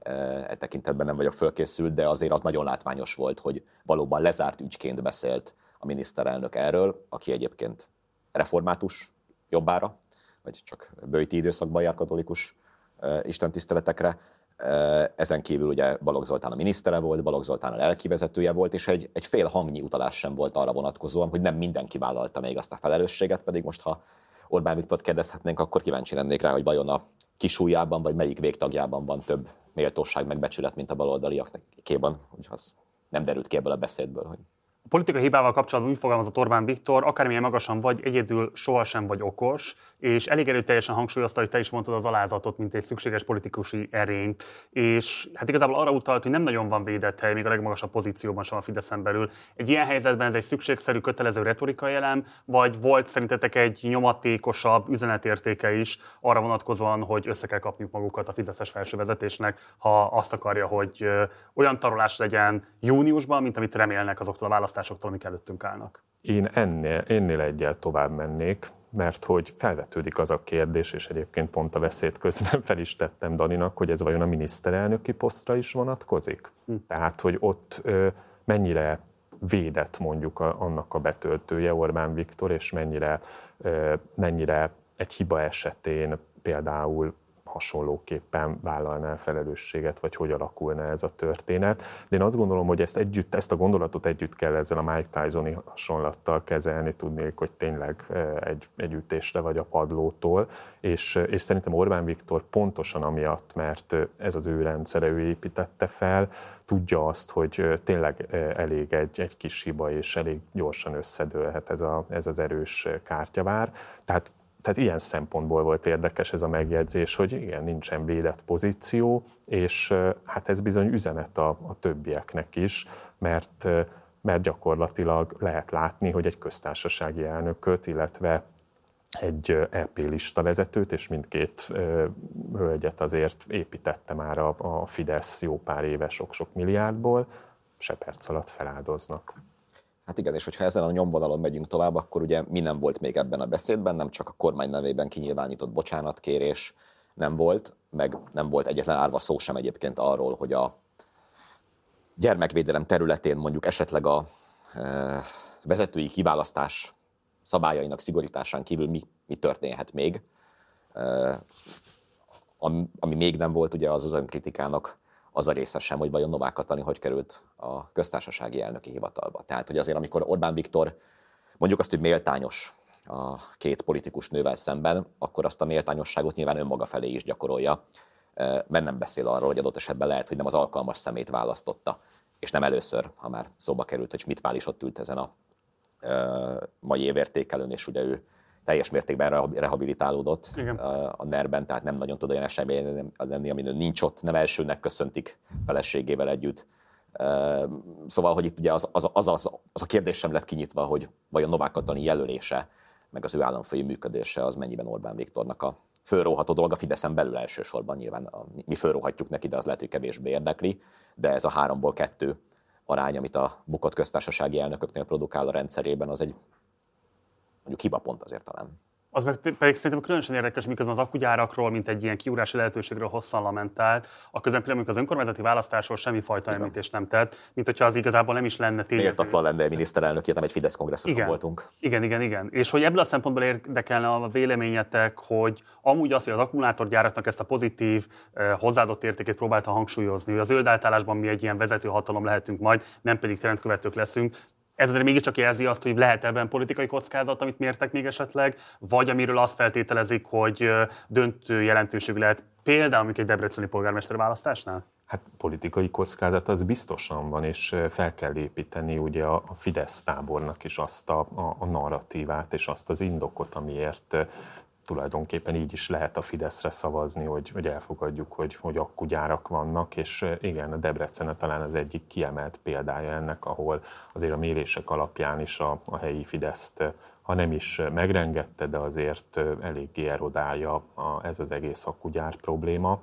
E tekintetben nem vagyok fölkészült, de azért az nagyon látványos volt, hogy valóban lezárt ügyként beszélt a miniszterelnök erről, aki egyébként református jobbára, vagy csak bőti időszakban jár katolikus istentiszteletekre. Ezen kívül ugye Balogh Zoltán a minisztere volt, Balogh Zoltán a lelkivezetője volt, és egy, egy fél hangnyi utalás sem volt arra vonatkozóan, hogy nem mindenki vállalta még azt a felelősséget, pedig most ha Orbán Viktort kérdezhetnénk, akkor kíváncsi lennék rá, hogy vajon a kisújában, vagy melyik végtagjában van több méltóság, megbecsület, mint a baloldaliakban. Úgyhogy az nem derült ki ebből a beszédből, hogy a politikai hibával kapcsolatban úgy fogalmazott Orbán Viktor, akármilyen magasan vagy, egyedül sohasem vagy okos, és elég erőteljesen hangsúlyozta, hogy te is mondtad az alázatot, mint egy szükséges politikusi erényt. És hát igazából arra utalt, hogy nem nagyon van védett hely, még a legmagasabb pozícióban sem a Fideszen belül. Egy ilyen helyzetben ez egy szükségszerű, kötelező retorikai elem, vagy volt szerintetek egy nyomatékosabb üzenetértéke is arra vonatkozóan, hogy össze kell kapniuk magukat a Fideszes felsővezetésnek, ha azt akarja, hogy olyan tarolás legyen júniusban, mint amit remélnek azoktól a választásoktól, amik előttünk állnak? Én ennél, ennél egyel tovább mennék, mert hogy felvetődik az a kérdés, és egyébként pont a veszélyt közben fel is tettem Daninak, hogy ez vajon a miniszterelnöki posztra is vonatkozik? Hm. Tehát, hogy ott ö, mennyire védett mondjuk a, annak a betöltője Orbán Viktor, és mennyire, ö, mennyire egy hiba esetén például hasonlóképpen vállalná el felelősséget, vagy hogy alakulna ez a történet. De én azt gondolom, hogy ezt, együtt, ezt a gondolatot együtt kell ezzel a Mike Tysoni hasonlattal kezelni, tudnék, hogy tényleg egy, egy ütésre vagy a padlótól, és, és szerintem Orbán Viktor pontosan amiatt, mert ez az ő rendszere, ő építette fel, tudja azt, hogy tényleg elég egy, egy kis hiba, és elég gyorsan összedőlhet ez, a, ez az erős kártyavár. Tehát tehát ilyen szempontból volt érdekes ez a megjegyzés, hogy igen, nincsen védett pozíció, és hát ez bizony üzenet a, a többieknek is, mert, mert gyakorlatilag lehet látni, hogy egy köztársasági elnököt, illetve egy EP lista vezetőt, és mindkét hölgyet azért építette már a, a Fidesz jó pár éve sok-sok milliárdból, se perc alatt feláldoznak. Hát igen, és hogyha ezen a nyomvonalon megyünk tovább, akkor ugye mi nem volt még ebben a beszédben, nem csak a kormány nevében kinyilvánított bocsánatkérés nem volt, meg nem volt egyetlen árva szó sem egyébként arról, hogy a gyermekvédelem területén mondjuk esetleg a e, vezetői kiválasztás szabályainak szigorításán kívül mi, mi történhet még. E, ami, ami még nem volt, ugye az az önkritikának az a része sem, hogy vajon Novák Katalin hogy került a köztársasági elnöki hivatalba. Tehát, hogy azért, amikor Orbán Viktor mondjuk azt, hogy méltányos a két politikus nővel szemben, akkor azt a méltányosságot nyilván önmaga felé is gyakorolja, mert nem beszél arról, hogy adott esetben lehet, hogy nem az alkalmas szemét választotta, és nem először, ha már szóba került, hogy Pál is ott ült ezen a mai évértékelőn, és ugye ő teljes mértékben rehabilitálódott Igen. a nerben, tehát nem nagyon tud olyan esemény lenni, amin nincs ott, nem elsőnek köszöntik feleségével együtt. Szóval, hogy itt ugye az, az, az, az, az a kérdés sem lett kinyitva, hogy vajon Novák Katalin jelölése, meg az ő államfői működése az mennyiben Orbán Viktornak a fölróható dolog a Fideszen belül elsősorban nyilván. A, mi fölróhatjuk neki, de az lehet, hogy kevésbé érdekli, de ez a háromból kettő arány, amit a bukott köztársasági elnököknél produkál a rendszerében, az egy mondjuk hibapont azért talán. Az meg pedig szerintem különösen érdekes, miközben az akugyárakról, mint egy ilyen kiúrási lehetőségről hosszan lamentált, a közempillanatban az önkormányzati választásról semmifajta említést nem tett, mint hogyha az igazából nem is lenne tényező. Méltatlan lenne miniszterelnök, nem egy Fidesz kongresszuson igen. voltunk. Igen, igen, igen. És hogy ebből a szempontból érdekelne a véleményetek, hogy amúgy az, hogy az akkumulátorgyáraknak ezt a pozitív hozzáadott értékét próbálta hangsúlyozni, hogy a zöld átállásban mi egy ilyen vezető hatalom lehetünk majd, nem pedig trendkövetők leszünk, ez azért mégiscsak jelzi azt, hogy lehet ebben politikai kockázat, amit mértek még esetleg, vagy amiről azt feltételezik, hogy döntő jelentőség lehet például mondjuk egy debreceni polgármester választásnál? Hát politikai kockázat az biztosan van, és fel kell építeni ugye a Fidesz tábornak is azt a, a, a narratívát és azt az indokot, amiért tulajdonképpen így is lehet a Fideszre szavazni, hogy, hogy elfogadjuk, hogy, hogy akkugyárak vannak, és igen, a Debrecen talán az egyik kiemelt példája ennek, ahol azért a mérések alapján is a, a helyi Fideszt ha nem is megrengette, de azért eléggé erodálja a, ez az egész akkugyár probléma.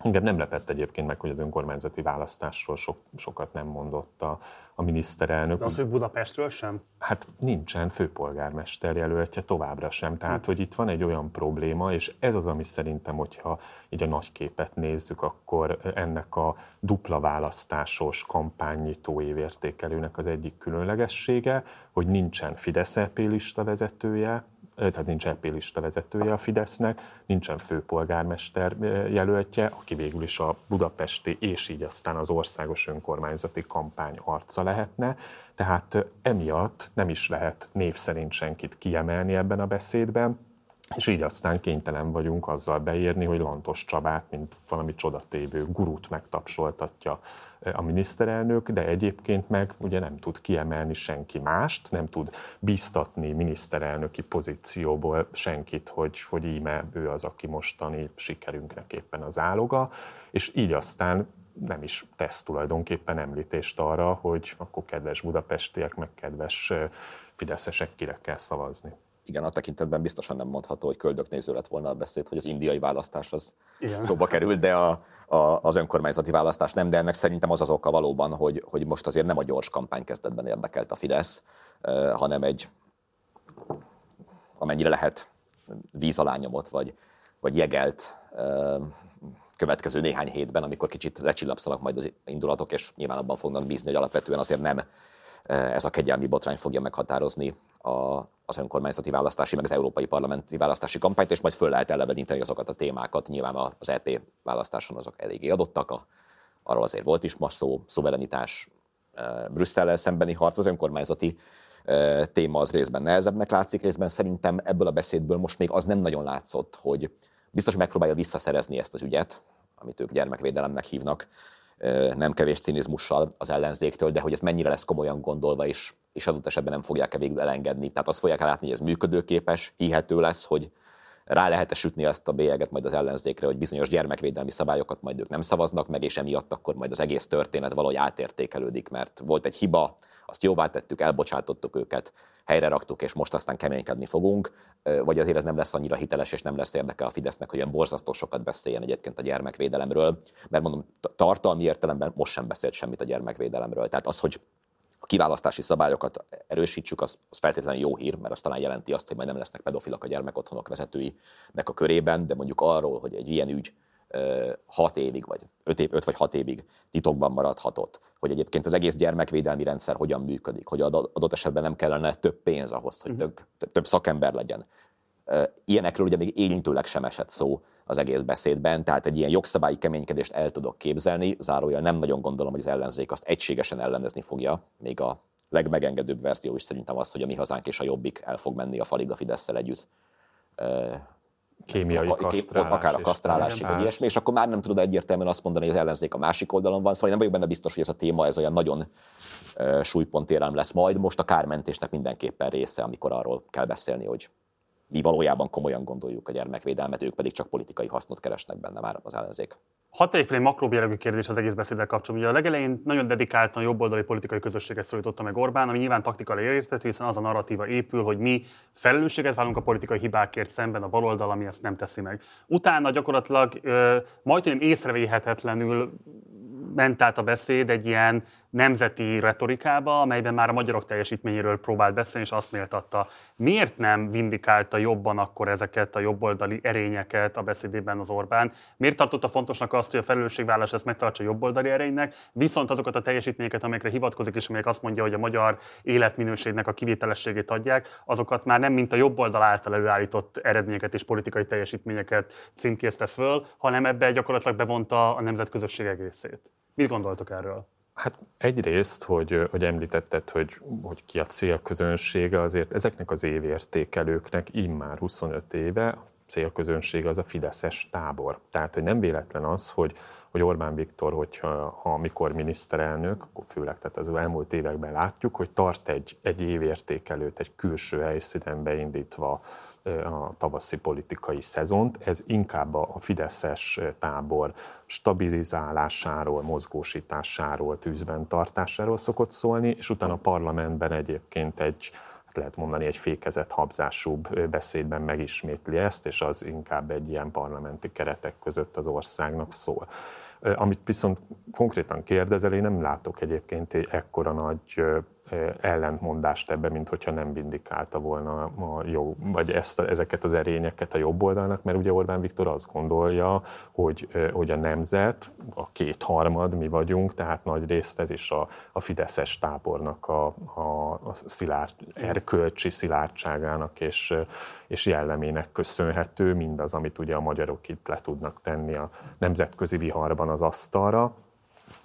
Engem nem lepett egyébként meg, hogy az önkormányzati választásról so, sokat nem mondott a, a miniszterelnök. De az, hogy Budapestről sem? Hát nincsen főpolgármester jelöltje továbbra sem. Tehát, hogy itt van egy olyan probléma, és ez az, ami szerintem, hogyha így a nagy képet nézzük, akkor ennek a dupla választásos kampánynyitó évértékelőnek az egyik különlegessége, hogy nincsen Fidesz EP lista vezetője, tehát nincs EP lista vezetője a Fidesznek, nincsen főpolgármester jelöltje, aki végül is a budapesti és így aztán az országos önkormányzati kampány arca lehetne. Tehát emiatt nem is lehet név szerint senkit kiemelni ebben a beszédben, és így aztán kénytelen vagyunk azzal beírni, hogy Lantos Csabát, mint valami csodatévő gurút megtapsoltatja a miniszterelnök, de egyébként meg ugye nem tud kiemelni senki mást, nem tud bíztatni miniszterelnöki pozícióból senkit, hogy, hogy íme ő az, aki mostani sikerünknek éppen az áloga, és így aztán nem is tesz tulajdonképpen említést arra, hogy akkor kedves budapestiek, meg kedves fideszesek kire kell szavazni igen, a tekintetben biztosan nem mondható, hogy köldöknéző lett volna a beszéd, hogy az indiai választás az igen. szóba került, de a, a, az önkormányzati választás nem, de ennek szerintem az az oka valóban, hogy, hogy most azért nem a gyors kampány kezdetben érdekelt a Fidesz, hanem egy amennyire lehet víz alá nyomott, vagy, vagy jegelt következő néhány hétben, amikor kicsit lecsillapszanak majd az indulatok, és nyilván abban fognak bízni, hogy alapvetően azért nem ez a kegyelmi botrány fogja meghatározni a, az önkormányzati választási, meg az európai parlamenti választási kampányt, és majd föl lehet eleveníteni azokat a témákat. Nyilván az EP választáson azok eléggé adottak, a, arról azért volt is ma szó, szuverenitás, Brüsszellel szembeni harc, az önkormányzati téma az részben nehezebbnek látszik, részben szerintem ebből a beszédből most még az nem nagyon látszott, hogy biztos megpróbálja visszaszerezni ezt az ügyet, amit ők gyermekvédelemnek hívnak, nem kevés cinizmussal az ellenzéktől, de hogy ez mennyire lesz komolyan gondolva, és, és adott esetben nem fogják-e végül elengedni. Tehát azt fogják látni, hogy ez működőképes, hihető lesz, hogy rá lehet -e sütni azt a bélyeget majd az ellenzékre, hogy bizonyos gyermekvédelmi szabályokat majd ők nem szavaznak meg, és emiatt akkor majd az egész történet valahogy átértékelődik, mert volt egy hiba, azt jóvá tettük, elbocsátottuk őket, helyre raktuk, és most aztán keménykedni fogunk, vagy azért ez nem lesz annyira hiteles, és nem lesz érdeke a Fidesznek, hogy ilyen borzasztó sokat beszéljen egyébként a gyermekvédelemről, mert mondom, tartalmi értelemben most sem beszélt semmit a gyermekvédelemről. Tehát az, hogy a kiválasztási szabályokat erősítsük, az, az feltétlenül jó hír, mert az talán jelenti azt, hogy majd nem lesznek pedofilak a gyermekotthonok vezetőinek a körében, de mondjuk arról, hogy egy ilyen ügy hat évig, vagy öt, év, öt vagy hat évig titokban maradhatott, hogy egyébként az egész gyermekvédelmi rendszer hogyan működik, hogy adott esetben nem kellene több pénz ahhoz, hogy mhm. több, több szakember legyen. Ilyenekről ugye még érintőleg sem esett szó az egész beszédben, tehát egy ilyen jogszabályi keménykedést el tudok képzelni, zárójel nem nagyon gondolom, hogy az ellenzék azt egységesen ellenezni fogja, még a legmegengedőbb verzió is szerintem az, hogy a mi hazánk és a jobbik el fog menni a falig a fidesz együtt kémiai kasztrálás. Akár a kasztrálásig, vagy ilyesmi, és akkor már nem tudod egyértelműen azt mondani, hogy az ellenzék a másik oldalon van, szóval nem vagyok benne biztos, hogy ez a téma ez olyan nagyon uh, súlypontérem lesz majd. Most a kármentésnek mindenképpen része, amikor arról kell beszélni, hogy mi valójában komolyan gondoljuk a gyermekvédelmet, ők pedig csak politikai hasznot keresnek benne már az ellenzék. Hat egy egy makróbélegű kérdés az egész beszéddel kapcsolatban. Ugye a legelején nagyon dedikáltan jobboldali politikai közösséget szólította meg Orbán, ami nyilván taktikai értető, hiszen az a narratíva épül, hogy mi felelősséget válunk a politikai hibákért szemben a baloldal, ami ezt nem teszi meg. Utána gyakorlatilag majdnem észrevéhetetlenül ment át a beszéd egy ilyen nemzeti retorikába, amelyben már a magyarok teljesítményéről próbált beszélni, és azt méltatta. Miért nem vindikálta jobban akkor ezeket a jobboldali erényeket a beszédében az Orbán? Miért tartotta fontosnak azt, hogy a felelősségvállás ezt megtartsa jobboldali erénynek, viszont azokat a teljesítményeket, amelyekre hivatkozik, és amelyek azt mondja, hogy a magyar életminőségnek a kivételességét adják, azokat már nem mint a jobboldal által előállított eredményeket és politikai teljesítményeket címkézte föl, hanem ebbe gyakorlatilag bevonta a nemzetközösség egészét. Mit gondoltok erről? Hát egyrészt, hogy, hogy említetted, hogy, hogy ki a célközönsége, azért ezeknek az évértékelőknek immár 25 éve a célközönsége az a Fideszes tábor. Tehát, hogy nem véletlen az, hogy, hogy Orbán Viktor, hogyha ha mikor miniszterelnök, akkor főleg tehát az elmúlt években látjuk, hogy tart egy, egy évértékelőt egy külső helyszínen beindítva a tavaszi politikai szezont. Ez inkább a Fideszes tábor stabilizálásáról, mozgósításáról, tűzben tartásáról szokott szólni, és utána a parlamentben egyébként egy lehet mondani egy fékezett habzású beszédben megismétli ezt, és az inkább egy ilyen parlamenti keretek között az országnak szól. Amit viszont konkrétan kérdezel, én nem látok egyébként egy ekkora nagy ellentmondást ebbe, mint hogyha nem vindikálta volna a jó, vagy ezt, ezeket az erényeket a jobb oldalnak, mert ugye Orbán Viktor azt gondolja, hogy, hogy a nemzet, a kétharmad mi vagyunk, tehát nagy részt ez is a, a Fideszes tábornak a, a, a szilárd, erkölcsi szilárdságának és, és jellemének köszönhető, mindaz, amit ugye a magyarok itt le tudnak tenni a nemzetközi viharban az asztalra.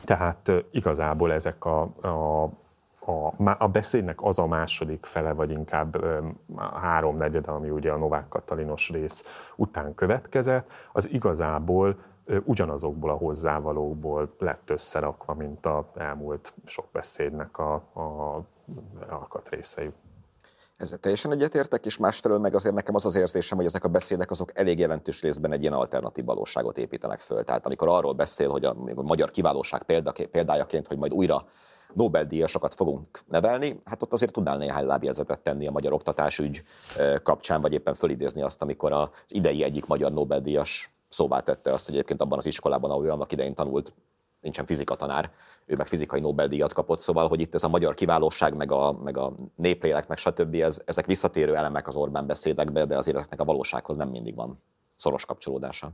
Tehát igazából ezek a, a a, a beszédnek az a második fele, vagy inkább háromnegyed, ami ugye a Novák Katalinos rész után következett, az igazából ugyanazokból a hozzávalókból lett összerakva, mint a elmúlt sok beszédnek a, a alkatrészei. Ezzel teljesen egyetértek, és másfelől meg azért nekem az az érzésem, hogy ezek a beszédek azok elég jelentős részben egy ilyen alternatív valóságot építenek föl. Tehát amikor arról beszél, hogy a, magyar kiválóság példájaként, hogy majd újra Nobel-díjasokat fogunk nevelni, hát ott azért tudnál néhány lábjegyzetet tenni a magyar oktatásügy kapcsán, vagy éppen fölidézni azt, amikor az idei egyik magyar Nobel-díjas szóvá tette azt, hogy egyébként abban az iskolában, ahol ő annak idején tanult, nincsen fizika tanár, ő meg fizikai Nobel-díjat kapott, szóval, hogy itt ez a magyar kiválóság, meg a, meg a néplélek, meg stb. Ez, ezek visszatérő elemek az Orbán beszédekbe, de azért ezeknek a valósághoz nem mindig van szoros kapcsolódása.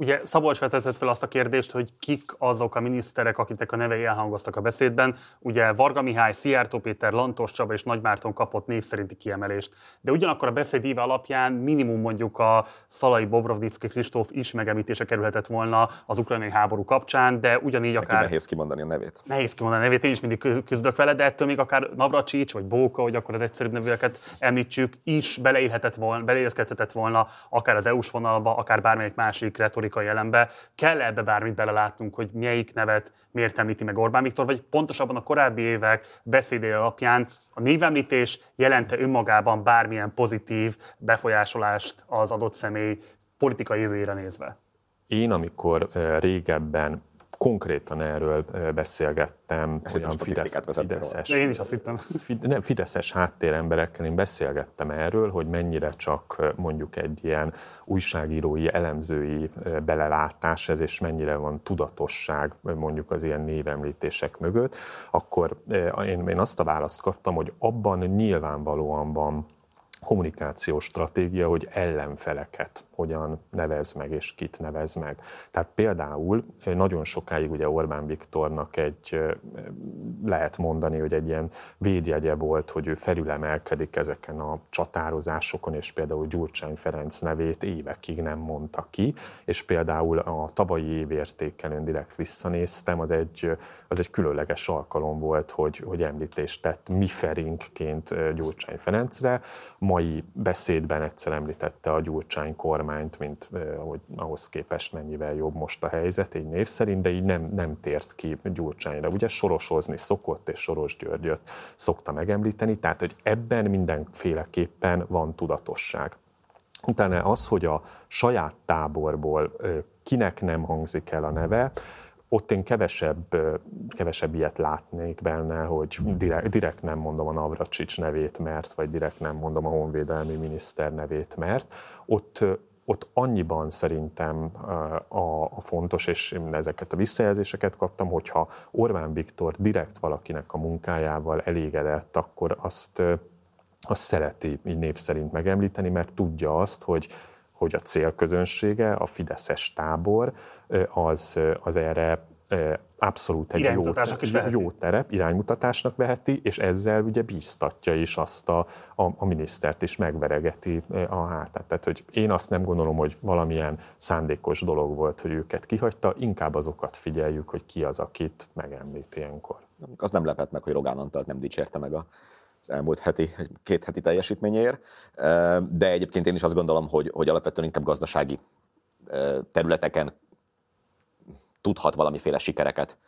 Ugye Szabolcs vetetett fel azt a kérdést, hogy kik azok a miniszterek, akiknek a nevei elhangoztak a beszédben. Ugye Varga Mihály, Szijjártó Péter, Lantos Csaba és Nagymárton kapott név szerinti kiemelést. De ugyanakkor a beszéd éve alapján minimum mondjuk a Szalai Bobrovnicki Kristóf is megemlítése kerülhetett volna az ukrajnai háború kapcsán, de ugyanígy Neki akár... nehéz kimondani a nevét. Nehéz kimondani a nevét, én is mindig küzdök vele, de ettől még akár Navracsics vagy Bóka, hogy akkor az egyszerűbb nevűeket említsük, is beleélhetett volna, beleéleszkedhetett volna akár az EU-s vonalba, akár bármelyik másik retorikai jelenbe. Kell ebbe bármit belelátnunk, hogy melyik nevet miért említi meg Orbán Viktor, vagy pontosabban a korábbi évek beszédé alapján a névemlítés jelente önmagában bármilyen pozitív befolyásolást az adott személy politikai jövőjére nézve? Én, amikor régebben konkrétan erről beszélgettem Ezt olyan Fidesz, Fideszes, én is azt hittem. Nem, Fideszes háttéremberekkel én beszélgettem erről, hogy mennyire csak mondjuk egy ilyen újságírói, elemzői belelátás ez, és mennyire van tudatosság mondjuk az ilyen névemlítések mögött, akkor én, én azt a választ kaptam, hogy abban nyilvánvalóan van kommunikációs stratégia, hogy ellenfeleket hogyan nevez meg és kit nevez meg. Tehát például nagyon sokáig ugye Orbán Viktornak egy, lehet mondani, hogy egy ilyen védjegye volt, hogy ő felülemelkedik ezeken a csatározásokon, és például Gyurcsány Ferenc nevét évekig nem mondta ki, és például a tavalyi évértékelőn direkt visszanéztem, az egy, az egy különleges alkalom volt, hogy, hogy említést tett mi ferinkként Gyurcsány Ferencre, mai beszédben egyszer említette a Gyurcsány kormányt, mint hogy ahhoz képest mennyivel jobb most a helyzet, így név szerint, de így nem, nem tért ki Gyurcsányra. Ugye sorosozni szokott, és Soros Györgyöt szokta megemlíteni, tehát hogy ebben mindenféleképpen van tudatosság. Utána az, hogy a saját táborból kinek nem hangzik el a neve, ott én kevesebb, kevesebb ilyet látnék benne, hogy direkt, direkt nem mondom a Navracsics nevét, mert, vagy direkt nem mondom a honvédelmi miniszter nevét, mert ott, ott annyiban szerintem a, a fontos, és én ezeket a visszajelzéseket kaptam, hogyha Orbán Viktor direkt valakinek a munkájával elégedett, akkor azt, azt szereti így név szerint megemlíteni, mert tudja azt, hogy, hogy a célközönsége, a Fideszes tábor, az, az erre abszolút egy jó, is jó terep, iránymutatásnak veheti, és ezzel ugye bíztatja is azt a, a, a minisztert is megveregeti a hátát. Tehát, hogy én azt nem gondolom, hogy valamilyen szándékos dolog volt, hogy őket kihagyta, inkább azokat figyeljük, hogy ki az, akit megemlít ilyenkor. Az nem lepett meg, hogy Rogán Antalt nem dicsérte meg a az elmúlt heti, két heti teljesítményéért. De egyébként én is azt gondolom, hogy, hogy alapvetően inkább gazdasági területeken tudhat valamiféle sikereket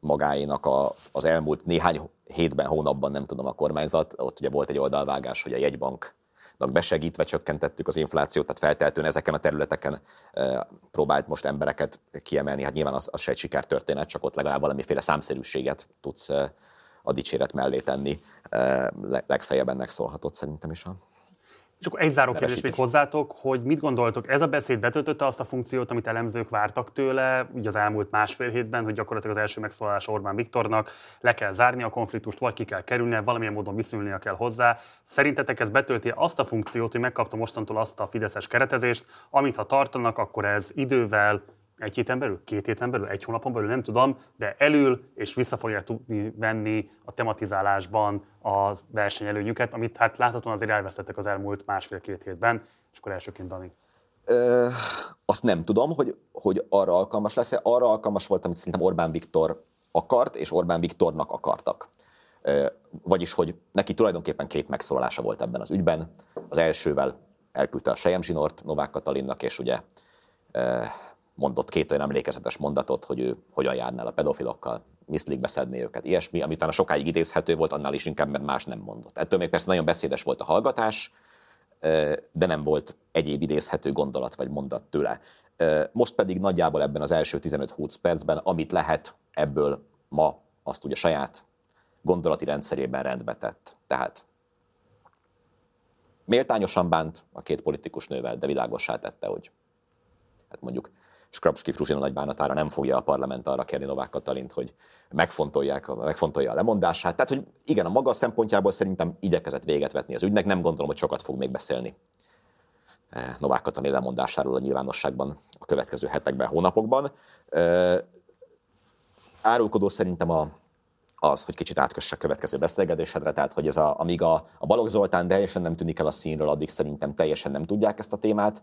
magáénak a, az elmúlt néhány hétben, hónapban, nem tudom, a kormányzat. Ott ugye volt egy oldalvágás, hogy a jegybank besegítve csökkentettük az inflációt, tehát feltehetően ezeken a területeken próbált most embereket kiemelni. Hát nyilván az, az se egy sikertörténet, csak ott legalább valamiféle számszerűséget tudsz a dicséret mellé tenni. Legfeljebb ennek szólhatott szerintem is a és akkor egy záró kérdés még hozzátok, hogy mit gondoltok, ez a beszéd betöltötte azt a funkciót, amit elemzők vártak tőle, ugye az elmúlt másfél hétben, hogy gyakorlatilag az első megszólalás Orbán Viktornak le kell zárni a konfliktust, vagy ki kell kerülnie, valamilyen módon viszonyulnia kell hozzá. Szerintetek ez betölti azt a funkciót, hogy megkapta mostantól azt a fideszes keretezést, amit ha tartanak, akkor ez idővel, egy héten belül, két héten belül, egy hónapon belül, nem tudom, de elül és vissza fogják tudni venni a tematizálásban a versenyelőnyüket, amit hát láthatóan azért elvesztettek az elmúlt másfél-két hétben, és akkor elsőként Dani. Ö, azt nem tudom, hogy, hogy arra alkalmas lesz Arra alkalmas volt, amit szerintem Orbán Viktor akart, és Orbán Viktornak akartak. Ö, vagyis, hogy neki tulajdonképpen két megszólalása volt ebben az ügyben. Az elsővel elküldte a Sejem Zsinort Novák Katalinnak, és ugye mondott két olyan emlékezetes mondatot, hogy ő hogyan járna el a pedofilokkal, miszlikbe szedni őket, ilyesmi, ami utána sokáig idézhető volt, annál is inkább, mert más nem mondott. Ettől még persze nagyon beszédes volt a hallgatás, de nem volt egyéb idézhető gondolat vagy mondat tőle. Most pedig nagyjából ebben az első 15-20 percben, amit lehet ebből ma, azt ugye saját gondolati rendszerében rendbe tett. Tehát méltányosan bánt a két politikus nővel, de világossá tette, hogy hát mondjuk Skrapski Fruzsina nagybánatára nem fogja a parlament arra kérni Novák Katalint, hogy megfontolják, megfontolja a lemondását. Tehát, hogy igen, a maga szempontjából szerintem igyekezett véget vetni az ügynek, nem gondolom, hogy sokat fog még beszélni eh, Novák Katalin lemondásáról a nyilvánosságban a következő hetekben, hónapokban. Eh, árulkodó szerintem a, az, hogy kicsit átkösse a következő beszélgetésedre, tehát hogy ez a, amíg a, a Balogh Zoltán teljesen nem tűnik el a színről, addig szerintem teljesen nem tudják ezt a témát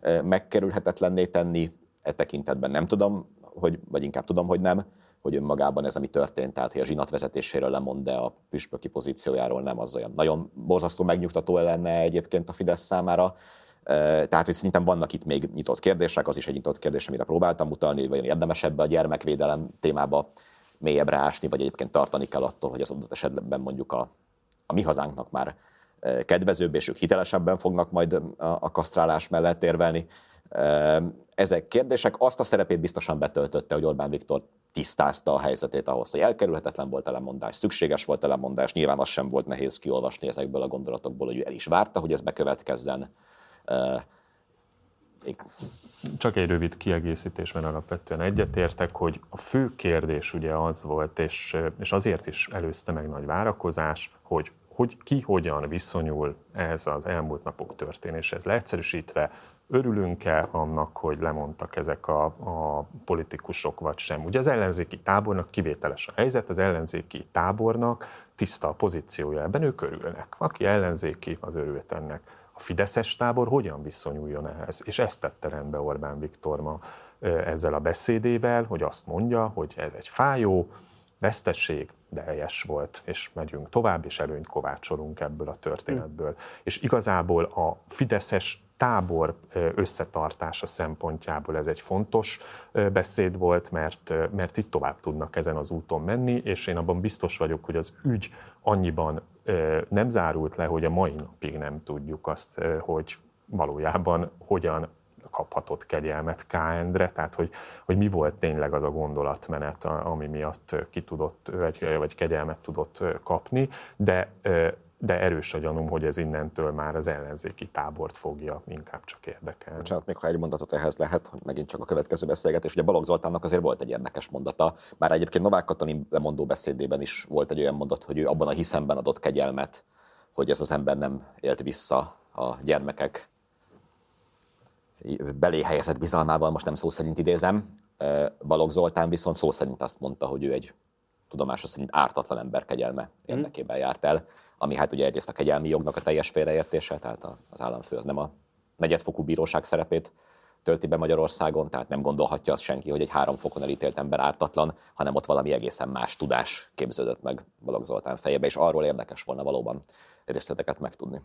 eh, megkerülhetetlenné tenni, e tekintetben nem tudom, hogy, vagy inkább tudom, hogy nem, hogy önmagában ez, ami történt, tehát hogy a zsinat vezetéséről lemond, de a püspöki pozíciójáról nem, az olyan nagyon borzasztó megnyugtató lenne egyébként a Fidesz számára. E, tehát, hogy szerintem vannak itt még nyitott kérdések, az is egy nyitott kérdés, amire próbáltam utalni, hogy vajon érdemesebb a gyermekvédelem témába mélyebbre ásni, vagy egyébként tartani kell attól, hogy az adott esetben mondjuk a, a mi hazánknak már e, kedvezőbb, és ők hitelesebben fognak majd a, a kasztrálás mellett érvelni. Ezek kérdések azt a szerepét biztosan betöltötte, hogy Orbán Viktor tisztázta a helyzetét ahhoz, hogy elkerülhetetlen volt a lemondás, szükséges volt a lemondás, nyilván az sem volt nehéz kiolvasni ezekből a gondolatokból, hogy ő el is várta, hogy ez bekövetkezzen. Csak egy rövid kiegészítés, mert alapvetően egyetértek, hogy a fő kérdés ugye az volt, és, és azért is előzte meg nagy várakozás, hogy hogy ki hogyan viszonyul ez az elmúlt napok történéshez. Leegyszerűsítve, örülünk-e annak, hogy lemondtak ezek a, a politikusok, vagy sem. Ugye az ellenzéki tábornak kivételes a helyzet, az ellenzéki tábornak tiszta a pozíciója ebben, ők örülnek. Aki ellenzéki, az örült ennek. A Fideszes tábor hogyan viszonyuljon ehhez? És ezt tette rendbe Orbán Viktor ma ezzel a beszédével, hogy azt mondja, hogy ez egy fájó, vesztesség, de helyes volt, és megyünk tovább, és előnyt kovácsolunk ebből a történetből. Mm. És igazából a Fideszes tábor összetartása szempontjából ez egy fontos beszéd volt, mert, mert itt tovább tudnak ezen az úton menni, és én abban biztos vagyok, hogy az ügy annyiban nem zárult le, hogy a mai napig nem tudjuk azt, hogy valójában hogyan kaphatott kegyelmet K. Endre, tehát hogy, hogy mi volt tényleg az a gondolatmenet, ami miatt ki tudott, vagy, vagy kegyelmet tudott kapni, de de erős a gyanúm, hogy ez innentől már az ellenzéki tábort fogja inkább csak érdekelni. Bocsánat, még ha egy mondatot ehhez lehet, hogy megint csak a következő beszélgetés. Ugye Balogh Zoltánnak azért volt egy érdekes mondata, bár egyébként Novák Katalin lemondó beszédében is volt egy olyan mondat, hogy ő abban a hiszemben adott kegyelmet, hogy ez az ember nem élt vissza a gyermekek belé helyezett bizalmával, most nem szó szerint idézem. Balogh Zoltán viszont szó szerint azt mondta, hogy ő egy tudomása szerint ártatlan ember kegyelme mhm. érdekében járt el, ami hát ugye egyrészt a kegyelmi jognak a teljes félreértése, tehát az államfő az nem a negyedfokú bíróság szerepét tölti be Magyarországon, tehát nem gondolhatja azt senki, hogy egy három fokon elítélt ember ártatlan, hanem ott valami egészen más tudás képződött meg Balogh Zoltán fejébe, és arról érdekes volna valóban részleteket megtudni.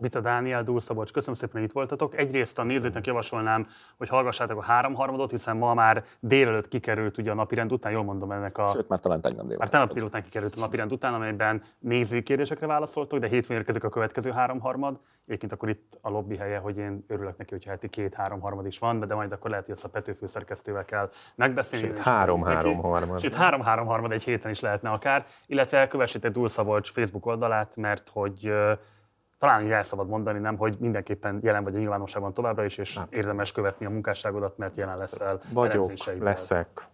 Vita Dániel, Dúl Szabolcs, köszönöm szépen, hogy itt voltatok. Egyrészt a nézőknek javasolnám, hogy hallgassátok a háromharmadot, hiszen ma már délelőtt kikerült ugye a napirend után, jól mondom ennek a... Sőt, már talán tegnap délután. Már tegnap délután kikerült a napirend után, amelyben nézői kérdésekre válaszoltok, de hétfőn érkezik a következő háromharmad. Egyébként akkor itt a lobby helye, hogy én örülök neki, hogy heti két háromharmad is van, de majd akkor lehet, hogy ezt a Pető főszerkesztővel kell megbeszélni. Sőt, és három-három neki. harmad. Sőt, három-három harmad egy héten is lehetne akár, illetve kövessétek Dúl Szabolcs Facebook oldalát, mert hogy talán így el szabad mondani, nem, hogy mindenképpen jelen vagy a nyilvánosságban továbbra is, és Abszolút. érdemes követni a munkásságodat, mert jelen leszel Vagyok, leszek,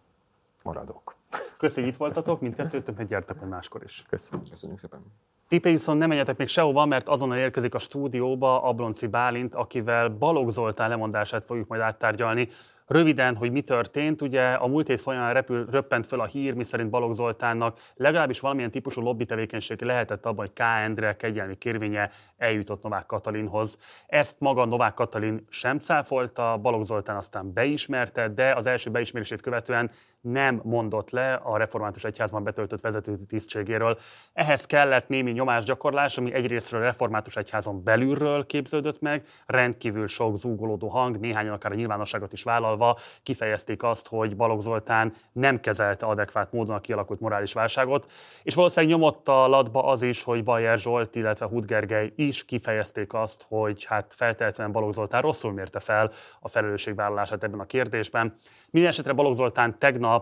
maradok. Köszönjük, itt voltatok, mindkettőtök, gyertek majd máskor is. Köszönöm. Köszönjük szépen. Ti viszont nem menjetek még sehova, mert azonnal érkezik a stúdióba Ablonci Bálint, akivel Balogh Zoltán lemondását fogjuk majd áttárgyalni. Röviden, hogy mi történt, ugye a múlt hét folyamán repül, röppent föl a hír, miszerint Balogh Zoltánnak legalábbis valamilyen típusú lobby tevékenység lehetett abban, hogy K. Endre kegyelmi kérvénye eljutott Novák Katalinhoz. Ezt maga Novák Katalin sem cáfolta, Balogh Zoltán aztán beismerte, de az első beismerését követően nem mondott le a református egyházban betöltött vezető tisztségéről. Ehhez kellett némi nyomásgyakorlás, ami egyrésztről a református egyházon belülről képződött meg, rendkívül sok zúgolódó hang, néhányan akár a nyilvánosságot is vállalva kifejezték azt, hogy Balogh Zoltán nem kezelte adekvát módon a kialakult morális válságot, és valószínűleg nyomott a latba az is, hogy Bajer Zsolt, illetve Hud Gergely is kifejezték azt, hogy hát feltehetően Balogh Zoltán rosszul mérte fel a felelősségvállalását ebben a kérdésben. Minden esetre Balogh Zoltán tegnap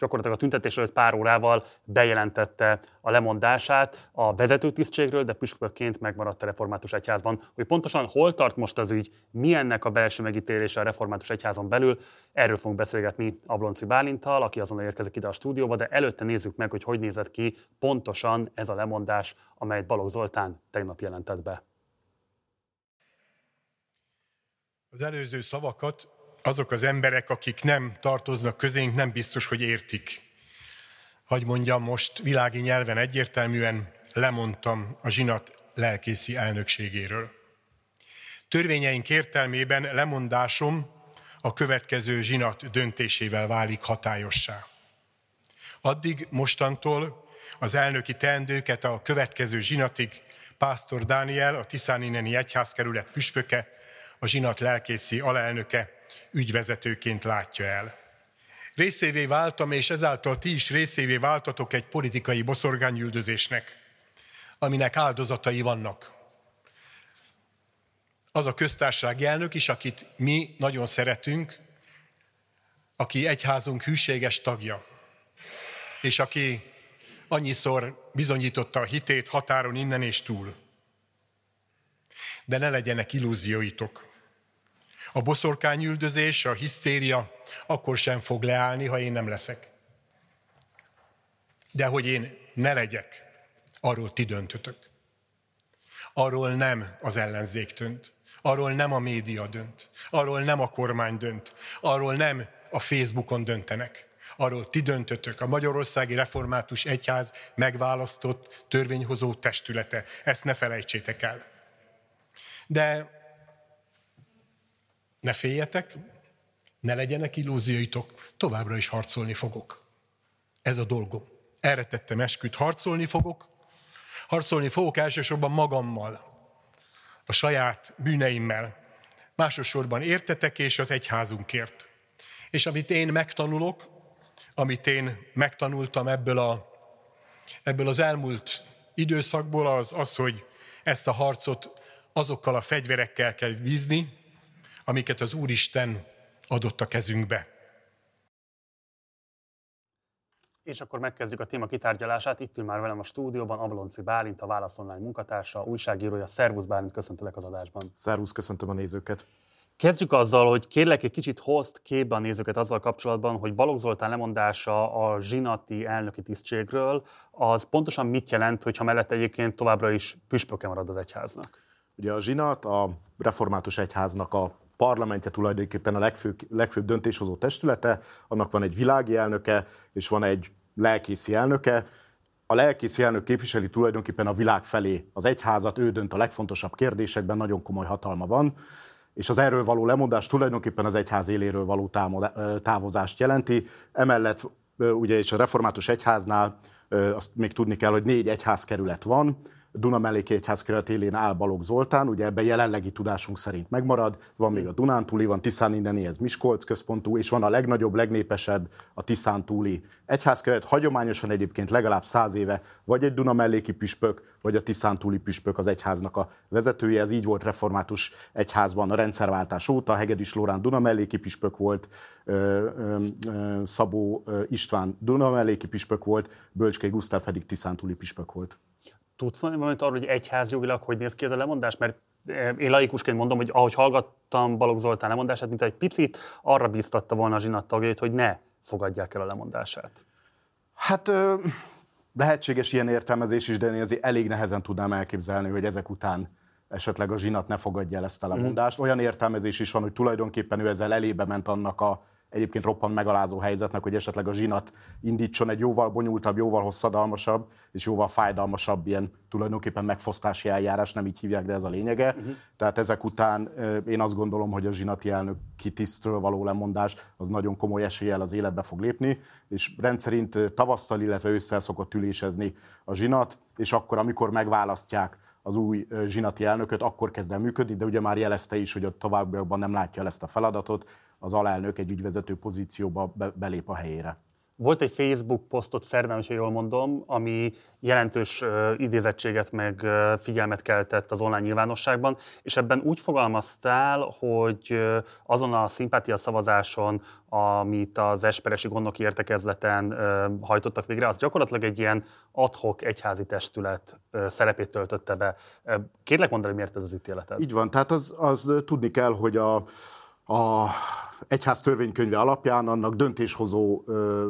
gyakorlatilag a tüntetés előtt pár órával bejelentette a lemondását a vezetőtisztségről, de püspökként megmaradt a református egyházban. Hogy pontosan hol tart most az ügy, mi ennek a belső megítélése a református egyházon belül, erről fogunk beszélgetni Ablonci Bálintal, aki azonnal érkezik ide a stúdióba, de előtte nézzük meg, hogy hogy nézett ki pontosan ez a lemondás, amelyet Balogh Zoltán tegnap jelentett be. Az előző szavakat azok az emberek, akik nem tartoznak közénk, nem biztos, hogy értik. Hogy mondjam, most világi nyelven egyértelműen lemondtam a zsinat lelkészi elnökségéről. Törvényeink értelmében lemondásom a következő zsinat döntésével válik hatályossá. Addig mostantól az elnöki teendőket a következő zsinatig Pásztor Dániel, a Tiszánineni Egyházkerület püspöke, a zsinat lelkészi alelnöke ügyvezetőként látja el. Részévé váltam, és ezáltal ti is részévé váltatok egy politikai boszorgányüldözésnek, aminek áldozatai vannak. Az a köztársasági elnök is, akit mi nagyon szeretünk, aki egyházunk hűséges tagja, és aki annyiszor bizonyította a hitét határon innen és túl. De ne legyenek illúzióitok. A boszorkányüldözés, a hisztéria akkor sem fog leállni, ha én nem leszek. De hogy én ne legyek, arról ti döntötök. Arról nem az ellenzék dönt. Arról nem a média dönt. Arról nem a kormány dönt. Arról nem a Facebookon döntenek. Arról ti döntötök, a Magyarországi Református Egyház megválasztott törvényhozó testülete. Ezt ne felejtsétek el. De ne féljetek, ne legyenek illúzióitok, továbbra is harcolni fogok. Ez a dolgom. Erre tettem esküt, harcolni fogok. Harcolni fogok elsősorban magammal, a saját bűneimmel. Másosorban értetek és az egyházunkért. És amit én megtanulok, amit én megtanultam ebből, a, ebből az elmúlt időszakból, az az, hogy ezt a harcot azokkal a fegyverekkel kell bízni, amiket az Úristen adott a kezünkbe. És akkor megkezdjük a téma kitárgyalását. Itt ül már velem a stúdióban Ablonci Bálint, a Válasz Online munkatársa, újságírója. Szervusz Bálint, köszöntelek az adásban. Szervusz, köszöntöm a nézőket. Kezdjük azzal, hogy kérlek egy kicsit hozt képbe a nézőket azzal kapcsolatban, hogy Balogh Zoltán lemondása a zsinati elnöki tisztségről, az pontosan mit jelent, hogyha mellett egyébként továbbra is püspöke marad az egyháznak? Ugye a zsinat a református egyháznak a parlamentje tulajdonképpen a legfőbb, legfőbb döntéshozó testülete, annak van egy világi elnöke, és van egy lelkészi elnöke. A lelkészi elnök képviseli tulajdonképpen a világ felé az egyházat, ő dönt a legfontosabb kérdésekben, nagyon komoly hatalma van, és az erről való lemondás tulajdonképpen az egyház éléről való távozást jelenti. Emellett ugye és a református egyháznál azt még tudni kell, hogy négy egyházkerület van, Duna melléki egyházkeret élén áll Balogh Zoltán, ugye ebben jelenlegi tudásunk szerint megmarad, van még a Dunántúli, van Tiszáninneni, ez Miskolc központú, és van a legnagyobb, legnépesebb a Tiszántúli egyházkeret. Hagyományosan egyébként legalább száz éve vagy egy Duna melléki püspök, vagy a Tiszántúli püspök az egyháznak a vezetője. Ez így volt református egyházban a rendszerváltás óta. Hegedűs Lórán Duna melléki püspök volt, Szabó István Duna melléki püspök volt, Bölcskei Gusztáv pedig Tiszántúli püspök volt. Tudsz valamit arról, hogy egyházjogilag hogy néz ki ez a lemondás? Mert eh, én laikusként mondom, hogy ahogy hallgattam Balogh Zoltán lemondását, mint egy picit arra bíztatta volna a zsinat tagjait, hogy ne fogadják el a lemondását. Hát lehetséges ilyen értelmezés is, de én azért elég nehezen tudnám elképzelni, hogy ezek után esetleg a zsinat ne fogadja el ezt a lemondást. Mm. Olyan értelmezés is van, hogy tulajdonképpen ő ezzel elébe ment annak a egyébként roppant megalázó helyzetnek, hogy esetleg a zsinat indítson egy jóval bonyolultabb, jóval hosszadalmasabb és jóval fájdalmasabb ilyen tulajdonképpen megfosztási eljárás, nem így hívják, de ez a lényege. Uh-huh. Tehát ezek után én azt gondolom, hogy a zsinati elnök kitisztről való lemondás az nagyon komoly eséllyel az életbe fog lépni, és rendszerint tavasszal, illetve ősszel szokott ülésezni a zsinat, és akkor, amikor megválasztják az új zsinati elnököt, akkor kezd el működni, de ugye már jelezte is, hogy a továbbiakban nem látja el ezt a feladatot, az alelnök egy ügyvezető pozícióba belép a helyére. Volt egy Facebook posztot szerdán, hogyha jól mondom, ami jelentős uh, idézettséget meg uh, figyelmet keltett az online nyilvánosságban, és ebben úgy fogalmaztál, hogy uh, azon a szimpátia szavazáson, amit az Esperesi gondnoki értekezleten uh, hajtottak végre, az gyakorlatilag egy ilyen adhok egyházi testület uh, szerepét töltötte be. Uh, kérlek mondani, miért ez az ítéleted? Így van, tehát az, az tudni kell, hogy a, a egyház törvénykönyve alapján annak döntéshozó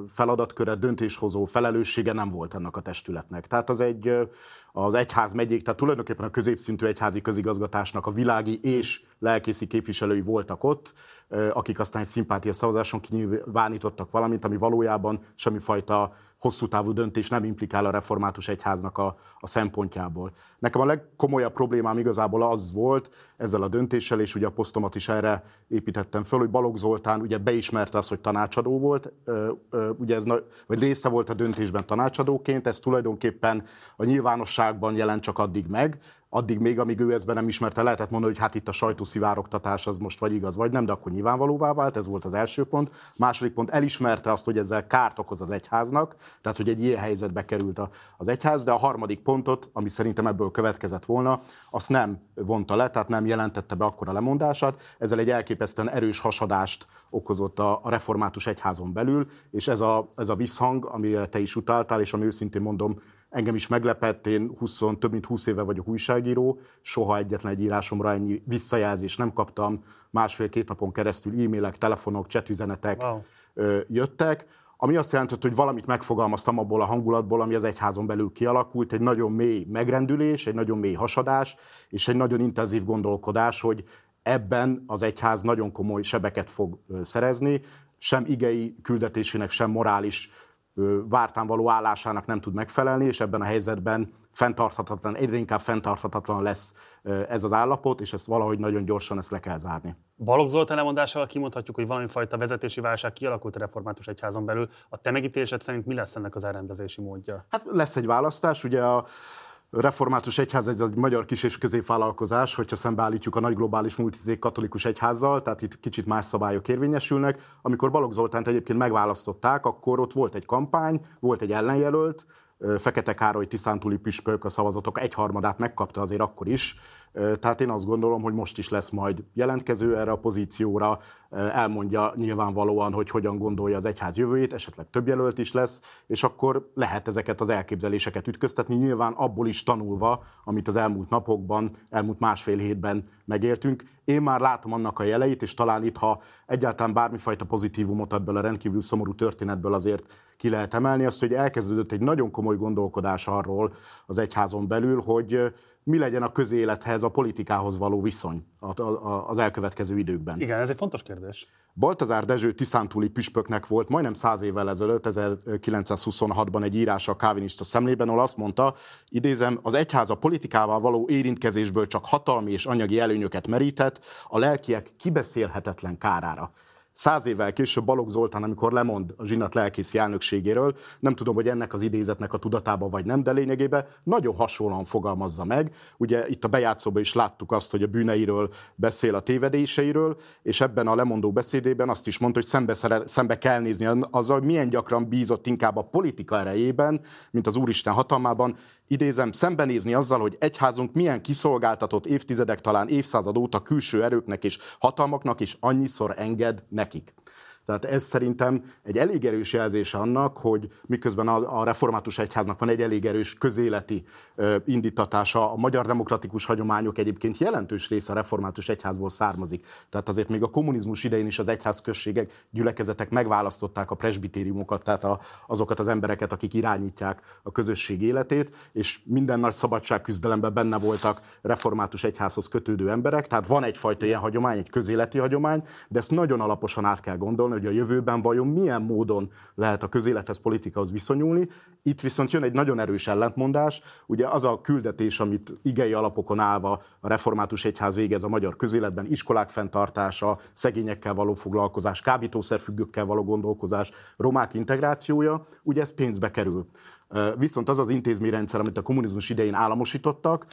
feladatköre, döntéshozó felelőssége nem volt ennek a testületnek. Tehát az egy az egyház megyék, tehát tulajdonképpen a középszintű egyházi közigazgatásnak a világi és lelkészi képviselői voltak ott, akik aztán szimpátia szavazáson kinyilvánítottak valamit, ami valójában semmifajta hosszú távú döntés nem implikál a református egyháznak a, a szempontjából. Nekem a legkomolyabb problémám igazából az volt ezzel a döntéssel, és ugye a posztomat is erre építettem föl, hogy Balogh Zoltán ugye beismerte azt, hogy tanácsadó volt, ugye ez, vagy része volt a döntésben tanácsadóként, ez tulajdonképpen a nyilvánosságban jelent csak addig meg, addig még, amíg ő ezt be nem ismerte, lehetett mondani, hogy hát itt a sajtószivárogtatás az most vagy igaz, vagy nem, de akkor nyilvánvalóvá vált, ez volt az első pont. Második pont, elismerte azt, hogy ezzel kárt okoz az egyháznak, tehát hogy egy ilyen helyzetbe került az egyház, de a harmadik pontot, ami szerintem ebből következett volna, azt nem vonta le, tehát nem jelentette be akkor a lemondását, ezzel egy elképesztően erős hasadást okozott a, a református egyházon belül, és ez a, ez a visszhang, amire te is utaltál, és ami őszintén mondom, Engem is meglepett, én 20, több mint 20 éve vagyok újságíró, soha egyetlen egy írásomra ennyi visszajelzést nem kaptam, másfél-két napon keresztül e-mailek, telefonok, chatüzenetek wow. jöttek, ami azt jelentett, hogy valamit megfogalmaztam abból a hangulatból, ami az egyházon belül kialakult, egy nagyon mély megrendülés, egy nagyon mély hasadás, és egy nagyon intenzív gondolkodás, hogy ebben az egyház nagyon komoly sebeket fog szerezni, sem igei küldetésének, sem morális vártán való állásának nem tud megfelelni, és ebben a helyzetben fenntarthatatlan, egyre inkább fenntarthatatlan lesz ez az állapot, és ezt valahogy nagyon gyorsan ezt le kell zárni. Balogh Zoltán lemondásával kimondhatjuk, hogy valami fajta vezetési válság kialakult a református egyházon belül. A te megítélésed szerint mi lesz ennek az elrendezési módja? Hát lesz egy választás, ugye a református egyház ez egy magyar kis- és középvállalkozás, hogyha szembeállítjuk a nagy globális multizék katolikus egyházzal, tehát itt kicsit más szabályok érvényesülnek. Amikor Balogh Zoltánt egyébként megválasztották, akkor ott volt egy kampány, volt egy ellenjelölt, Fekete Károly Tiszántúli püspök a szavazatok egyharmadát megkapta azért akkor is, tehát én azt gondolom, hogy most is lesz majd jelentkező erre a pozícióra, elmondja nyilvánvalóan, hogy hogyan gondolja az egyház jövőjét, esetleg több jelölt is lesz, és akkor lehet ezeket az elképzeléseket ütköztetni, nyilván abból is tanulva, amit az elmúlt napokban, elmúlt másfél hétben megértünk. Én már látom annak a jeleit, és talán itt, ha egyáltalán bármifajta pozitívumot ebből a rendkívül szomorú történetből azért ki lehet emelni, azt, hogy elkezdődött egy nagyon komoly gondolkodás arról az egyházon belül, hogy mi legyen a közélethez, a politikához való viszony az elkövetkező időkben. Igen, ez egy fontos kérdés. Baltazár Dezső Tiszántúli püspöknek volt majdnem száz évvel ezelőtt, 1926-ban egy írása a kávinista szemlében, ahol azt mondta, idézem, az egyház a politikával való érintkezésből csak hatalmi és anyagi előnyöket merített, a lelkiek kibeszélhetetlen kárára. Száz évvel később Balogh Zoltán, amikor lemond a zsinat lelkészi elnökségéről, nem tudom, hogy ennek az idézetnek a tudatában vagy nem, de lényegében nagyon hasonlóan fogalmazza meg. Ugye itt a bejátszóban is láttuk azt, hogy a bűneiről beszél a tévedéseiről, és ebben a lemondó beszédében azt is mondta, hogy szembe, szere, szembe kell nézni azzal, hogy milyen gyakran bízott inkább a politika erejében, mint az Úristen hatalmában, idézem, szembenézni azzal, hogy egyházunk milyen kiszolgáltatott évtizedek, talán évszázad óta külső erőknek és hatalmaknak is annyiszor enged nekik. Tehát ez szerintem egy elég erős jelzés annak, hogy miközben a, református egyháznak van egy elég erős közéleti indítatása, a magyar demokratikus hagyományok egyébként jelentős része a református egyházból származik. Tehát azért még a kommunizmus idején is az egyházközségek, gyülekezetek megválasztották a presbitériumokat, tehát a, azokat az embereket, akik irányítják a közösség életét, és minden nagy szabadságküzdelemben benne voltak református egyházhoz kötődő emberek, tehát van egyfajta ilyen hagyomány, egy közéleti hagyomány, de ezt nagyon alaposan át kell gondolni, hogy a jövőben vajon milyen módon lehet a közélethez, politikához viszonyulni. Itt viszont jön egy nagyon erős ellentmondás. Ugye az a küldetés, amit igei alapokon állva a református egyház végez a magyar közéletben, iskolák fenntartása, szegényekkel való foglalkozás, kábítószerfüggőkkel való gondolkozás, romák integrációja, ugye ez pénzbe kerül. Viszont az az intézményrendszer, amit a kommunizmus idején államosítottak,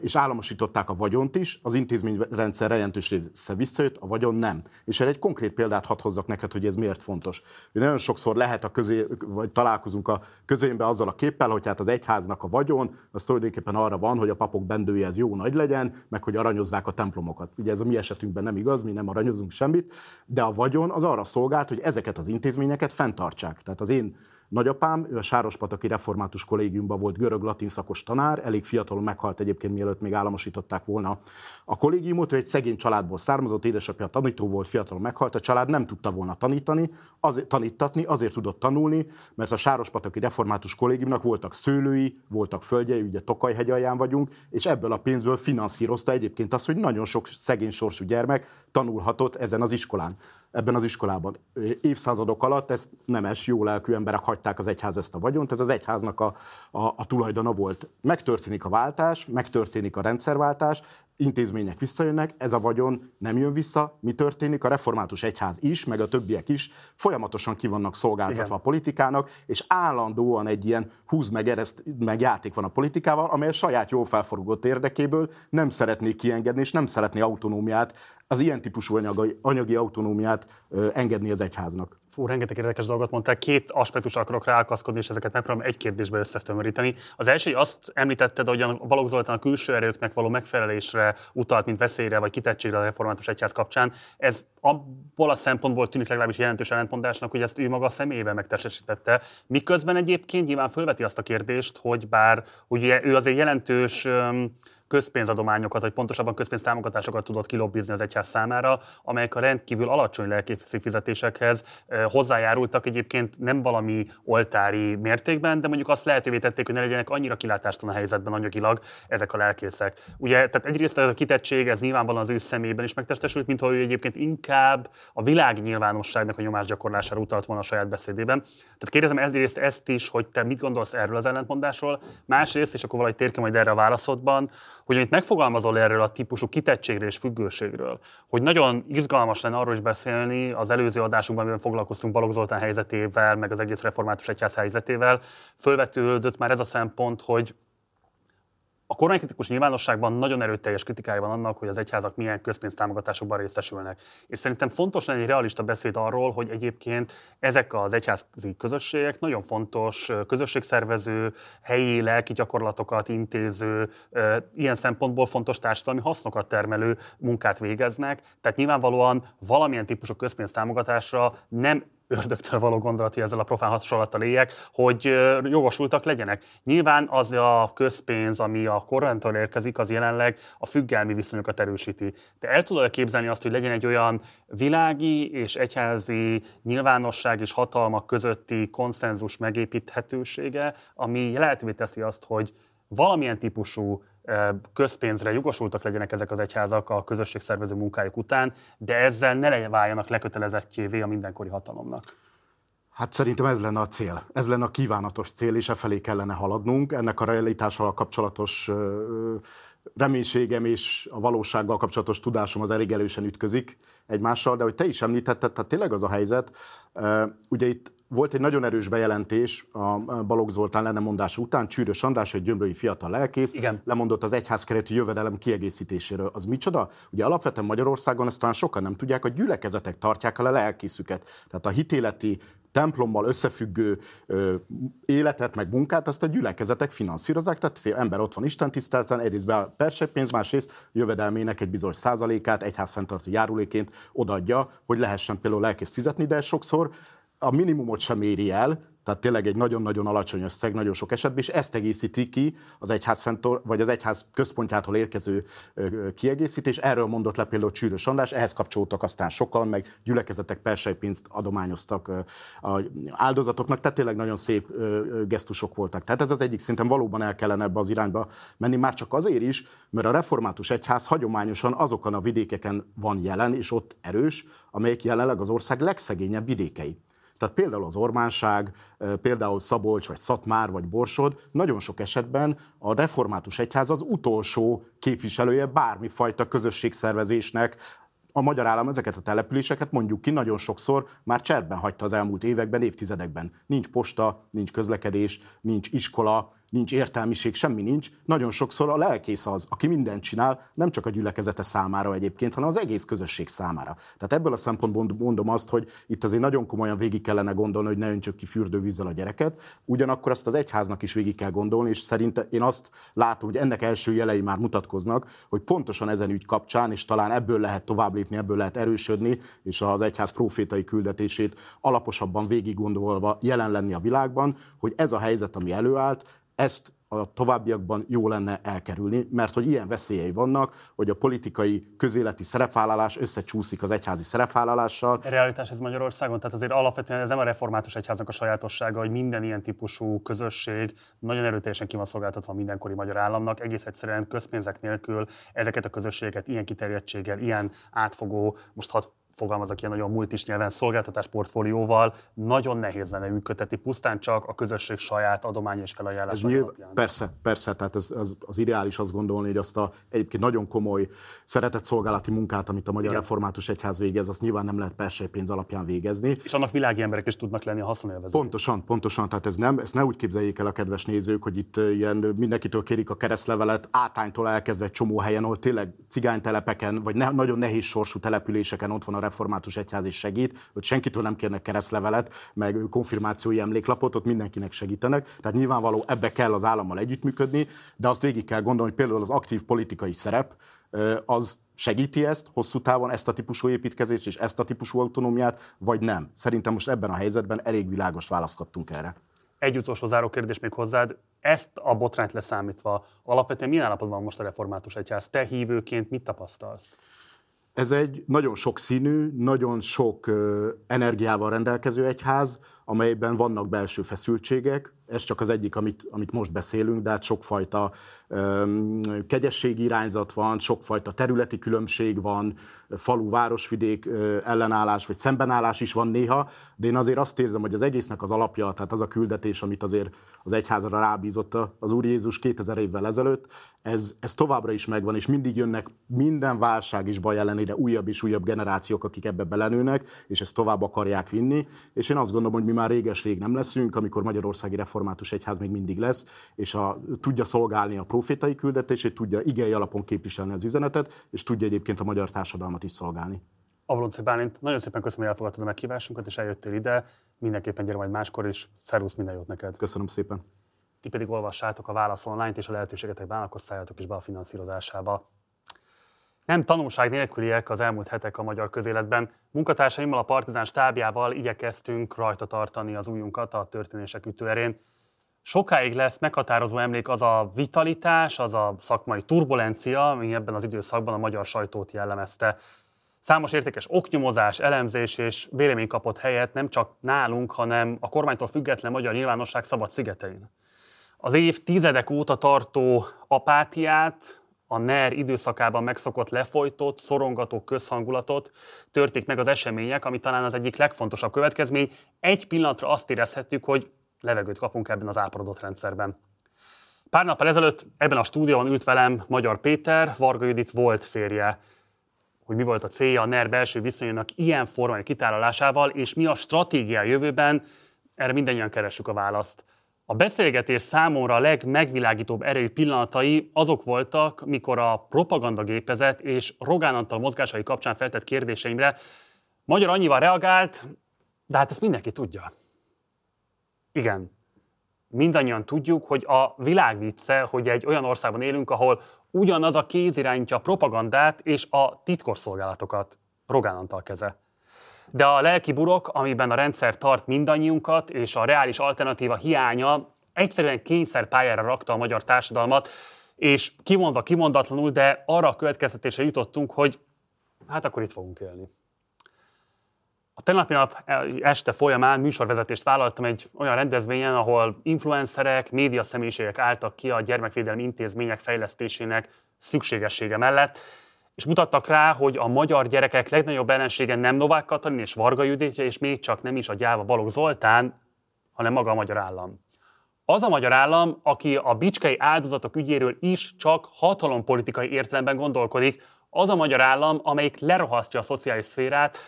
és államosították a vagyont is, az intézményrendszer jelentős része visszajött, a vagyon nem. És erre egy konkrét példát hadd hozzak neked, hogy ez miért fontos. Nagyon sokszor lehet a közé, vagy találkozunk a közénbe azzal a képpel, hogy hát az egyháznak a vagyon, az tulajdonképpen arra van, hogy a papok bendője ez jó nagy legyen, meg hogy aranyozzák a templomokat. Ugye ez a mi esetünkben nem igaz, mi nem aranyozunk semmit, de a vagyon az arra szolgált, hogy ezeket az intézményeket fenntartsák. Tehát az én Nagyapám, ő a Sárospataki Református Kollégiumban volt görög-latin szakos tanár, elég fiatalon meghalt egyébként, mielőtt még államosították volna a kollégiumot. Ő egy szegény családból származott, édesapja tanító volt, fiatalon meghalt, a család nem tudta volna tanítani, azért, tanítatni, azért tudott tanulni, mert a Sárospataki Református Kollégiumnak voltak szőlői, voltak földjei, ugye Tokajhegy alján vagyunk, és ebből a pénzből finanszírozta egyébként azt, hogy nagyon sok szegény sorsú gyermek tanulhatott ezen az iskolán ebben az iskolában. Évszázadok alatt ezt nemes, jó lelkű emberek hagyták az egyház ezt a vagyont, ez az egyháznak a, a, a tulajdona volt. Megtörténik a váltás, megtörténik a rendszerváltás, intézmények visszajönnek, ez a vagyon nem jön vissza. Mi történik? A református egyház is, meg a többiek is folyamatosan ki vannak szolgáltatva Igen. a politikának, és állandóan egy ilyen húz meg ereszt, meg játék van a politikával, amely a saját jól felforgott érdekéből nem szeretné kiengedni, és nem szeretné autonómiát, az ilyen típusú anyagi, anyagi autonómiát ö, engedni az egyháznak. Fú, rengeteg érdekes dolgot mondtál. Két aspektus akarok ráakaszkodni, és ezeket megpróbálom egy kérdésbe összetömöríteni. Az első, hogy azt említetted, hogy a Balogh Zoltán a külső erőknek való megfelelésre utalt, mint veszélyre vagy kitettségre a református egyház kapcsán. Ez abból a szempontból tűnik legalábbis jelentős ellentmondásnak, hogy ezt ő maga személyével megtestesítette. Miközben egyébként nyilván fölveti azt a kérdést, hogy bár ugye ő azért jelentős közpénzadományokat, vagy pontosabban közpénztámogatásokat tudott kilobbizni az egyház számára, amelyek a rendkívül alacsony lelkészi fizetésekhez hozzájárultak egyébként nem valami oltári mértékben, de mondjuk azt lehetővé tették, hogy ne legyenek annyira kilátástalan a helyzetben anyagilag ezek a lelkészek. Ugye, tehát egyrészt ez a kitettség, ez nyilvánvalóan az ő szemében is megtestesült, mint ő egyébként inkább a világ nyilvánosságnak a nyomásgyakorlására utalt volna a saját beszédében. Tehát kérdezem egyrészt ezt is, hogy te mit gondolsz erről az ellentmondásról, másrészt, és akkor valahogy térke majd erre a válaszodban, hogy amit megfogalmazol erről a típusú kitettségről és függőségről, hogy nagyon izgalmas lenne arról is beszélni, az előző adásunkban, amiben foglalkoztunk Balogh Zoltán helyzetével, meg az egész református egyház helyzetével, fölvetődött már ez a szempont, hogy a kormánykritikus nyilvánosságban nagyon erőteljes kritikája van annak, hogy az egyházak milyen közpénztámogatásokban részesülnek. És szerintem fontos lenne egy realista beszéd arról, hogy egyébként ezek az egyházi közösségek nagyon fontos közösségszervező, helyi lelki gyakorlatokat intéző, ilyen szempontból fontos társadalmi hasznokat termelő munkát végeznek. Tehát nyilvánvalóan valamilyen típusú közpénztámogatásra nem ördögtől való gondolat, hogy ezzel a profán hasonlattal éljek, hogy jogosultak legyenek. Nyilván az a közpénz, ami a korrendtől érkezik, az jelenleg a függelmi viszonyokat erősíti. De el tudod képzelni azt, hogy legyen egy olyan világi és egyházi nyilvánosság és hatalmak közötti konszenzus megépíthetősége, ami lehetővé teszi azt, hogy valamilyen típusú közpénzre jogosultak legyenek ezek az egyházak a közösségszervező munkájuk után, de ezzel ne váljanak lekötelezettjévé a mindenkori hatalomnak. Hát szerintem ez lenne a cél. Ez lenne a kívánatos cél, és e felé kellene haladnunk. Ennek a realitással kapcsolatos reménységem és a valósággal kapcsolatos tudásom az elég erősen ütközik egymással, de hogy te is említetted, tehát tényleg az a helyzet, ugye itt volt egy nagyon erős bejelentés a Balogh Zoltán lenemondása után, Csűrös András, egy gyömrői fiatal lelkész, Igen. lemondott az egyház kereti jövedelem kiegészítéséről. Az micsoda? Ugye alapvetően Magyarországon ezt talán sokan nem tudják, a gyülekezetek tartják el a lelkészüket. Tehát a hitéleti templommal összefüggő ö, életet, meg munkát, azt a gyülekezetek finanszírozzák, tehát szép ember ott van Isten tisztelten, egyrészt be a persepénz, másrészt jövedelmének egy bizonyos százalékát egyház fenntartó járuléként odaadja, hogy lehessen például lelkészt fizetni, de sokszor a minimumot sem éri el, tehát tényleg egy nagyon-nagyon alacsony összeg, nagyon sok esetben, és ezt egészíti ki az egyház, fentor, vagy az egyház központjától érkező kiegészítés. Erről mondott le például Csűrös András, ehhez kapcsolódtak aztán sokan, meg gyülekezetek persejpénzt adományoztak a áldozatoknak, tehát tényleg nagyon szép gesztusok voltak. Tehát ez az egyik, szerintem valóban el kellene ebbe az irányba menni, már csak azért is, mert a református egyház hagyományosan azokon a vidékeken van jelen, és ott erős, amelyek jelenleg az ország legszegényebb vidékei. Tehát például az Ormánság, például Szabolcs, vagy Szatmár, vagy Borsod, nagyon sok esetben a református egyház az utolsó képviselője bármifajta közösségszervezésnek, a magyar állam ezeket a településeket mondjuk ki nagyon sokszor már cserben hagyta az elmúlt években, évtizedekben. Nincs posta, nincs közlekedés, nincs iskola, nincs értelmiség, semmi nincs. Nagyon sokszor a lelkész az, aki mindent csinál, nem csak a gyülekezete számára egyébként, hanem az egész közösség számára. Tehát ebből a szempontból mondom azt, hogy itt azért nagyon komolyan végig kellene gondolni, hogy ne öntsök ki fürdővízzel a gyereket, ugyanakkor azt az egyháznak is végig kell gondolni, és szerintem én azt látom, hogy ennek első jelei már mutatkoznak, hogy pontosan ezen ügy kapcsán, és talán ebből lehet tovább lépni, ebből lehet erősödni, és az egyház profétai küldetését alaposabban végig gondolva jelen lenni a világban, hogy ez a helyzet, ami előállt, ezt a továbbiakban jó lenne elkerülni, mert hogy ilyen veszélyei vannak, hogy a politikai közéleti szerepvállalás összecsúszik az egyházi szerepvállalással. A realitás ez Magyarországon, tehát azért alapvetően ez nem a református egyháznak a sajátossága, hogy minden ilyen típusú közösség nagyon erőteljesen ki van szolgáltatva mindenkori magyar államnak, egész egyszerűen közpénzek nélkül ezeket a közösségeket ilyen kiterjedtséggel, ilyen átfogó, most hat fogalmazok ilyen nagyon multis nyelven, szolgáltatás portfólióval nagyon nehéz lenne működtetni, pusztán csak a közösség saját adomány és felajánlás. Persze, persze, tehát ez, az, az ideális azt gondolni, hogy azt a egyébként nagyon komoly szeretett szolgálati munkát, amit a Magyar Igen. Református Egyház végez, azt nyilván nem lehet pénz alapján végezni. És annak világi emberek is tudnak lenni a haszonélvezők. Pontosan, pontosan, tehát ez nem, ezt ne úgy képzeljék el a kedves nézők, hogy itt ilyen mindenkitől kérik a keresztlevelet, átánytól elkezdve csomó helyen, ahol tényleg cigánytelepeken, vagy ne, nagyon nehéz sorsú településeken ott van a református egyház is segít, hogy senkitől nem kérnek keresztlevelet, meg konfirmációi emléklapot, ott mindenkinek segítenek. Tehát nyilvánvaló ebbe kell az állammal együttműködni, de azt végig kell gondolni, hogy például az aktív politikai szerep az segíti ezt hosszú távon, ezt a típusú építkezést és ezt a típusú autonómiát, vagy nem? Szerintem most ebben a helyzetben elég világos választ kaptunk erre. Egy utolsó záró kérdés még hozzád. Ezt a botrányt leszámítva, alapvetően milyen állapotban van most a református egyház? Te hívőként mit tapasztalsz? Ez egy nagyon sokszínű, nagyon sok energiával rendelkező egyház, amelyben vannak belső feszültségek. Ez csak az egyik, amit, amit most beszélünk, de hát sokfajta um, kegyességi irányzat van, sokfajta területi különbség van, falu-városvidék ellenállás vagy szembenállás is van néha, de én azért azt érzem, hogy az egésznek az alapja, tehát az a küldetés, amit azért az egyházra rábízott az Úr Jézus 2000 évvel ezelőtt, ez, ez továbbra is megvan, és mindig jönnek minden válság is baj ellenére újabb és újabb generációk, akik ebbe belenőnek, és ezt tovább akarják vinni. És én azt gondolom, hogy mi már réges-rég nem leszünk, amikor Magyarországi Református Egyház még mindig lesz, és a, tudja szolgálni a profétai küldetését, tudja igei alapon képviselni az üzenetet, és tudja egyébként a magyar társadalmat is szolgálni. Ablonci Bálint, nagyon szépen köszönöm, hogy elfogadtad a meghívásunkat, és eljöttél ide. Mindenképpen gyere majd máskor is. Szervusz, minden jót neked. Köszönöm szépen. Ti pedig olvassátok a Válasz online-t, és a lehetőségetekben akkor szálljatok is be a finanszírozásába. Nem tanulság nélküliek az elmúlt hetek a magyar közéletben. Munkatársaimmal a Partizán stábjával igyekeztünk rajta tartani az újunkat a történések ütőerén. Sokáig lesz meghatározó emlék az a vitalitás, az a szakmai turbulencia, ami ebben az időszakban a magyar sajtót jellemezte. Számos értékes oknyomozás, elemzés és vélemény kapott helyet nem csak nálunk, hanem a kormánytól független magyar nyilvánosság szabad szigetein. Az év tizedek óta tartó apátiát, a NER időszakában megszokott lefolytott, szorongató közhangulatot törték meg az események, ami talán az egyik legfontosabb következmény. Egy pillanatra azt érezhettük, hogy levegőt kapunk ebben az áporodott rendszerben. Pár nappal ezelőtt ebben a stúdióban ült velem Magyar Péter, Varga Judit volt férje. Hogy mi volt a célja a NER belső viszonyának ilyen formai kitállalásával, és mi a stratégia jövőben, erre mindannyian keressük a választ. A beszélgetés számomra a legmegvilágítóbb erejű pillanatai azok voltak, mikor a propagandagépezet és Rogán Antal mozgásai kapcsán feltett kérdéseimre Magyar annyival reagált, de hát ezt mindenki tudja. Igen, mindannyian tudjuk, hogy a világ vicce, hogy egy olyan országban élünk, ahol ugyanaz a kéz irányítja a propagandát és a titkosszolgálatokat. Rogán Antal keze. De a lelki burok, amiben a rendszer tart mindannyiunkat, és a reális alternatíva hiánya egyszerűen kényszerpályára rakta a magyar társadalmat, és kimondva kimondatlanul, de arra a következtetése jutottunk, hogy hát akkor itt fogunk élni. A tegnapi nap este folyamán műsorvezetést vállaltam egy olyan rendezvényen, ahol influencerek, média személyiségek álltak ki a gyermekvédelmi intézmények fejlesztésének szükségessége mellett, és mutattak rá, hogy a magyar gyerekek legnagyobb ellensége nem Novák Katalin és Varga Juditja, és még csak nem is a gyáva Balogh Zoltán, hanem maga a magyar állam. Az a magyar állam, aki a bicskei áldozatok ügyéről is csak hatalompolitikai értelemben gondolkodik, az a magyar állam, amelyik lerohasztja a szociális szférát,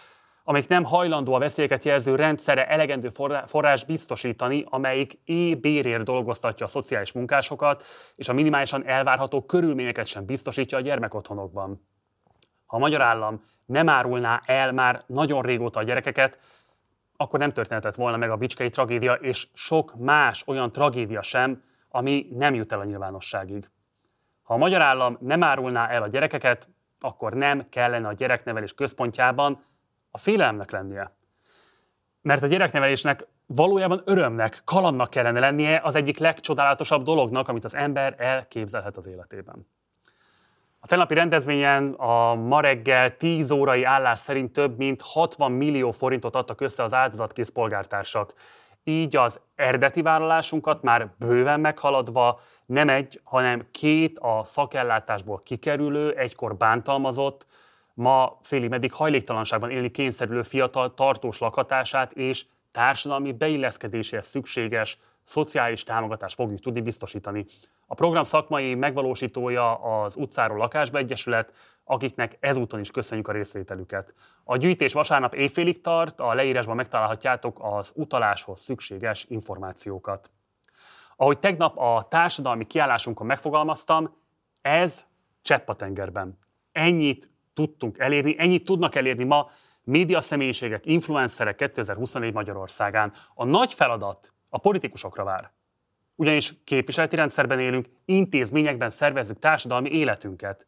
amelyik nem hajlandó a veszélyeket jelző rendszere elegendő forrás biztosítani, amelyik é-bérért dolgoztatja a szociális munkásokat, és a minimálisan elvárható körülményeket sem biztosítja a gyermekotthonokban. Ha a magyar állam nem árulná el már nagyon régóta a gyerekeket, akkor nem történhetett volna meg a bicskei tragédia, és sok más olyan tragédia sem, ami nem jut el a nyilvánosságig. Ha a magyar állam nem árulná el a gyerekeket, akkor nem kellene a gyereknevelés központjában a félelemnek lennie. Mert a gyereknevelésnek valójában örömnek, kalannak kellene lennie az egyik legcsodálatosabb dolognak, amit az ember elképzelhet az életében. A tegnapi rendezvényen a ma reggel 10 órai állás szerint több mint 60 millió forintot adtak össze az áldozatkész polgártársak. Így az eredeti vállalásunkat már bőven meghaladva nem egy, hanem két a szakellátásból kikerülő, egykor bántalmazott, ma félig meddig hajléktalanságban élni kényszerülő fiatal tartós lakhatását és társadalmi beilleszkedéséhez szükséges szociális támogatást fogjuk tudni biztosítani. A program szakmai megvalósítója az Utcáról Lakásba Egyesület, akiknek ezúton is köszönjük a részvételüket. A gyűjtés vasárnap éjfélig tart, a leírásban megtalálhatjátok az utaláshoz szükséges információkat. Ahogy tegnap a társadalmi kiállásunkon megfogalmaztam, ez csepp a tengerben. Ennyit tudtunk elérni, ennyit tudnak elérni ma média személyiségek, influencerek 2024 Magyarországán. A nagy feladat a politikusokra vár. Ugyanis képviseleti rendszerben élünk, intézményekben szervezzük társadalmi életünket.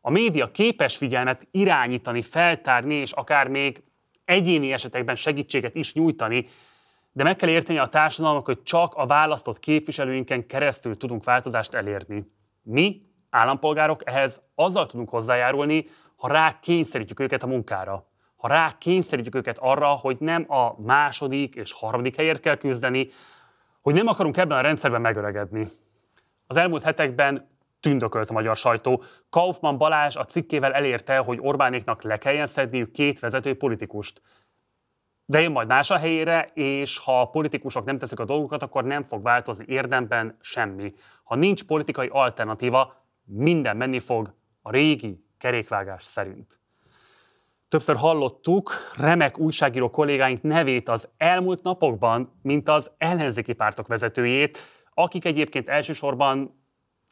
A média képes figyelmet irányítani, feltárni, és akár még egyéni esetekben segítséget is nyújtani, de meg kell érteni a társadalmak, hogy csak a választott képviselőinken keresztül tudunk változást elérni. Mi, állampolgárok, ehhez azzal tudunk hozzájárulni, ha rá kényszerítjük őket a munkára. Ha rá kényszerítjük őket arra, hogy nem a második és harmadik helyért kell küzdeni, hogy nem akarunk ebben a rendszerben megöregedni. Az elmúlt hetekben tündökölt a magyar sajtó. Kaufmann Balázs a cikkével elérte, hogy Orbánéknak le kelljen szedniük két vezető politikust. De én majd más a helyére, és ha a politikusok nem teszik a dolgokat, akkor nem fog változni érdemben semmi. Ha nincs politikai alternatíva, minden menni fog a régi kerékvágás szerint. Többször hallottuk remek újságíró kollégáink nevét az elmúlt napokban, mint az ellenzéki pártok vezetőjét, akik egyébként elsősorban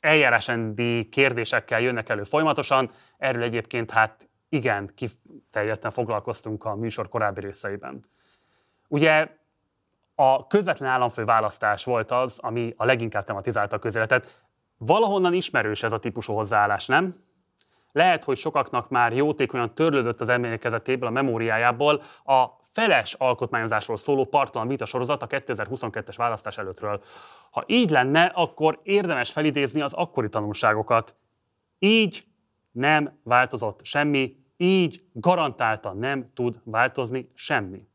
eljárásendi kérdésekkel jönnek elő folyamatosan. Erről egyébként hát igen, kifejezetten foglalkoztunk a műsor korábbi részeiben. Ugye a közvetlen államfő választás volt az, ami a leginkább tematizálta a közéletet. Valahonnan ismerős ez a típusú hozzáállás, nem? Lehet, hogy sokaknak már jótékonyan törlődött az emlékezetéből, a memóriájából a feles alkotmányozásról szóló partalan vita sorozat a 2022-es választás előttről. Ha így lenne, akkor érdemes felidézni az akkori tanulságokat. Így nem változott semmi, így garantáltan nem tud változni semmi.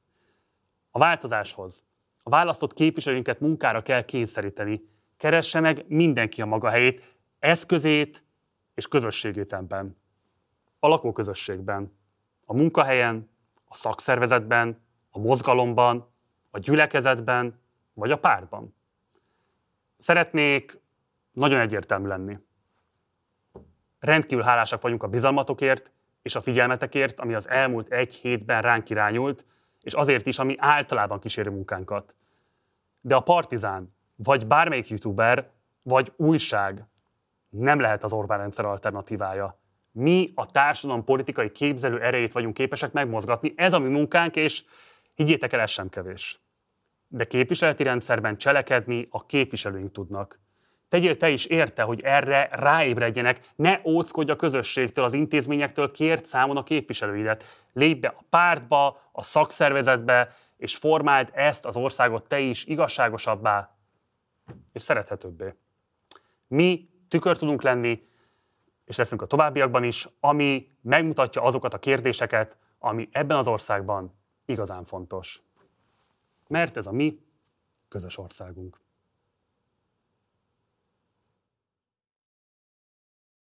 A változáshoz a választott képviselőinket munkára kell kényszeríteni. Keresse meg mindenki a maga helyét, eszközét, és közösségét ebben. A lakóközösségben, a munkahelyen, a szakszervezetben, a mozgalomban, a gyülekezetben, vagy a pártban. Szeretnék nagyon egyértelmű lenni. Rendkívül hálásak vagyunk a bizalmatokért és a figyelmetekért, ami az elmúlt egy hétben ránk irányult, és azért is, ami általában kíséri munkánkat. De a Partizán, vagy bármelyik youtuber, vagy újság nem lehet az Orbán rendszer alternatívája. Mi a társadalom politikai képzelő erejét vagyunk képesek megmozgatni, ez a mi munkánk, és higgyétek el, ez sem kevés. De képviseleti rendszerben cselekedni a képviselőink tudnak. Tegyél te is érte, hogy erre ráébredjenek, ne óckodj a közösségtől, az intézményektől, kért számon a képviselőidet. Lépj be a pártba, a szakszervezetbe, és formáld ezt az országot te is igazságosabbá és szerethetőbbé. Mi tükör tudunk lenni, és leszünk a továbbiakban is, ami megmutatja azokat a kérdéseket, ami ebben az országban igazán fontos. Mert ez a mi közös országunk.